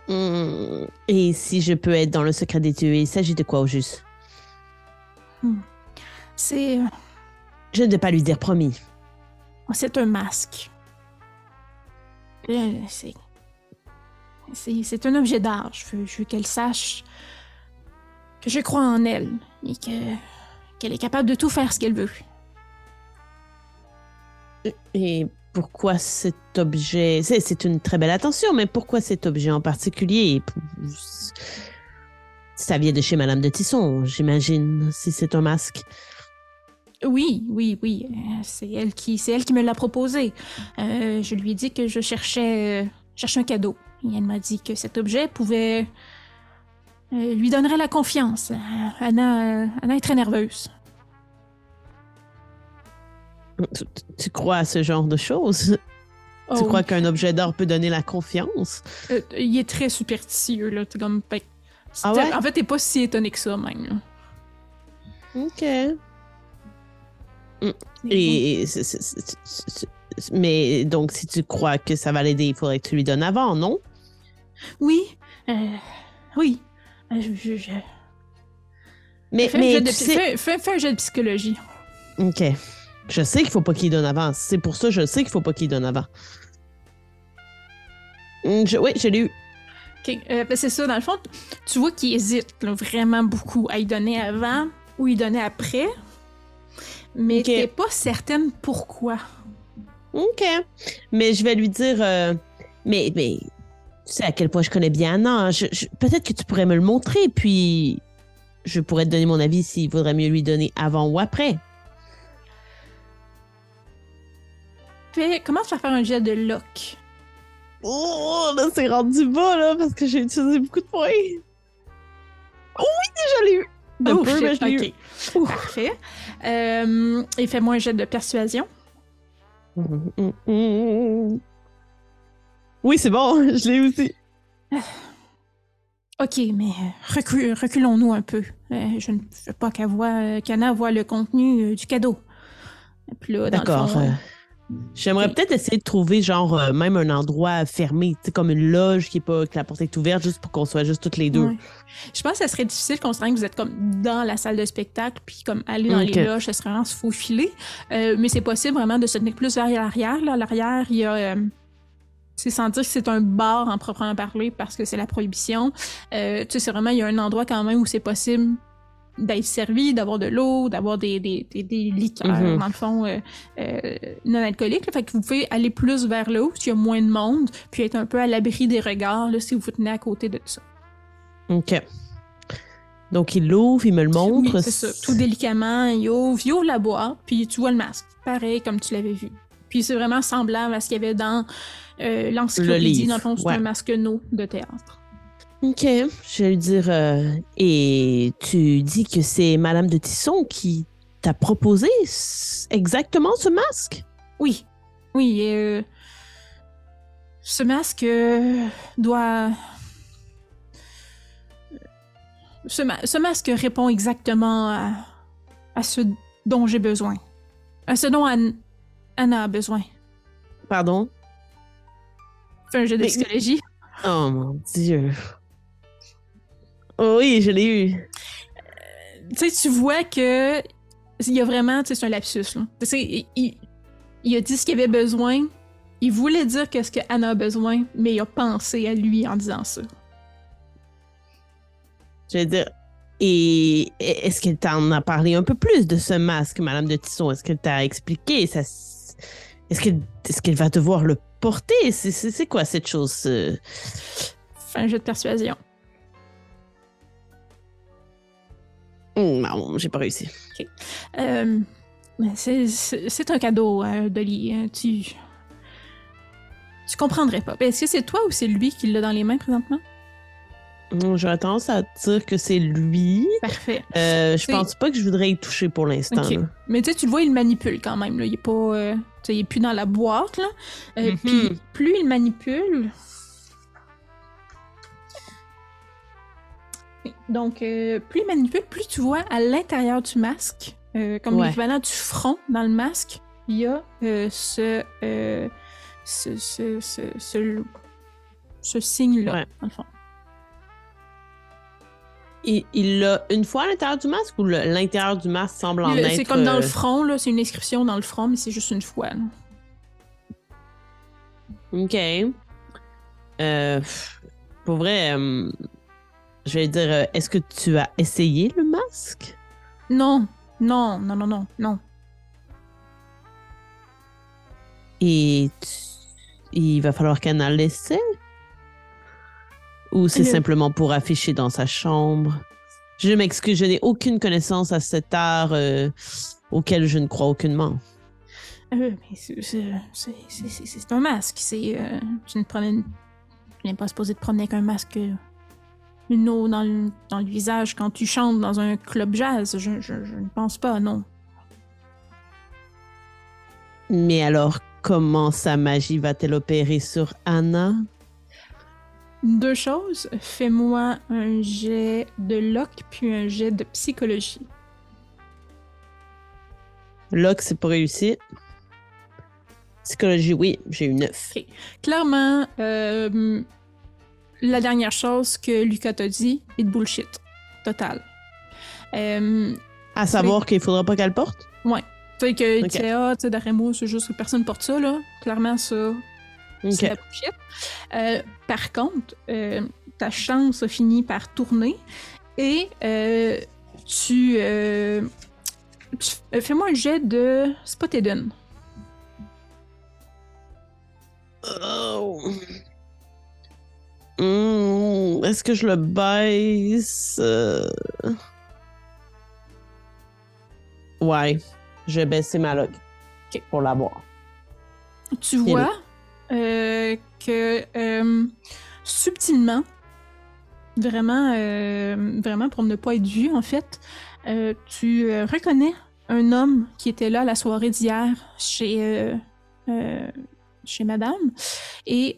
Hmm. Et si je peux être dans le secret des dieux, il s'agit de quoi au juste? C'est. Je ne vais pas lui dire promis. C'est un masque. Euh, C'est. C'est un objet d'art. Je veux, je veux qu'elle sache que je crois en elle et que qu'elle est capable de tout faire ce qu'elle veut. Et pourquoi cet objet C'est c'est une très belle attention, mais pourquoi cet objet en particulier? Ça vient de chez Madame de Tisson, j'imagine, si c'est un masque. Oui, oui, oui. euh, C'est elle qui, c'est elle qui me l'a proposé. Euh, je lui ai dit que je cherchais, euh, cherchais un cadeau. Et elle m'a dit que cet objet pouvait euh, lui donnerait la confiance. Euh, Anna, euh, Anna est très nerveuse. Tu, tu crois à ce genre de choses? Tu Oh, crois qu'un objet d'or peut donner la confiance? Euh, il est très superstitieux là. Comme, fait- Ah ouais? En fait, t'es pas si étonné que ça même. là. Ok. Et mais donc, si tu crois que ça va l'aider, il faudrait que tu lui donnes avant, non? Oui, euh, oui. Euh, je- je- Mais, Fais, un mais jet de- tu sais- fais- fais- fais un jet de psychologie. Ok. Je sais qu'il faut pas qu'il donne avant. C'est pour ça que je sais qu'il faut pas qu'il donne avant. Mm, je- oui, je l'ai eu. Ok, euh, ben, c'est ça, dans le fond, tu vois qu'il hésite là, vraiment beaucoup à y donner avant ou y donner après, mais Ok. t'es pas certaine pourquoi. OK. Mais je vais lui dire, euh, mais, mais sais à quel point je connais bien Anna. Je- je- Peut-être que tu pourrais me le montrer, puis je pourrais te donner mon avis s'il vaudrait mieux lui donner avant ou après. Fais, commence par faire un jet de lock. Oh, là, c'est rendu bas, là, parce que j'ai utilisé beaucoup de points. Oui, je l'ai eu. De Oh, peu, mais je l'ai eu. ok. Parfait. Euh, et fais-moi un jet de persuasion. Mm, mm, mm. Oui, c'est bon, je l'ai aussi. Ok, mais euh, recu- reculons-nous un peu. Euh, je ne veux pas euh, qu'Anna voit le contenu du cadeau. D'accord. euh, J'aimerais peut-être essayer de trouver, genre, euh, même un endroit fermé, comme une loge qui est pas, que la porte est ouverte, juste pour qu'on soit juste toutes les deux. Ouais. Je pense que ça serait difficile considérant que vous êtes comme dans la salle de spectacle, puis comme aller dans les loges, ça serait vraiment se faufiler. Euh, mais c'est possible vraiment de se tenir plus vers l'arrière. Là, à l'arrière, il y a. c'est sans dire que c'est un bar en proprement parler parce que c'est la prohibition. Euh, tu sais, c'est vraiment, il y a un endroit quand même où c'est possible d'être servi, d'avoir de l'eau, d'avoir des, des, des, des liqueurs, Mhm. dans le fond, euh, euh, non alcooliques. là. Fait que vous pouvez aller plus vers là où il y a moins de monde, puis être un peu à l'abri des regards là, si vous vous tenez à côté de ça. OK. Donc, il l'ouvre, il me le montre. Oui, c'est ça. Tout délicatement, il ouvre, il ouvre la boîte, puis tu vois le masque. Pareil comme tu l'avais vu. Puis c'est vraiment semblable à ce qu'il y avait dans euh, l'encyclopédie. livre, Dans le fond, c'est ouais. un masque no de théâtre. OK. Je vais lui dire. euh, et tu dis que c'est Madame de Tisson qui t'a proposé exactement ce masque? Oui, oui. euh, ce masque euh, doit... Ce, ma- ce masque répond exactement à, à ce dont j'ai besoin. À ce dont Anne- Anna a besoin. Pardon? Fais un jeu de psychologie. Oh mon Dieu. Oh oui, je l'ai eu. tu sais, tu vois que il y a vraiment, tu sais, c'est un lapsus. Là. Il, il- il a dit ce qu'il avait besoin. Il voulait dire que ce que Anna a besoin, mais il a pensé à lui en disant ça. Je vais dire. Et est-ce qu'elle t'en a parlé un peu plus de ce masque, Madame de Tisson? Est-ce qu'elle t'a expliqué? Ça, est-ce qu'elle est qu'elle va devoir le porter? C'est- quoi cette chose? euh? Fais un jeu de persuasion. Non, j'ai pas réussi. Euh, c'est- un cadeau, euh, Dolly. hein, Tu. Tu comprendrais pas. Est-ce que c'est toi ou c'est lui qui l'a dans les mains présentement? J'aurais tendance à dire que c'est lui. Parfait. Euh, je pense pas que je voudrais y toucher pour l'instant. Mais tu sais, tu le vois, il le manipule quand même. Là. Il est pas. euh, il est plus dans la boîte. Là. Euh, Mhm. Puis plus il manipule. Donc, euh, plus il manipule, plus tu vois à l'intérieur du masque, euh, comme Ouais. l'équivalent du front dans le masque, il y a ce, ce, ce, ce, ce, ce signe-là, Ouais. dans le fond. Il il l'a une fois à l'intérieur du masque ou l'intérieur du masque semble en être... C'est comme dans le euh, front, là, c'est une inscription dans le front, mais c'est juste une fois. là. OK. Euh, pour vrai, euh, je vais dire, est-ce que tu as essayé le masque? Non, non, non, non, non, non. Et tu- il va falloir qu'Anna l'essaie? Ou c'est Le- simplement pour afficher dans sa chambre? Je m'excuse, je n'ai aucune connaissance à cet art euh, auquel je ne crois aucunement. Euh, mais c'est- un masque. C'est euh, tu ne promènes, tu n'es pas supposé te promener avec un masque, euh, une eau dans le, dans le visage quand tu chantes dans un club jazz. Je, je- je ne pense pas, non. Mais alors, comment sa magie va-t-elle opérer sur Anna? Deux choses. Fais-moi un jet de lock puis un jet de psychologie. Locke, c'est pas réussi. Psychologie, oui, j'ai eu neuf. Clairement, euh, la dernière chose que Lucas t'a dit est de bullshit. Total. Euh, À savoir qu'il faudra pas qu'elle porte? Ouais. Tu sais que Ok. tu sais, ah, tu sais, d'après moi, c'est juste que personne porte ça, là. Clairement, ça, C'est la. Euh, par contre, euh, ta chance a fini par tourner et euh, tu, euh, tu- euh, Fais-moi un jet de Spot. Oh. Hmm, Est-ce que je le baisse? Euh, Ouais, je vais baisser ma log Ok. pour l'avoir. Tu Et vois euh, que euh, subtilement, vraiment, euh, vraiment pour ne pas être vu en fait, euh, tu euh, reconnais un homme qui était là la soirée d'hier chez chez Madame et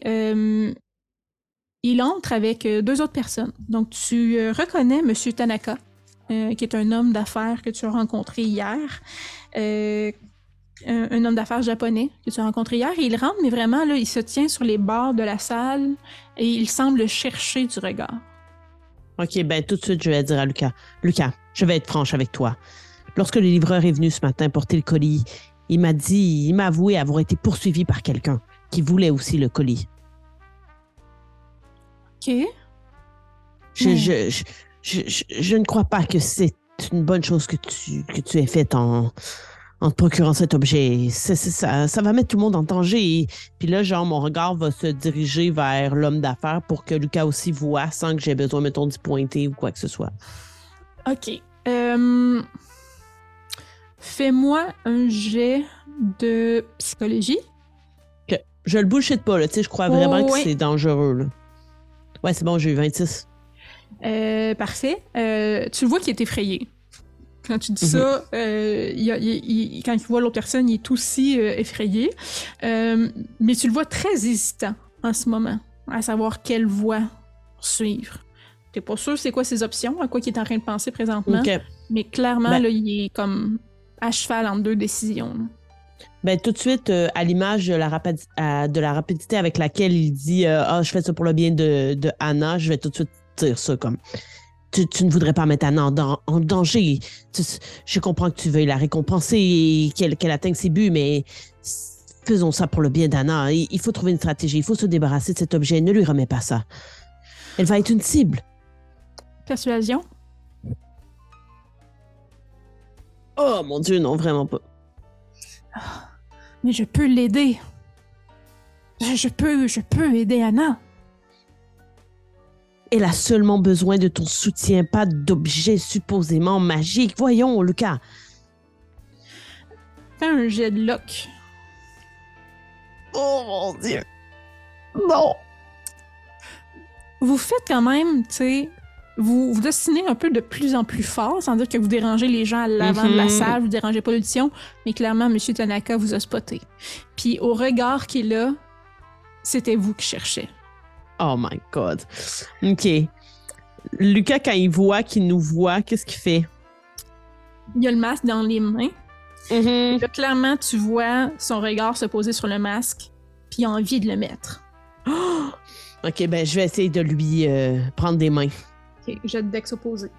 il entre avec deux autres personnes. Donc tu reconnais Monsieur Tanaka, qui est un homme d'affaires que tu as rencontré hier. Un, un homme d'affaires japonais que tu as rencontré hier. Et il rentre, mais vraiment, là, il se tient sur les bords de la salle et il semble chercher du regard. Ok, ben tout de suite, je vais dire à Lucas. Lucas, je vais être franche avec toi. Lorsque le livreur est venu ce matin porter le colis, il m'a dit, il m'a avoué avoir été poursuivi par quelqu'un qui voulait aussi le colis. OK. Je, Hmm. je, je, je, je- je ne crois pas que c'est une bonne chose que tu, que tu aies faite en, en te procurant cet objet. Ça, ça va mettre tout le monde en danger. Et, puis là, genre, mon regard va se diriger vers l'homme d'affaires pour que Lucas aussi voit sans que j'ai besoin, mettons, d'y pointer ou quoi que ce soit. OK. Euh, Fais-moi un jet de psychologie. Je le bullshit pas, là. Tu sais, je crois vraiment Oh, que ouais. c'est dangereux, là. Ouais, c'est bon, j'ai eu 26. Euh, parfait. Euh, tu le vois qu'il est effrayé. Quand tu dis Mhm. ça, euh, il il- il- quand il voit l'autre personne, il est aussi euh, effrayé. Euh, mais tu le vois très hésitant en ce moment, à savoir quelle voie suivre. T'es pas sûr c'est quoi ses options, à quoi il est en train de penser présentement, mais clairement, Ben- là, il est comme à cheval entre deux décisions. là. Ben, tout de suite, euh, à l'image de, de la rapidité avec laquelle il dit euh, Ah, je fais ça pour le bien de, de Anna, je vais tout de suite dire ça comme Tu, tu ne voudrais pas mettre Anna en, en danger. Tu- je comprends que tu veuilles la récompenser et qu'elle atteigne ses buts, mais faisons ça pour le bien d'Anna. Il, il faut trouver une stratégie, il faut se débarrasser de cet objet. Ne lui remets pas ça. Elle va être une cible. Persuasion? Oh mon Dieu, non, vraiment pas. Mais je peux l'aider. Je, je peux, je peux aider Anna. Elle a seulement besoin de ton soutien, pas d'objet supposément magique. Voyons, Lucas. Fais un jet de lock. Oh mon Dieu. Non. vous faites quand même, tu sais, vous vous dessinez un peu de plus en plus fort, sans dire que vous dérangez les gens à l'avant de la Mhm. salle, vous dérangez pas l'audition, mais clairement, M. Tanaka vous a spoté. Puis au regard qu'il a, c'était vous qui cherchez. Oh my God. OK. Lucas, quand il voit qu'il nous voit, qu'est-ce qu'il fait? Il a le masque dans les mains. Mhm. Là, clairement, tu vois son regard se poser sur le masque, puis il a envie de le mettre. Oh! OK, ben je vais essayer de lui euh, prendre des mains. Ok, jet de dex opposé.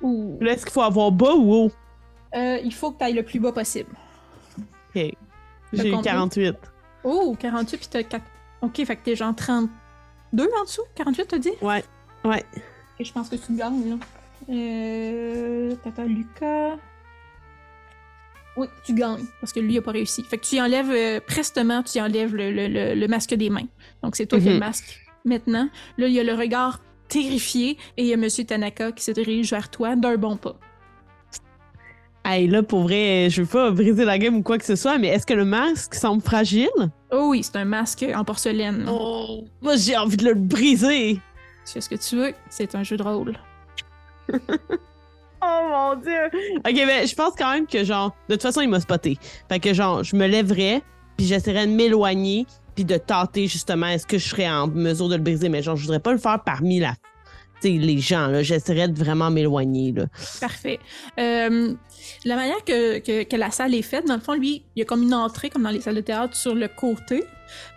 Ouh. Là, est-ce qu'il faut avoir bas ou haut? Euh, il faut que tu ailles le plus bas possible. OK. J'ai eu combien? 48. Oh, 48 puis t'as 4. Ok, fait que t'es genre 32 en dessous? 48 t'as dit? Ouais. Ouais. Et je pense que tu gagnes, là. Euh. Tata Lucas. Oui, tu gagnes, parce que lui il a pas réussi. Fait que tu y enlèves, euh, prestement, tu y enlèves le, le- le- le masque des mains. Donc c'est toi qui as le Mhm. masque. Maintenant, là, il y a le regard terrifié et il y a Monsieur Tanaka qui se dirige vers toi d'un bon pas. Hey, là, pour vrai, je veux pas briser la game ou quoi que ce soit, mais est-ce que le masque semble fragile? Oh oui, c'est un masque en porcelaine. Oh, moi, j'ai envie de le briser. Tu fais ce que tu veux, c'est un jeu de rôle. Oh mon dieu! Ok, ben, je pense quand même que, genre, de toute façon, il m'a spoté. Fait que, genre, je me lèverais, puis j'essaierais de m'éloigner, puis de tâter, justement, est-ce que je serais en mesure de le briser. Mais, genre, je voudrais pas le faire parmi la. Les gens, là. J'essaierais de vraiment m'éloigner, là. Parfait. Euh, la manière que, que, que la salle est faite, dans le fond, lui, il y a comme une entrée, comme dans les salles de théâtre, sur le côté.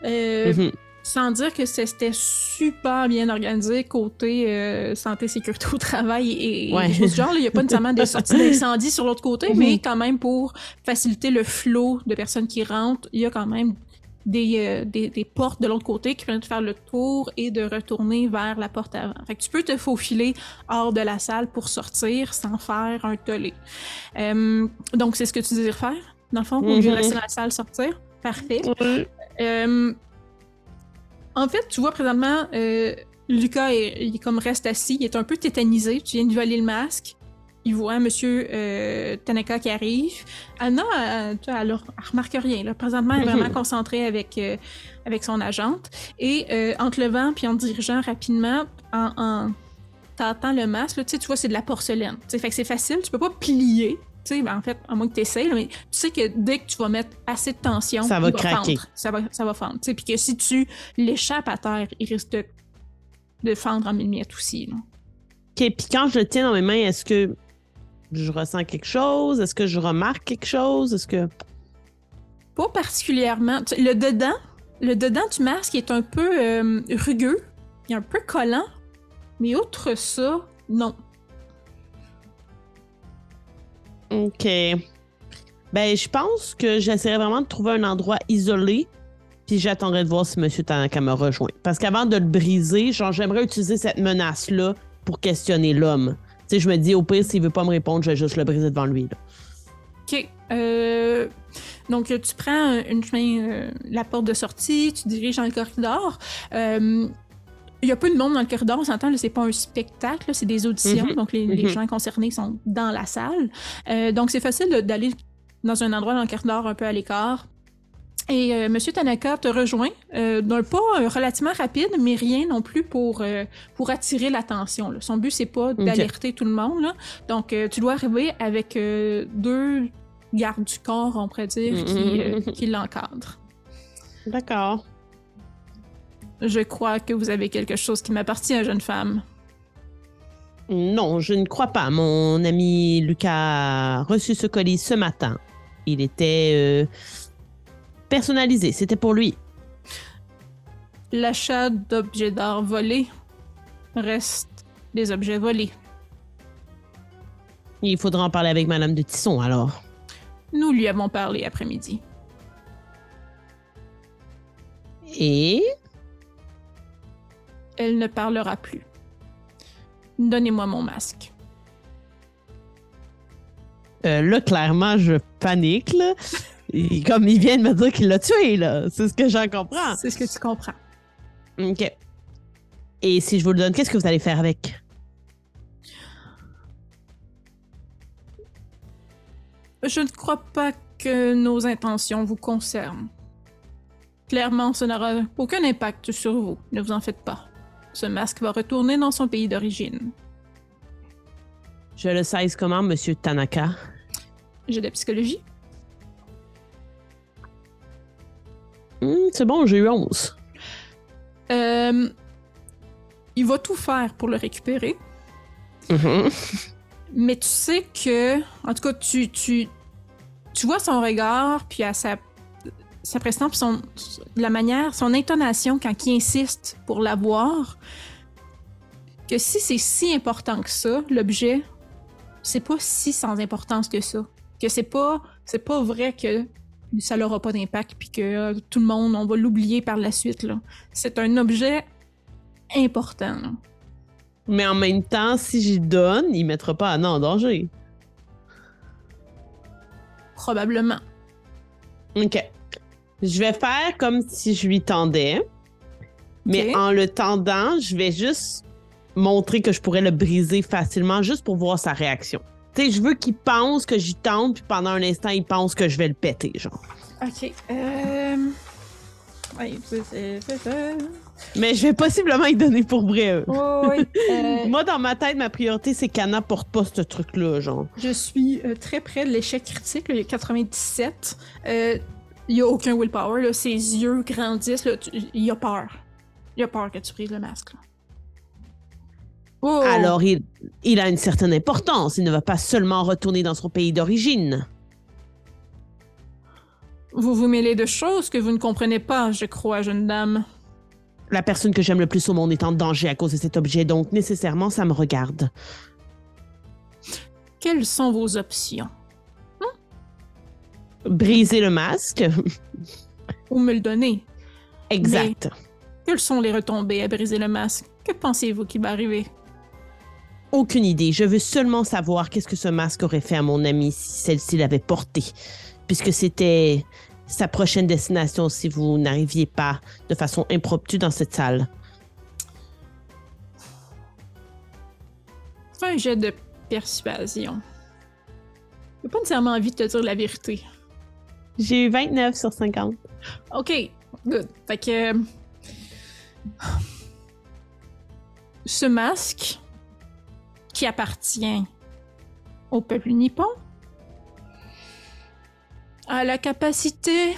Euh, Mhm. sans dire que c'était super bien organisé côté euh, santé sécurité au travail et, Ouais. des choses du genre. là. Il n'y a pas nécessairement de sortie d'incendie sur l'autre côté, Mhm. mais quand même pour faciliter le flot de personnes qui rentrent, il y a quand même des, euh, des, des portes de l'autre côté qui permettent de faire le tour et de retourner vers la porte avant. Fait que tu peux te faufiler hors de la salle pour sortir sans faire un tollé. Euh, donc, c'est ce que tu désires faire, dans le fond, lieu de Mhm. rester dans la salle, sortir? Parfait. Euh, en fait, tu vois présentement, euh, Lucas est, il est comme reste assis, il est un peu tétanisé. Tu viens de voler le masque. Il voit Monsieur euh, Tanaka qui arrive. Anna, elle, tu vois, elle, elle remarque rien. Là. Présentement, elle est vraiment Mhm. concentrée avec, euh, avec son agente. Et euh, en te levant puis en te dirigeant rapidement, en, en tâtant le masque, là, tu vois, c'est de la porcelaine. Fait que c'est facile, tu peux pas plier. Ben, en fait, à moins que tu essayes, mais tu sais que dès que tu vas mettre assez de tension, Ça va il craquer. fendre. Ça va, ça va fendre. Puis que si tu l'échappes à terre, il risque de, de fendre en mille miettes aussi. là. OK, puis quand je le tiens dans mes mains, est-ce que je ressens quelque chose? Est-ce que je remarque quelque chose? Est-ce que... Pas particulièrement. Le dedans, le dedans du masque est un peu euh, rugueux, il est un peu collant, mais outre ça, non. OK. Ben, je pense que j'essaierai vraiment de trouver un endroit isolé, puis j'attendrai de voir si M. Tanaka me rejoint. Parce qu'avant de le briser, genre, j'aimerais utiliser cette menace-là pour questionner l'homme. Sais, je me dis, au pire, s'il veut pas me répondre, je vais juste le briser devant lui. là. OK. Euh, donc, euh, tu prends euh, une chemin, euh, la porte de sortie, tu diriges dans le corridor. Euh, Il y a peu de monde dans le corridor, on s'entend, c'est pas un spectacle, c'est des auditions, Mhm. donc les, les Mhm. gens concernés sont dans la salle. Euh, donc, c'est facile d'aller dans un endroit dans le corridor un peu à l'écart. Et euh, Monsieur Tanaka te rejoint euh, d'un pas euh, relativement rapide, mais rien non plus pour, euh, pour attirer l'attention. là. Son but, c'est pas d'alerter tout le monde. là. Donc, euh, tu dois arriver avec euh, deux gardes du corps, on pourrait dire, qui, euh, qui l'encadrent. D'accord. Je crois que vous avez quelque chose qui m'appartient, jeune femme. Non, je ne crois pas. Mon ami Lucas a reçu ce colis ce matin. Il était euh, personnalisé. C'était pour lui. L'achat d'objets d'art volés reste des objets volés. Il faudra en parler avec Madame de Tisson, alors. Nous lui avons parlé après-midi. Et? Elle ne parlera plus. Donnez-moi mon masque. euh, là, clairement, je panique. Là. Comme il vient de me dire qu'il l'a tué, là. C'est ce que j'en comprends. C'est ce que tu comprends. OK. Et si je vous le donne, qu'est-ce que vous allez faire avec? Je ne crois pas que nos intentions vous concernent. Clairement, ça n'aura aucun impact sur vous. Ne vous en faites pas. Ce masque va retourner dans son pays d'origine. Je le sais comment, Monsieur Tanaka? J'ai de la psychologie. Hmm, c'est bon, j'ai eu 11. Euh, il va tout faire pour le récupérer, Mhm. mais tu sais que, en tout cas, tu, tu, tu vois son regard, puis à sa, sa prestation, puis son, la manière, son intonation quand il insiste pour l'avoir, que si c'est si important que ça, l'objet, c'est pas si sans importance que ça. Que c'est pas, c'est pas vrai que ça n'aura pas d'impact, puis que euh, tout le monde, on va l'oublier par la suite. Là. C'est un objet important. là. Mais en même temps, si j'y donne, il mettra pas Anna en danger. Probablement. OK. Je vais faire comme si je lui tendais. Mais en le tendant, je vais juste montrer que je pourrais le briser facilement juste pour voir sa réaction. Tu sais, je veux qu'il pense que j'y tente, puis pendant un instant, il pense que je vais le péter, genre. Ok. Euh... Ouais, c'est- ça. Mais je vais possiblement y donner pour vrai. Oh, oui. Euh, Moi, dans ma tête, ma priorité, c'est qu'Anna porte pas ce truc-là, genre. je suis euh, très près de l'échec critique. il y a 97. Euh, il y a aucun willpower. Là, ses yeux grandissent. Là, tu- il a peur. Il a peur que tu brises le masque. là. Oh! Alors, il, il a une certaine importance. Il ne va pas seulement retourner dans son pays d'origine. Vous vous mêlez de choses que vous ne comprenez pas, je crois, jeune dame. la personne que j'aime le plus au monde est en danger à cause de cet objet, donc nécessairement, ça me regarde. Quelles sont vos options? Briser le masque. Ou me le donner? Exact. Quelles sont les retombées à briser le masque? Que pensez-vous qui va arriver? Aucune idée. Je veux seulement savoir qu'est-ce que ce masque aurait fait à mon amie si celle-ci l'avait porté. Puisque c'était sa prochaine destination si vous n'arriviez pas de façon impromptue dans cette salle. Fais un jet de persuasion. J'ai pas nécessairement envie de te dire la vérité. J'ai eu 29 sur 50. Ok, good. Fait que. Ce masque appartient au peuple nippon a la capacité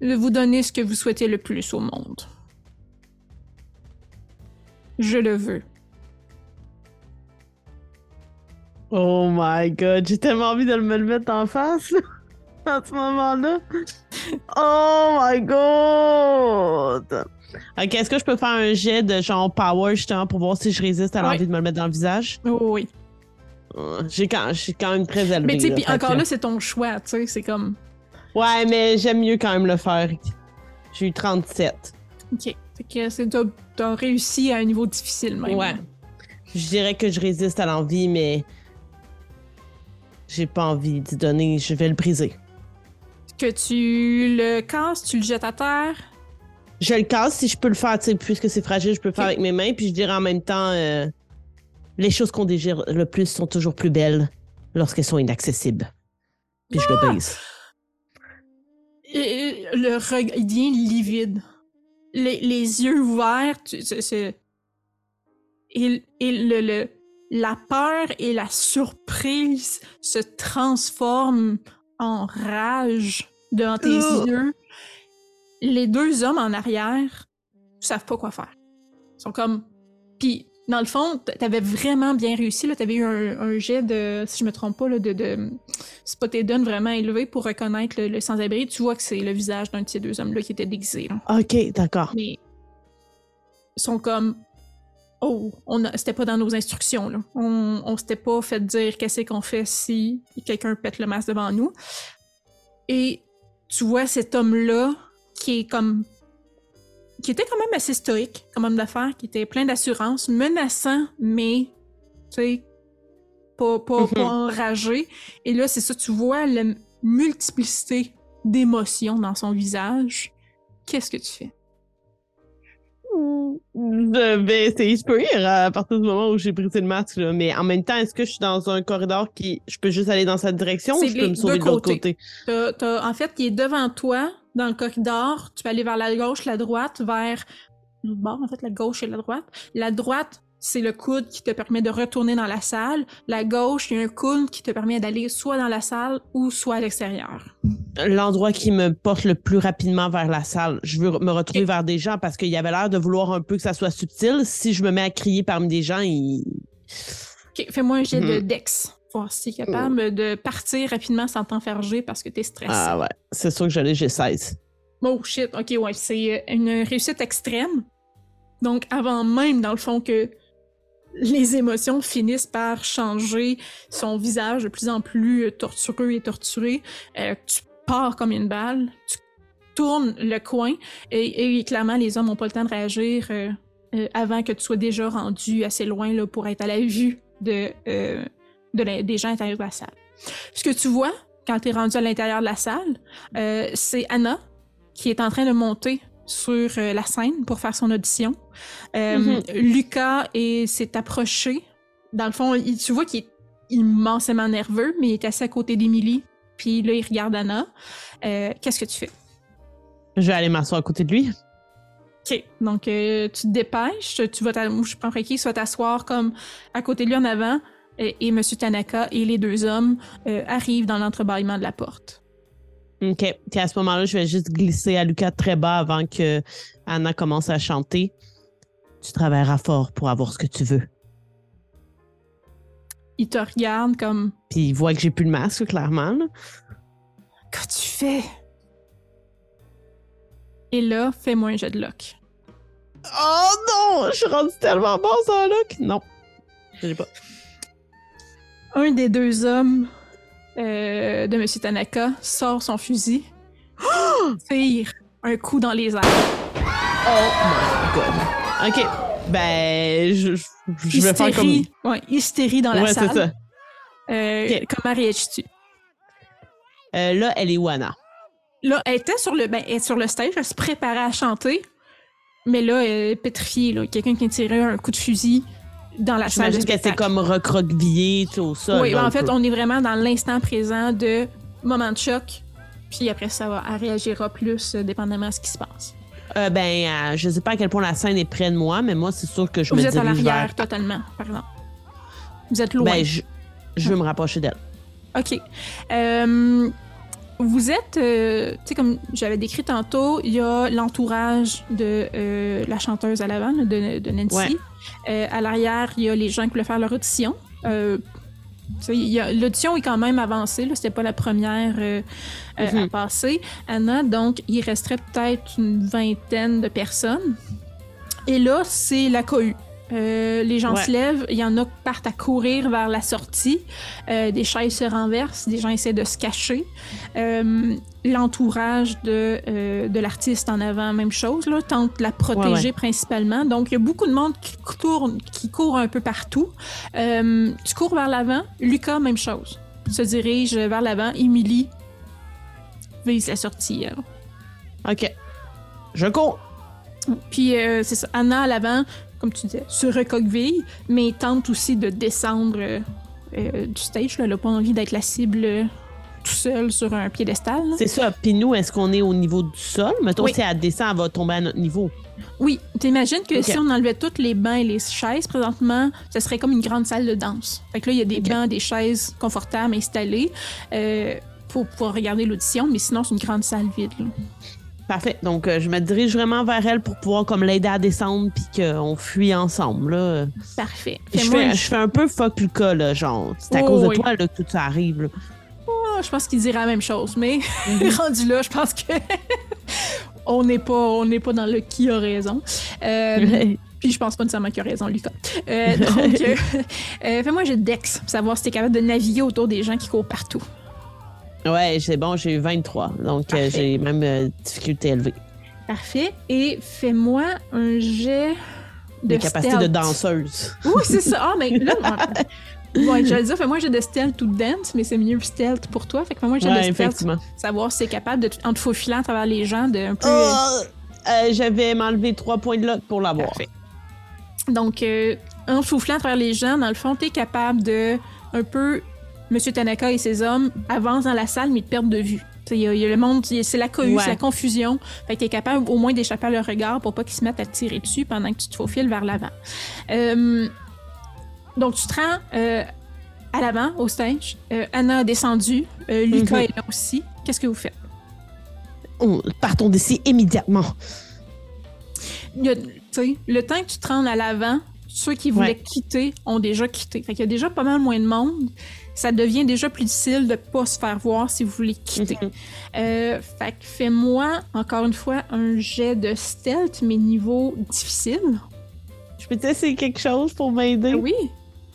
de vous donner ce que vous souhaitez le plus au monde. Je le veux. Oh my god, j'ai tellement envie de me le mettre en face à ce moment-là. Oh my god! Ok, est-ce que je peux faire un jet de genre power justement pour voir si je résiste à l'envie de me le mettre dans le visage? Oui. J'ai quand, quand même très élevé. Mais tu sais, puis encore là, c'est ton choix, tu sais, c'est comme. Ouais, mais j'aime mieux quand même le faire. J'ai eu 37. Ok. Fait que c'est t'as réussi à un niveau difficile même. Ouais. Je dirais que je résiste à l'envie, mais j'ai pas envie d'y donner. Je vais le briser. Que tu le casses, tu le jettes à terre? Je le casse si je peux le faire, tu sais, puisque c'est fragile, je peux le faire avec mes mains. Puis je dirais en même temps, euh, les choses qu'on désire le plus sont toujours plus belles lorsqu'elles sont inaccessibles. Puis je le brise. Et le regard, il devient livide. Les, les yeux ouverts, tu- c'est- et, et le, le- la peur et la surprise se transforment en rage devant tes Ugh. yeux. Les deux hommes en arrière savent pas quoi faire. Ils sont comme. Puis, dans le fond, t'avais vraiment bien réussi. T'avais eu un, un jet de, si je me trompe pas, là, de, de Spotted vraiment élevé pour reconnaître le, le sans-abri. Tu vois que c'est le visage d'un de ces deux hommes-là qui était déguisé. là. Ok, d'accord. Mais ils sont comme Oh, on c'était pas dans nos instructions. Là. On, on s'était pas fait dire qu'est-ce qu'on fait si quelqu'un pète le masque devant nous. Et tu vois cet homme-là qui est comme. qui était quand même assez stoïque comme homme d'affaires, qui était plein d'assurance, menaçant, mais, tu sais, pas, pas, pas enragé. Et là, c'est ça, tu vois la multiplicité d'émotions dans son visage. Qu'est-ce que tu fais? Essayer de peux rire à partir du moment où j'ai brisé le masque, là. mais en même temps, est-ce que je suis dans un corridor qui. Je peux juste aller dans cette direction ou C'est je peux me sauver de l'autre côté? T'as- t'as- en fait, il est devant toi, dans le corridor. Tu peux aller vers la gauche, la droite, vers le bord, en fait, la gauche et la droite. La droite, c'est le coude qui te permet de retourner dans la salle. La gauche, il y a un coude qui te permet d'aller soit dans la salle ou soit à l'extérieur. L'endroit qui me porte le plus rapidement vers la salle. Je veux me retrouver vers des gens parce qu'il y avait l'air de vouloir un peu que ça soit subtil. Si je me mets à crier parmi des gens, ils. Ok, fais-moi un jet de Mhm. dex. Voir si t'es capable de partir rapidement sans t'enferger parce que t'es stressé. Ah ouais, c'est sûr que je l'ai, j'ai 16. Oh shit, ok, ouais, c'est euh, une réussite extrême. Donc, avant même, dans le fond, que les émotions finissent par changer son visage de plus en plus euh, tortureux et torturé, euh, tu pars comme une balle, tu tournes le coin, et, et clairement, les hommes n'ont pas le temps de réagir euh, euh, avant que tu sois déjà rendu assez loin là, pour être à la vue de, de la- des gens à l'intérieur de la salle. Ce que tu vois, quand tu es rendu à l'intérieur de la salle, euh, c'est Anna qui est en train de monter sur euh, la scène pour faire son audition. Euh, Mhm. Lucas est- s'est approché. Dans le fond, il- tu vois qu'il est immensément nerveux, mais il est assis à côté d'Emily. Puis là, il regarde Anna. Euh, Qu'est-ce que tu fais? Je vais aller m'asseoir à côté de lui. OK. Donc, euh, tu te dépêches. Tu vas je prends qui, tu vas t'asseoir comme à côté de lui en avant. Et, et M. Tanaka et les deux hommes euh, arrivent dans l'entrebâillement de la porte. OK. Puis à ce moment-là, je vais juste glisser à Lucas très bas avant que Anna commence à chanter. Tu travailleras fort pour avoir ce que tu veux. Il te regarde comme Puis il voit que j'ai plus le masque, clairement. là. Qu'as-tu fais? Et là, fais-moi un jet de lock. Oh non! Je suis rendu tellement bon, là, que non. Je l'ai pas. Un des deux hommes euh, de Monsieur Tanaka sort son fusil, tire un coup dans les airs. Oh my god. Ok. Ben, je, je, je vais faire comme. Hystérie, ouais, hystérie dans la Ouais, c'est salle. ça. Euh. Comment réagis-tu? Euh, là, elle est Wana. Là, elle était sur le, ben, elle est sur le stage, elle se préparait à chanter, mais là, elle est pétrifiée. là. Quelqu'un qui a tiré un coup de fusil dans la salle. de spectacle. comme recroquevillée, tu sais, au sol. Oui, en fait, peu. on est vraiment dans l'instant présent de moment de choc, puis après ça, va, elle réagira plus euh, dépendamment de ce qui se passe. Euh, ben, euh, je sais pas à quel point la scène est près de moi, mais moi, c'est sûr que je Vous me êtes à l'arrière vers. totalement, par exemple. Vous êtes loin. Ben, je, je veux me rapprocher d'elle. OK. Euh, vous êtes, euh, tu sais, comme j'avais décrit tantôt, il y a l'entourage de la chanteuse à l'avant, de, de Nancy. Ouais. Euh, à l'arrière, il y a les gens qui voulaient faire leur audition. Euh, L'audition est quand même avancée, c'était pas la première euh, euh, à Mhm. passer. Anna, donc, il resterait peut-être une vingtaine de personnes. Et là, c'est la cohue. Euh, les gens Ouais. se lèvent, il y en a qui partent à courir vers la sortie. Euh, des chaises se renversent, des gens essaient de se cacher. Euh, L'entourage de, de l'artiste en avant, même chose, là, tente de la protéger Ouais, principalement. Donc, il y a beaucoup de monde qui tourne, qui court un peu partout. Tu cours vers l'avant. Lucas, même chose. Se dirige vers l'avant. Emily vise la sortie. OK. Je cours. Puis, c'est ça. Anna, à l'avant, comme tu disais, se recoqueville, mais tente aussi de descendre euh, euh, du stage. là. Elle n'a pas envie d'être la cible euh, tout seul sur un piédestal. C'est ça. Puis nous, est-ce qu'on est au niveau du sol? Mettons, Oui. si elle descend, elle va tomber à notre niveau. Oui, t'imagines que si on enlevait tous les bancs et les chaises présentement, ce serait comme une grande salle de danse. Fait que là, il y a des Ok. bancs, des chaises confortables installées euh, pour pouvoir regarder l'audition, mais sinon, c'est une grande salle vide. là. Parfait. Donc, euh, je me dirige vraiment vers elle pour pouvoir comme l'aider à descendre puis qu'on fuit ensemble. Là. Parfait. Je fais, un- je fais un peu fuck Lucas, là, genre. C'est à Oh, cause de oui. toi là, que tout ça arrive. Là. Ah, je pense qu'il dirait la même chose, mais Mhm. rendu là, je pense que on n'est pas, on pas dans le qui a raison. Euh, puis je pense pas nécessairement qu'il a raison, Lucas. Euh, donc, fais-moi un jet de Dex pour savoir si t'es capable de naviguer autour des gens qui courent partout. Ouais, c'est bon, j'ai eu 23. Donc, euh, j'ai même euh, difficulté élevée. Parfait. Et fais-moi un jet de Des capacités de danseuse. Oui, c'est ça. Ah, mais là, ouais, j'allais dire, fais-moi un jet de stealth ou de dance, mais c'est mieux stealth pour toi. Fait que fais-moi un jet Ouais, de stealth, effectivement. savoir si t'es capable de, en te faufilant à travers les gens, de un peu. Oh! Euh, J'avais m'enlever 3 points de luck pour l'avoir. Parfait. Donc, euh, en soufflant à travers les gens, dans le fond, t'es capable de un peu. Monsieur Tanaka et ses hommes avancent dans la salle, mais te perdent de vue. Il y, a- il y a le monde, c'est la cohue, Ouais. c'est la confusion. Fait que t'es capable au moins d'échapper à leur regard pour pas qu'ils se mettent à te tirer dessus pendant que tu te faufiles vers l'avant. Euh, donc, tu te rends euh, à l'avant, au stage. Euh, Anna a descendu. Lucas Mhm. est là aussi. Qu'est-ce que vous faites? Oh, partons d'ici immédiatement. a- tu sais, le temps que tu te rendes à l'avant, ceux qui voulaient Ouais. quitter ont déjà quitté. Fait qu'il y a déjà pas mal moins de monde. Ça devient déjà plus difficile de pas se faire voir si vous voulez quitter. Mhm. Euh, fait que fais-moi, encore une fois, un jet de stealth, mais niveau difficile. Je peux t'essayer quelque chose pour m'aider? Ben oui,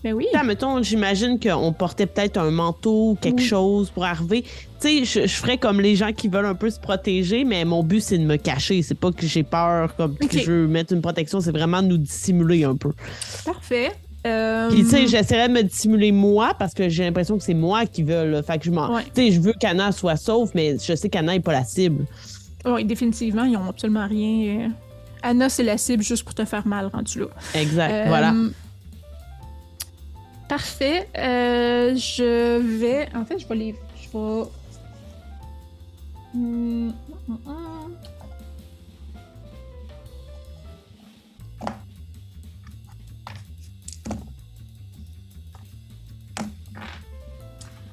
ben oui. Là, mettons, j'imagine qu'on portait peut-être un manteau ou quelque Oui. chose pour arriver. Tu sais, je, je ferais comme les gens qui veulent un peu se protéger, mais mon but, c'est de me cacher. C'est pas que j'ai peur, comme que je veux mettre une protection, c'est vraiment de nous dissimuler un peu. Parfait. Euh, Puis, tu sais, j'essaierais de me dissimuler moi parce que j'ai l'impression que c'est moi qui veux. Là. Fait que je m'en. Ouais. Tu sais, je veux qu'Anna soit sauve, mais je sais qu'Anna n'est pas la cible. Oui, définitivement, ils ont absolument rien. euh. Anna, c'est la cible juste pour te faire mal rendu là. Exact. Euh, Voilà. Parfait. Euh, je vais. En fait, je vais les. Je vais. Hmm, hmm, hmm.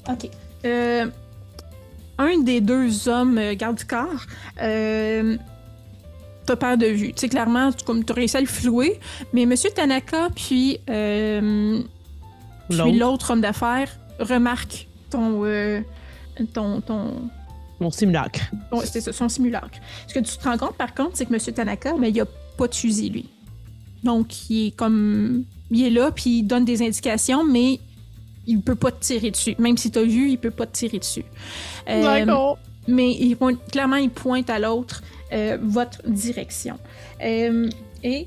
Ok. Euh, un des deux hommes euh, garde du corps euh, t'as peur de vue. Tu sais, clairement, tu comme, as réussi à le flouer, mais Monsieur Tanaka puis, euh, puis L'autre. homme d'affaires remarque ton, ton, ton, Mon simulacre. ton- c'est ça, son simulacre. Ce que tu te rends compte, par contre, c'est que Monsieur Tanaka, ben, il a pas de fusil, lui. Donc, il est comme. Il est là, puis il donne des indications, mais il peut pas te tirer dessus. Même si tu as vu, il peut pas te tirer dessus. Euh, D'accord. mais il clairement, il pointe à l'autre euh, votre direction. Euh, et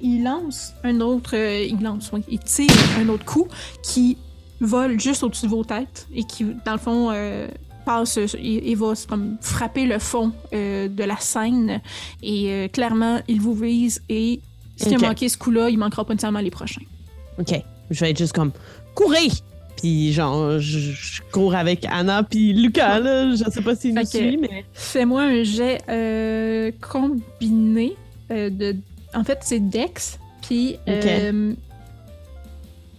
il lance un autre, il lance, oui, il tire un autre coup qui vole juste au-dessus de vos têtes et qui, dans le fond, passe, il, il va comme frapper le fond de la scène et clairement, il vous vise et si Ok. il a manqué ce coup-là, il manquera pas nécessairement les prochains. OK. Je vais être juste comme courir. Puis genre, je, je cours avec Anna puis Lucas, là. Je sais pas s'il nous suit, mais... Fais-moi un jet euh, combiné euh, de. En fait, c'est Dex. Puis. euh,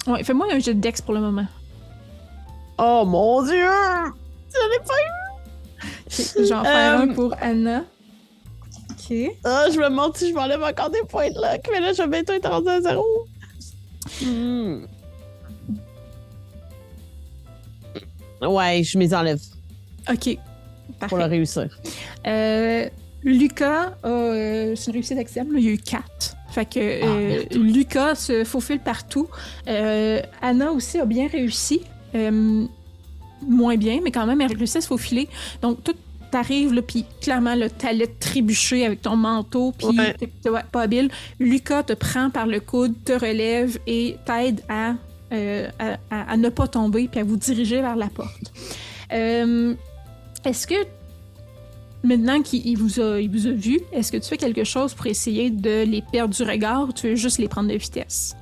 Ouais, fais-moi un jet de Dex pour le moment. Oh mon Dieu! Je l'ai pas eu! J'en fais un Euh, pour Anna. Ok. Ah, je me demande si je m'enlève encore des points de luck, mais là, je vais bientôt être rendu à zéro. Hmm. Ouais, je m'y enlève Ok. pour le Parfait. réussir. Euh, Lucas a. euh, c'est une réussite il y a eu 4. Fait que Ah, euh. Lucas se faufile partout. Euh, Anna aussi a bien réussi. Euh, moins bien, mais quand même, elle a réussi à se faufiler. Donc, tout t'arrive, là, puis clairement, le t'allais te trébucher avec ton manteau, puis Ouais. t'es pas habile. Lucas te prend par le coude, te relève et t'aide à, euh, à, à- à ne pas tomber, puis à vous diriger vers la porte. Euh, est-ce que, maintenant qu'il il vous, a, il vous a vu, est-ce que tu fais quelque chose pour essayer de les perdre du regard ou tu veux juste les prendre de vitesse?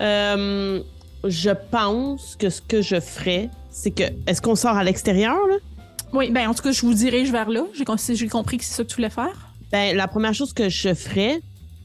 Euh, je pense que ce que je ferais, c'est que. Est-ce qu'on sort à l'extérieur, là? Oui, ben en tout cas, je vous dirige vers là. J'ai compris que c'est ça que tu voulais faire. Ben, la première chose que je ferais,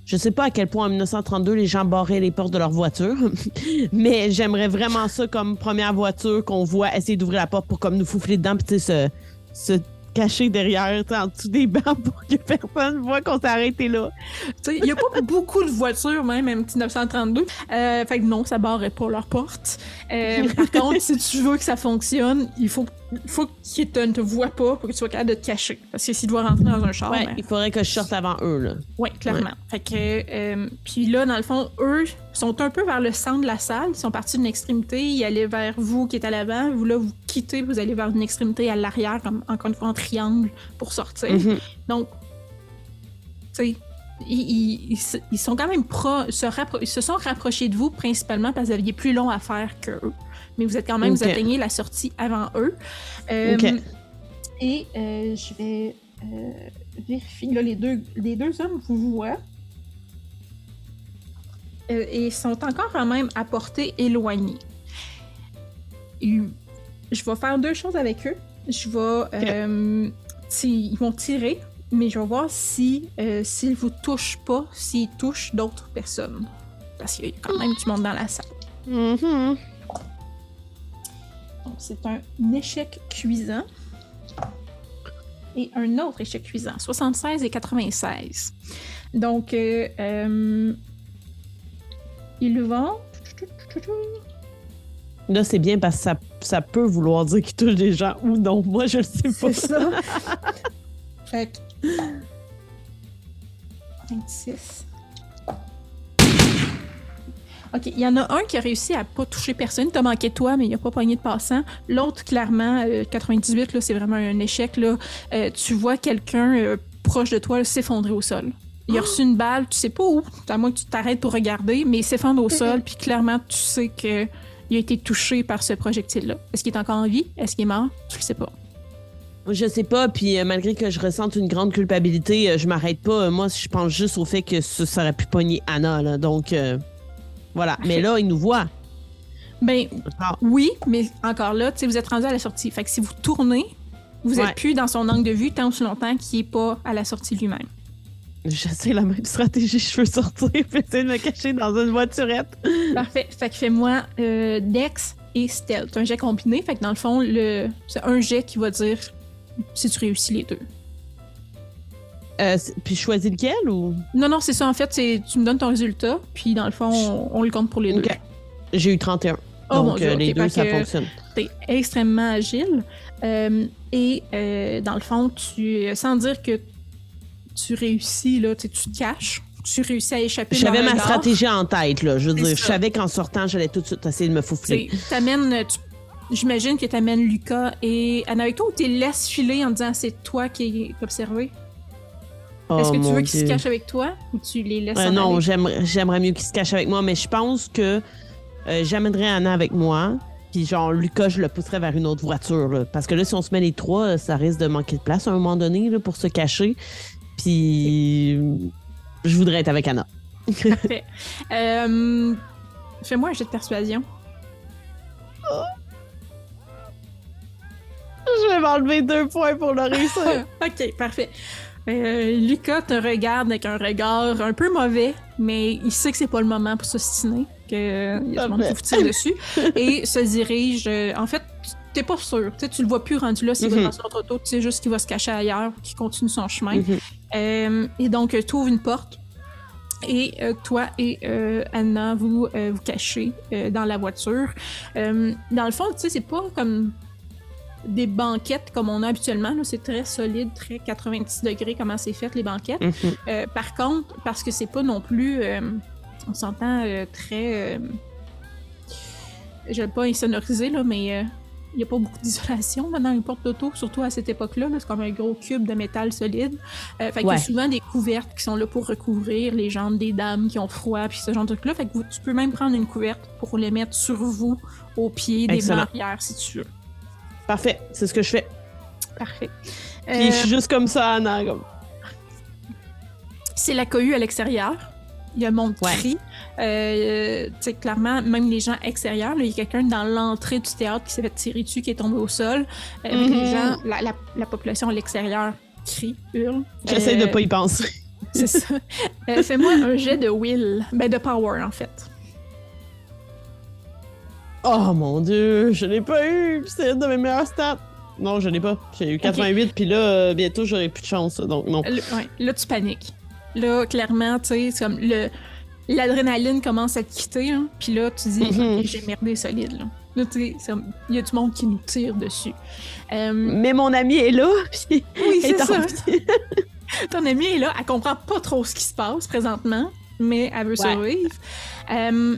je sais pas à quel point en 1932 les gens barraient les portes de leur voiture, mais j'aimerais vraiment ça comme première voiture qu'on voit essayer d'ouvrir la porte pour comme nous foufler dedans, puis se, se cacher derrière, en dessous des bancs pour que personne voit qu'on s'est arrêté là. Tu sais, il n'y a pas beaucoup de voitures, même, en 1932. Euh, fait que non, ça barrait pas leur porte. Euh, par contre, si tu veux que ça fonctionne, il faut, il faut qu'ils te, ne te voient pas pour que tu sois capable de te cacher. Parce que s'ils doivent rentrer dans un char, Ouais, ben, il faudrait que je sorte avant eux, là. Ouais, clairement. Fait que, euh, puis là, dans le fond, eux sont un peu vers le centre de la salle. Ils sont partis d'une extrémité, ils allaient vers vous qui êtes à l'avant. Vous, là, vous quittez, vous allez vers une extrémité à l'arrière, comme encore une fois en triangle pour sortir. Mhm. Donc, tu sais, ils, ils- ils sont quand même pro, se, ils se sont rapprochés de vous principalement parce que vous aviez plus long à faire que eux. Mais vous êtes quand même, vous atteignez la sortie avant eux. Euh, Ok. Et euh, je vais euh, vérifier. Là, les deux, les deux hommes vous voient. Euh, et sont encore quand même à portée éloignée. Je vais faire deux choses avec eux. Je vais. euh, ils vont tirer, mais je vais voir si euh, s'ils vous touchent pas, s'ils touchent d'autres personnes. Parce qu'il y a quand même du monde dans la salle. Mhm. Donc, c'est un échec cuisant. Et un autre échec cuisant, 76 et 96. Donc, euh, euh, ils vont. Là, c'est bien parce que ça, ça peut vouloir dire qu'ils touchent des gens ou non. Moi, je le sais pas. C'est ça. fait que- 26. OK, il y en a un qui a réussi à pas toucher personne. T'as manqué toi, mais il a pas pogné de passant. L'autre, clairement, euh, 98, là, c'est vraiment un échec. Là. Euh, tu vois quelqu'un euh, proche de toi s'effondrer au sol. Il a reçu une balle, tu sais pas où, à moins que tu t'arrêtes pour regarder, mais il s'effondre au sol, puis clairement, tu sais que il a été touché par ce projectile-là. Est-ce qu'il est encore en vie? Est-ce qu'il est mort? Tu le sais pas. Je sais pas, puis euh, malgré que je ressente une grande culpabilité, euh, je m'arrête pas. Euh, moi, je pense juste au fait que ça, ça aurait pu pogner Anna, là. Donc, voilà. Mais là, il nous voit. Ben, Ah, Oui, mais encore là, tu sais, vous êtes rendu à la sortie. Fait que si vous tournez, vous Ouais. êtes plus dans son angle de vue tant aussi longtemps qu'il est pas à la sortie lui-même. j'essaie la même stratégie. Je veux sortir, essayer de me cacher dans une voiturette. Parfait. Fait que fais-moi euh, Dex et Stealth. Un jet combiné. Fait que dans le fond, le... c'est un jet qui va dire si tu réussis les deux. Euh, puis je choisis lequel ou? Non, non, c'est ça. En fait, c'est tu me donnes ton résultat, puis dans le fond, on, on le compte pour les deux. Ok. J'ai eu 31. Oh, donc, mon Dieu, euh, les deux, ça fonctionne. T'es extrêmement agile. Euh, et euh, dans le fond, tu, sans dire que tu réussis, là, tu te caches. Tu réussis à échapper. J'avais ma stratégie en tête, là. Je veux dire, je savais qu'en sortant, j'allais tout de suite essayer de me sais, t'amènes- tu- J'imagine que tu amènes Lucas et Anna avec toi ou tu les laisses filer en disant c'est toi qui es observé? Oh, Est-ce que tu veux qu'ils se cachent avec toi ou tu les laisses Euh, en non, j'aimerais mieux qu'ils se cachent avec moi, mais je pense que euh, j'amènerais Anna avec moi. Puis genre, Lucas, je le pousserais vers une autre voiture. là. parce que là, si on se met les trois, euh, ça risque de manquer de place à un moment donné là, pour se cacher. Puis je voudrais être avec Anna. Parfait. Euh, Fais-moi un jet de persuasion. Je vais m'enlever deux points pour le réussir. ok, parfait. Euh, Lucas te regarde avec un regard un peu mauvais, mais il sait que c'est pas le moment pour s'ostiner, qu'il y a du monde qui vous tire dessus, et se dirige. euh, en fait, t'es pas sûr. Tu sais, tu le vois plus rendu là s'il Mhm. va dans son auto, tu sais juste qu'il va se cacher ailleurs, qu'il continue son chemin. Mhm. Euh, et donc, tu ouvres une porte. Et euh, toi et euh, Anna, vous euh, vous cachez euh, dans la voiture. Euh, dans le fond, tu sais, c'est pas comme des banquettes comme on a habituellement. C'est très solide, très 90 degrés comment c'est fait, les banquettes. Mhm. Euh, par contre, parce que c'est pas non plus, euh, on s'entend euh, très, je vais pas insonorisé là, mais il n'y a pas beaucoup d'isolation dans les portes d'auto, surtout à cette époque-là. là. c'est comme un gros cube de métal solide. Euh, fait qu'il y Ouais. a souvent des couvertes qui sont là pour recouvrir les jambes des dames qui ont froid, puis ce genre de truc-là. Fait que vous- tu peux même prendre une couverte pour les mettre sur vous, au pied des barrières, si tu veux. Parfait, c'est ce que je fais. Parfait. Puis Euh, je suis juste comme ça, Anna. Comme... c'est la cohue à l'extérieur. Il y a mon Ouais. cri. Euh, tu sais, clairement, même les gens extérieurs, il y a quelqu'un dans l'entrée du théâtre qui s'est fait tirer dessus, qui est tombé au sol. Euh, Mhm. Les gens, la, la- la population à l'extérieur crie, hurle. J'essaie de Euh, pas y penser. C'est ça. Euh, Fais-moi un jet de will. Ben, de power, en fait. Oh mon dieu, je l'ai pas eu. C'est une de mes meilleures stats. Non, je l'ai pas. J'ai eu 88, puis là, euh, bientôt, j'aurai plus de chance. Donc, non. Là, ouais, là, tu paniques. Là, clairement, tu sais, c'est comme le. L'adrénaline commence à te quitter, hein, puis là, tu dis, Mhm. J'ai merdé solide. Là, Là, tu sais, il y a du monde qui nous tire dessus. Euh, Mais mon ami est là, puis oui, c'est ça. Ton amie est là, elle comprend pas trop ce qui se passe présentement, mais elle veut Ouais. survivre. Euh,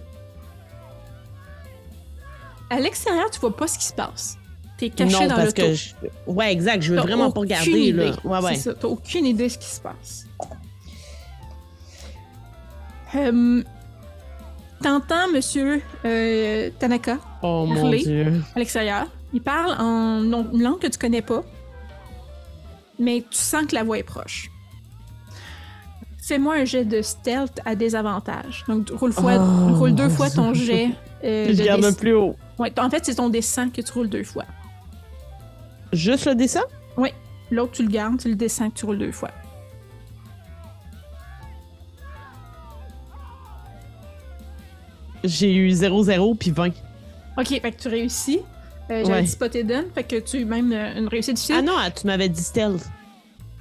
à l'extérieur, tu vois pas ce qui se passe. T'es caché non, dans parce que je... Ouais, exact, je veux T'as vraiment pas aucune regarder, là. idée. Ouais, ouais. C'est ça, t'as aucune idée de ce qui se passe. Euh, T'entends Monsieur euh, Tanaka Oh mon Parler. dieu. à l'extérieur. Il parle en non- une langue que tu connais pas, mais tu sens que la voix est proche. Fais-moi un jet de stealth à désavantage. Donc, roule, fois, Oh, roule deux fois ton jet. Euh, je de garde le plus haut. Ouais, en fait, c'est ton descend que tu roules deux fois. Juste le dessin? L'autre, tu le gardes, tu le descends que tu roules deux fois. J'ai eu 0-0 puis 20. Ok, fait que tu réussis. Euh, J'avais Ouais. dit spotter done, fait que tu même euh, une réussite difficile. Ah non, ah, tu m'avais dit stealth.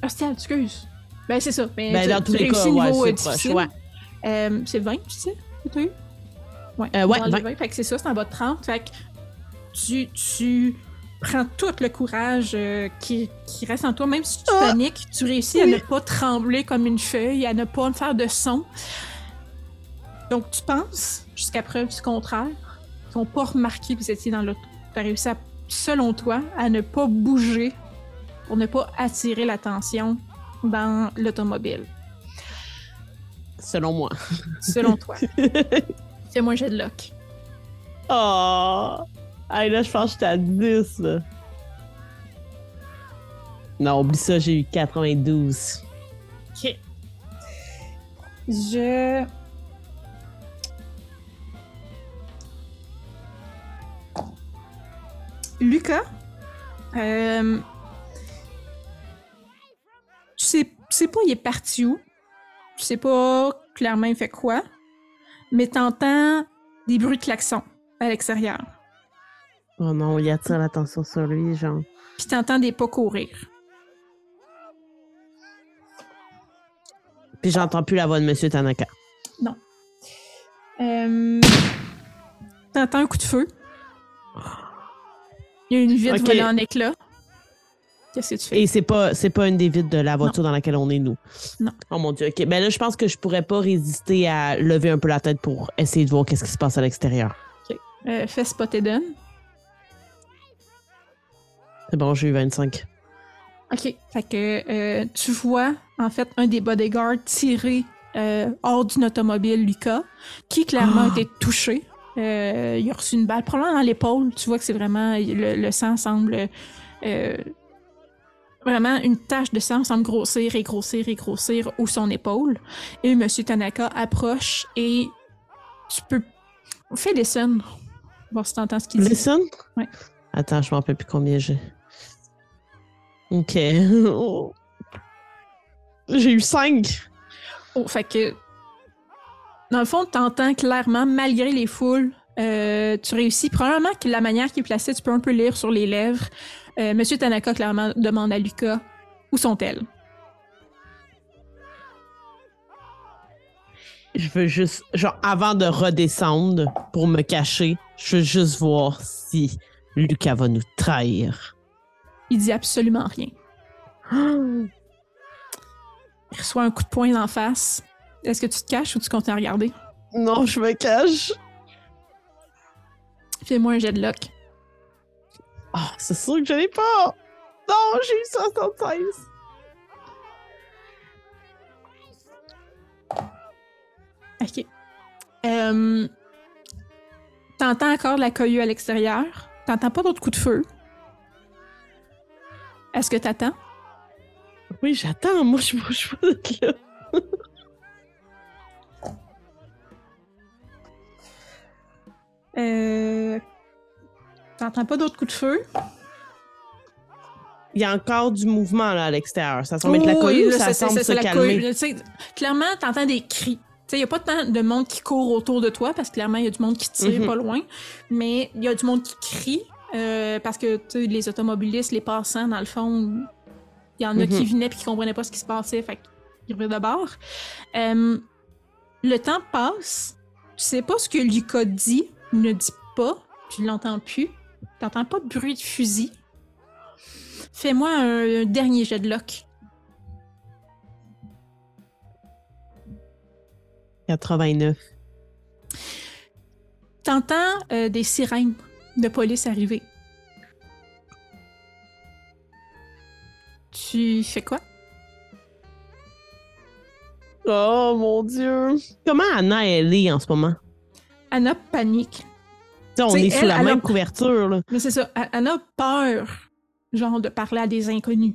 Ah, stealth, excuse. Ben, c'est ça. Ben, Ben, tu, dans tu tous les cas, ouais, niveau, c'est euh, proche, difficile. ouais. Euh, c'est 20, tu sais, que t'as eu? Ouais, Euh, ouais, dans les 20. Fait que c'est ça, c'est en bas de 30. Fait que tu, tu prends tout le courage euh, qui, qui reste en toi, même si tu Ah! paniques, tu réussis à ne pas trembler comme une feuille, à ne pas faire de son. Donc tu penses, jusqu'à preuve du contraire, qu'ils n'ont pas remarqué que vous étiez dans l'auto. Tu as réussi, à, selon toi, à ne pas bouger pour ne pas attirer l'attention dans l'automobile. Selon moi. Selon toi. Fais-moi un jet de lock. Oh! Hey, là, je pense que j'étais à 10, là. Non, oublie ça, j'ai eu 92. Ok. Je. Lucas, euh, tu sais, tu sais pas il est parti où, tu sais pas clairement il fait quoi, mais t'entends des bruits de klaxon à l'extérieur, Oh non, il attire l'attention sur lui, genre. puis t'entends des pas courir. Puis j'entends plus la voix de Monsieur Tanaka. Euh, T'entends un coup de feu. Il y a une vitre Ok. volée en éclats. Qu'est-ce que tu fais? Et c'est pas, c'est pas une des vitres de la voiture dans laquelle on est, nous. Non. Oh mon Dieu. OK. Ben là, je pense que je pourrais pas résister à lever un peu la tête pour essayer de voir qu'est-ce qui se passe à l'extérieur. Euh, fais spotter done. C'est bon, j'ai eu 25. OK. Fait que euh, tu vois, en fait, un des bodyguards tirer euh, hors d'une automobile, Lucas, qui clairement a Ah. été touché. Euh, il a reçu une balle, probablement dans l'épaule. Tu vois que c'est vraiment. Le, le sang semble. euh, vraiment, une tache de sang semble grossir et grossir et grossir ou son épaule. Et M. Tanaka approche et tu peux. Fais des sons. Voir si t'entends ce qu'il dit. Listen? Ouais. Attends, je m'en rappelle plus combien j'ai. OK. Oh. J'ai eu 5. Oh, fait que. Dans le fond, t'entends clairement, malgré les foules, euh, tu réussis. Probablement que la manière qu'il est placé, tu peux un peu lire sur les lèvres. Euh, Monsieur Tanaka, clairement, demande à Lucas où sont-elles? Je veux juste, genre, avant de redescendre pour me cacher, je veux juste voir si Lucas va nous trahir. Il dit absolument rien. Il reçoit un coup de poing d'en face. Est-ce que tu te caches ou tu continues à regarder? Non, je me cache. Fais-moi un jet de lock. Ah, c'est sûr que je l'ai pas. Non, j'ai eu 76. OK. Euh, T'entends encore de la cohue à l'extérieur? T'entends pas d'autres coups de feu? Est-ce que t'attends? Oui, j'attends. Moi, je bouge pas de là. Euh... T'entends pas d'autres coups de feu? Il y a encore du mouvement là, à l'extérieur. Ça semble être la Oh, cohue oui, ça semble se la calmer? clairement, t'entends des cris. Il n'y a pas tant de monde qui court autour de toi parce que clairement, il y a du monde qui tire Mhm. pas loin. Mais il y a du monde qui crie euh, parce que les automobilistes, les passants, dans le fond, il y en a Mhm. qui venaient et qui comprenaient pas ce qui se passait. Fait qu'ils revenaient de bord. Euh, le temps passe. Tu sais pas ce que Lucas dit, ne dit pas. Tu l'entends plus. T'entends pas de bruit de fusil? Fais-moi un dernier jet de lock. 89. T'entends euh, des sirènes de police arriver. Tu fais quoi? Oh mon Dieu. Comment Anna elle est en ce moment? Anna panique. Tu sais, on T'sais, est sous elle, la elle même a- couverture. Là. Mais c'est ça, Anna a peur, genre, de parler à des inconnus.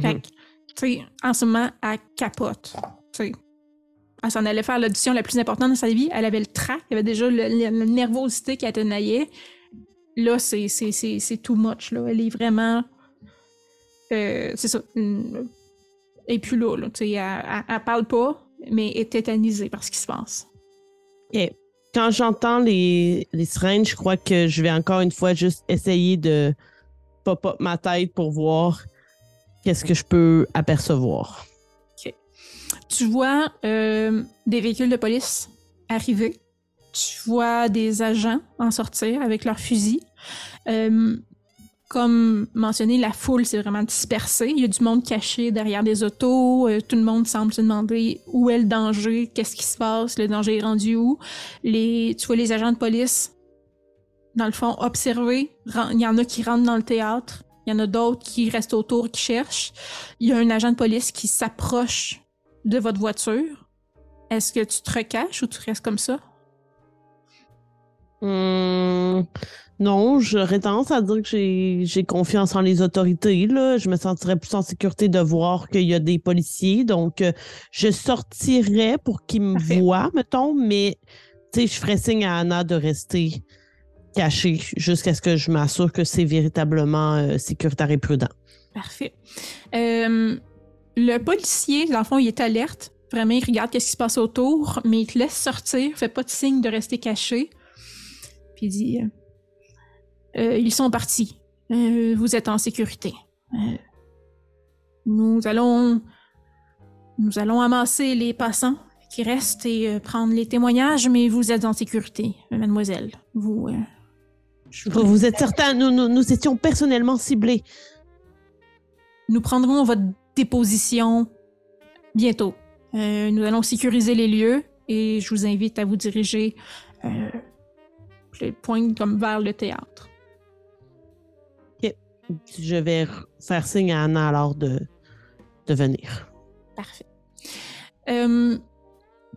Fait que, tu sais, en ce moment, elle capote. Tu sais, elle s'en allait faire l'audition la plus importante de sa vie. Elle avait le trac, elle avait déjà le, le- la nervosité qui. Là, c'est, c'est, c'est, c'est too much, là. Elle est vraiment... euh, c'est ça. Et puis là, là elle, elle- elle parle pas, mais est tétanisée par ce qui se passe. Ok. Quand j'entends les, les sirènes, je crois que je vais encore une fois juste essayer de pop up ma tête pour voir qu'est-ce que je peux apercevoir. Tu vois euh, des véhicules de police arriver. Tu vois des agents en sortir avec leurs fusils. Euh, comme mentionné, la foule s'est vraiment dispersée. Il y a du monde caché derrière des autos. Euh, tout le monde semble se demander où est le danger, qu'est-ce qui se passe, le danger est rendu où. Tu vois les agents de police, dans le fond, observer. Il y en a qui rentrent dans le théâtre. Il y en a d'autres qui restent autour, qui cherchent. Il y a un agent de police qui s'approche de votre voiture. Est-ce que tu te recaches ou tu restes comme ça? Hum, non, j'aurais tendance à dire que j'ai confiance en les autorités. Là. Je me sentirais plus en sécurité de voir qu'il y a des policiers. Donc, euh, je sortirais pour qu'ils me Parfait. voient, mettons, mais je ferais signe à Anna de rester cachée jusqu'à ce que je m'assure que c'est véritablement euh, sécuritaire et prudent. Parfait. Euh, le policier, dans le fond, il est alerte. Vraiment, il regarde qu'est-ce qui se passe autour, mais il te laisse sortir, fait pas de signe de rester caché. Puis il dit euh, Euh, Ils sont partis. Euh, vous êtes en sécurité. Euh, nous allons. Nous allons amasser les passants qui restent et prendre les témoignages, mais vous êtes en sécurité, mademoiselle. Vous. Vous êtes certain, nous, nous, nous étions personnellement ciblés. Nous prendrons votre déposition bientôt. Euh, nous allons sécuriser les lieux et je vous invite à vous diriger euh, le point comme vers le théâtre. Je vais faire signe à Anna alors de, de venir. Parfait. Euh,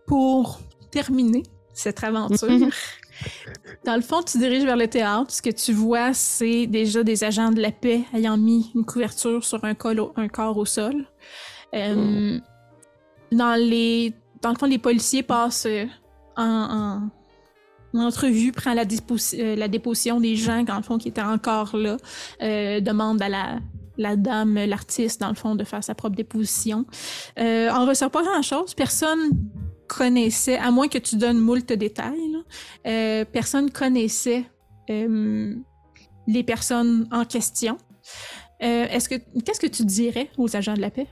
pour terminer cette aventure, dans le fond, tu diriges vers le théâtre. Ce que tu vois, c'est déjà des agents de la paix ayant mis une couverture sur un, col au- un corps au sol. Euh, dans, les, dans le fond, les policiers passent euh, en, en- en entrevue, prend euh, la déposition des gens, dans le fond, qui étaient encore là, euh, demande à la, dame, l'artiste, dans le fond, de faire sa propre déposition. Euh, on ressort pas grand-chose. Personne connaissait, à moins que tu donnes moult détails, personne connaissait les personnes en question. Est-ce que qu'est-ce que tu dirais aux agents de la paix?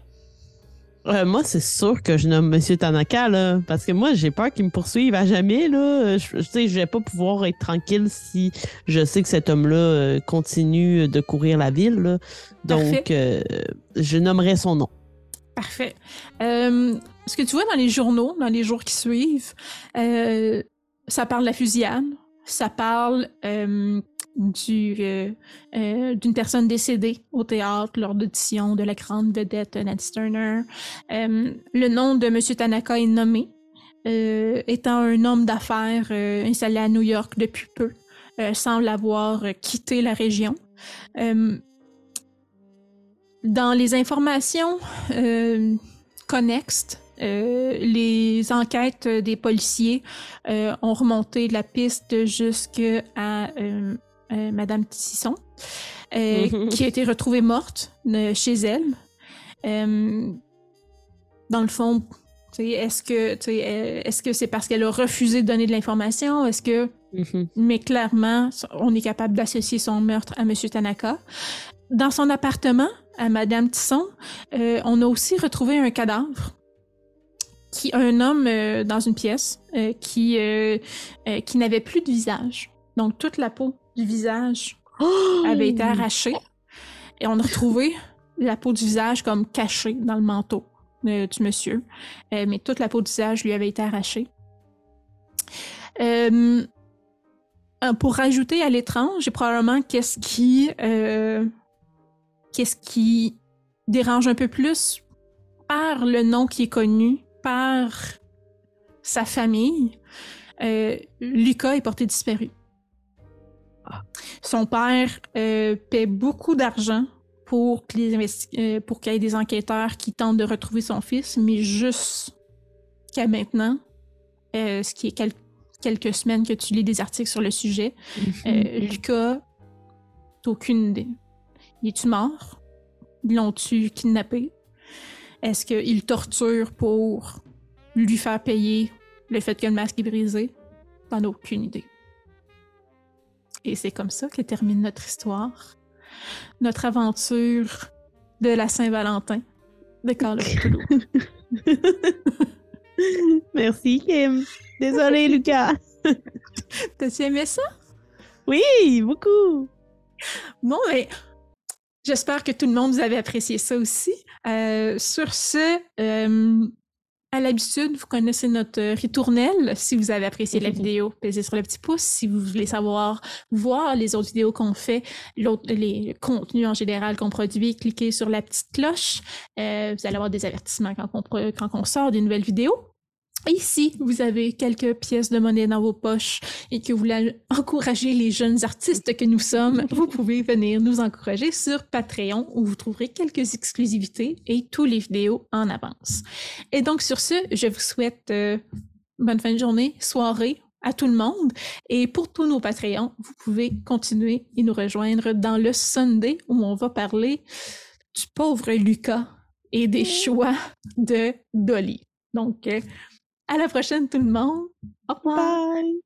Euh, moi, c'est sûr que je nomme Monsieur Tanaka, là, parce que moi, j'ai peur qu'il me poursuive à jamais, là. Je, je sais, je vais pas pouvoir être tranquille si je sais que cet homme-là euh, continue de courir la ville, là. Donc, euh, je nommerai son nom. Parfait. Ce que tu vois dans les journaux, dans les jours qui suivent, ça parle de la fusillade, ça parle du, euh, euh, d'une personne décédée au théâtre lors d'audition de la grande vedette Nancy Turner. Euh, le nom de M. Tanaka est nommé, étant un homme d'affaires installé à New York depuis peu, semble avoir quitté la région. Dans les informations connexes, les enquêtes des policiers ont remonté la piste jusqu'à euh, Madame Tisson, euh, qui a été retrouvée morte euh, chez elle. Euh, dans le fond, est-ce que est-ce que c'est parce qu'elle a refusé de donner de l'information? Est-ce que Mhm. mais clairement, on est capable d'associer son meurtre à M. Tanaka. Dans son appartement, à Madame Tisson, euh, on a aussi retrouvé un cadavre. Qui, un homme euh, dans une pièce euh, qui, qui n'avait plus de visage. Donc, toute la peau du visage avait été arrachée. Et on a retrouvé la peau du visage comme cachée dans le manteau euh, du monsieur. Euh, mais toute la peau du visage lui avait été arrachée. Euh, pour rajouter à l'étrange, et probablement qu'est-ce qui, qu'est-ce qui dérange un peu plus par le nom qui est connu, par sa famille, Lucas est porté disparu. Son père euh, paie beaucoup d'argent pour euh, pour qu'il y ait des enquêteurs qui tentent de retrouver son fils, mais jusqu'à maintenant, euh, ce qui est quel- quelques semaines que tu lis des articles sur le sujet, euh, Lucas, t'as aucune idée. Il est-tu mort? L'ont-tu kidnappé? Est-ce qu'il torture pour lui faire payer le fait que le masque est brisé? T'en as aucune idée. Et c'est comme ça que termine notre histoire. Notre aventure de la Saint-Valentin de Carl Cthulhu. Merci, Kim. Désolé, Lucas. T'as-tu aimé ça? Oui, beaucoup. Bon, mais j'espère que tout le monde vous avez apprécié ça aussi. Euh, sur ce, euh, à l'habitude, vous connaissez notre euh, ritournelle. Si vous avez apprécié la vidéo, pesez sur le petit pouce. Si vous voulez savoir, voir les autres vidéos qu'on fait, les contenus en général qu'on produit, cliquez sur la petite cloche. Euh, vous allez avoir des avertissements quand on, quand on sort des nouvelles vidéos. Et si vous avez quelques pièces de monnaie dans vos poches et que vous voulez encourager les jeunes artistes que nous sommes, vous pouvez venir nous encourager sur Patreon où vous trouverez quelques exclusivités et tous les vidéos en avance. Et donc sur ce, je vous souhaite euh, bonne fin de journée, soirée à tout le monde. Et pour tous nos Patreons, vous pouvez continuer et nous rejoindre dans le Sunday où on va parler du pauvre Lucas et des choix de Dolly. Donc, euh, à la prochaine, tout le monde. Au revoir. Bye.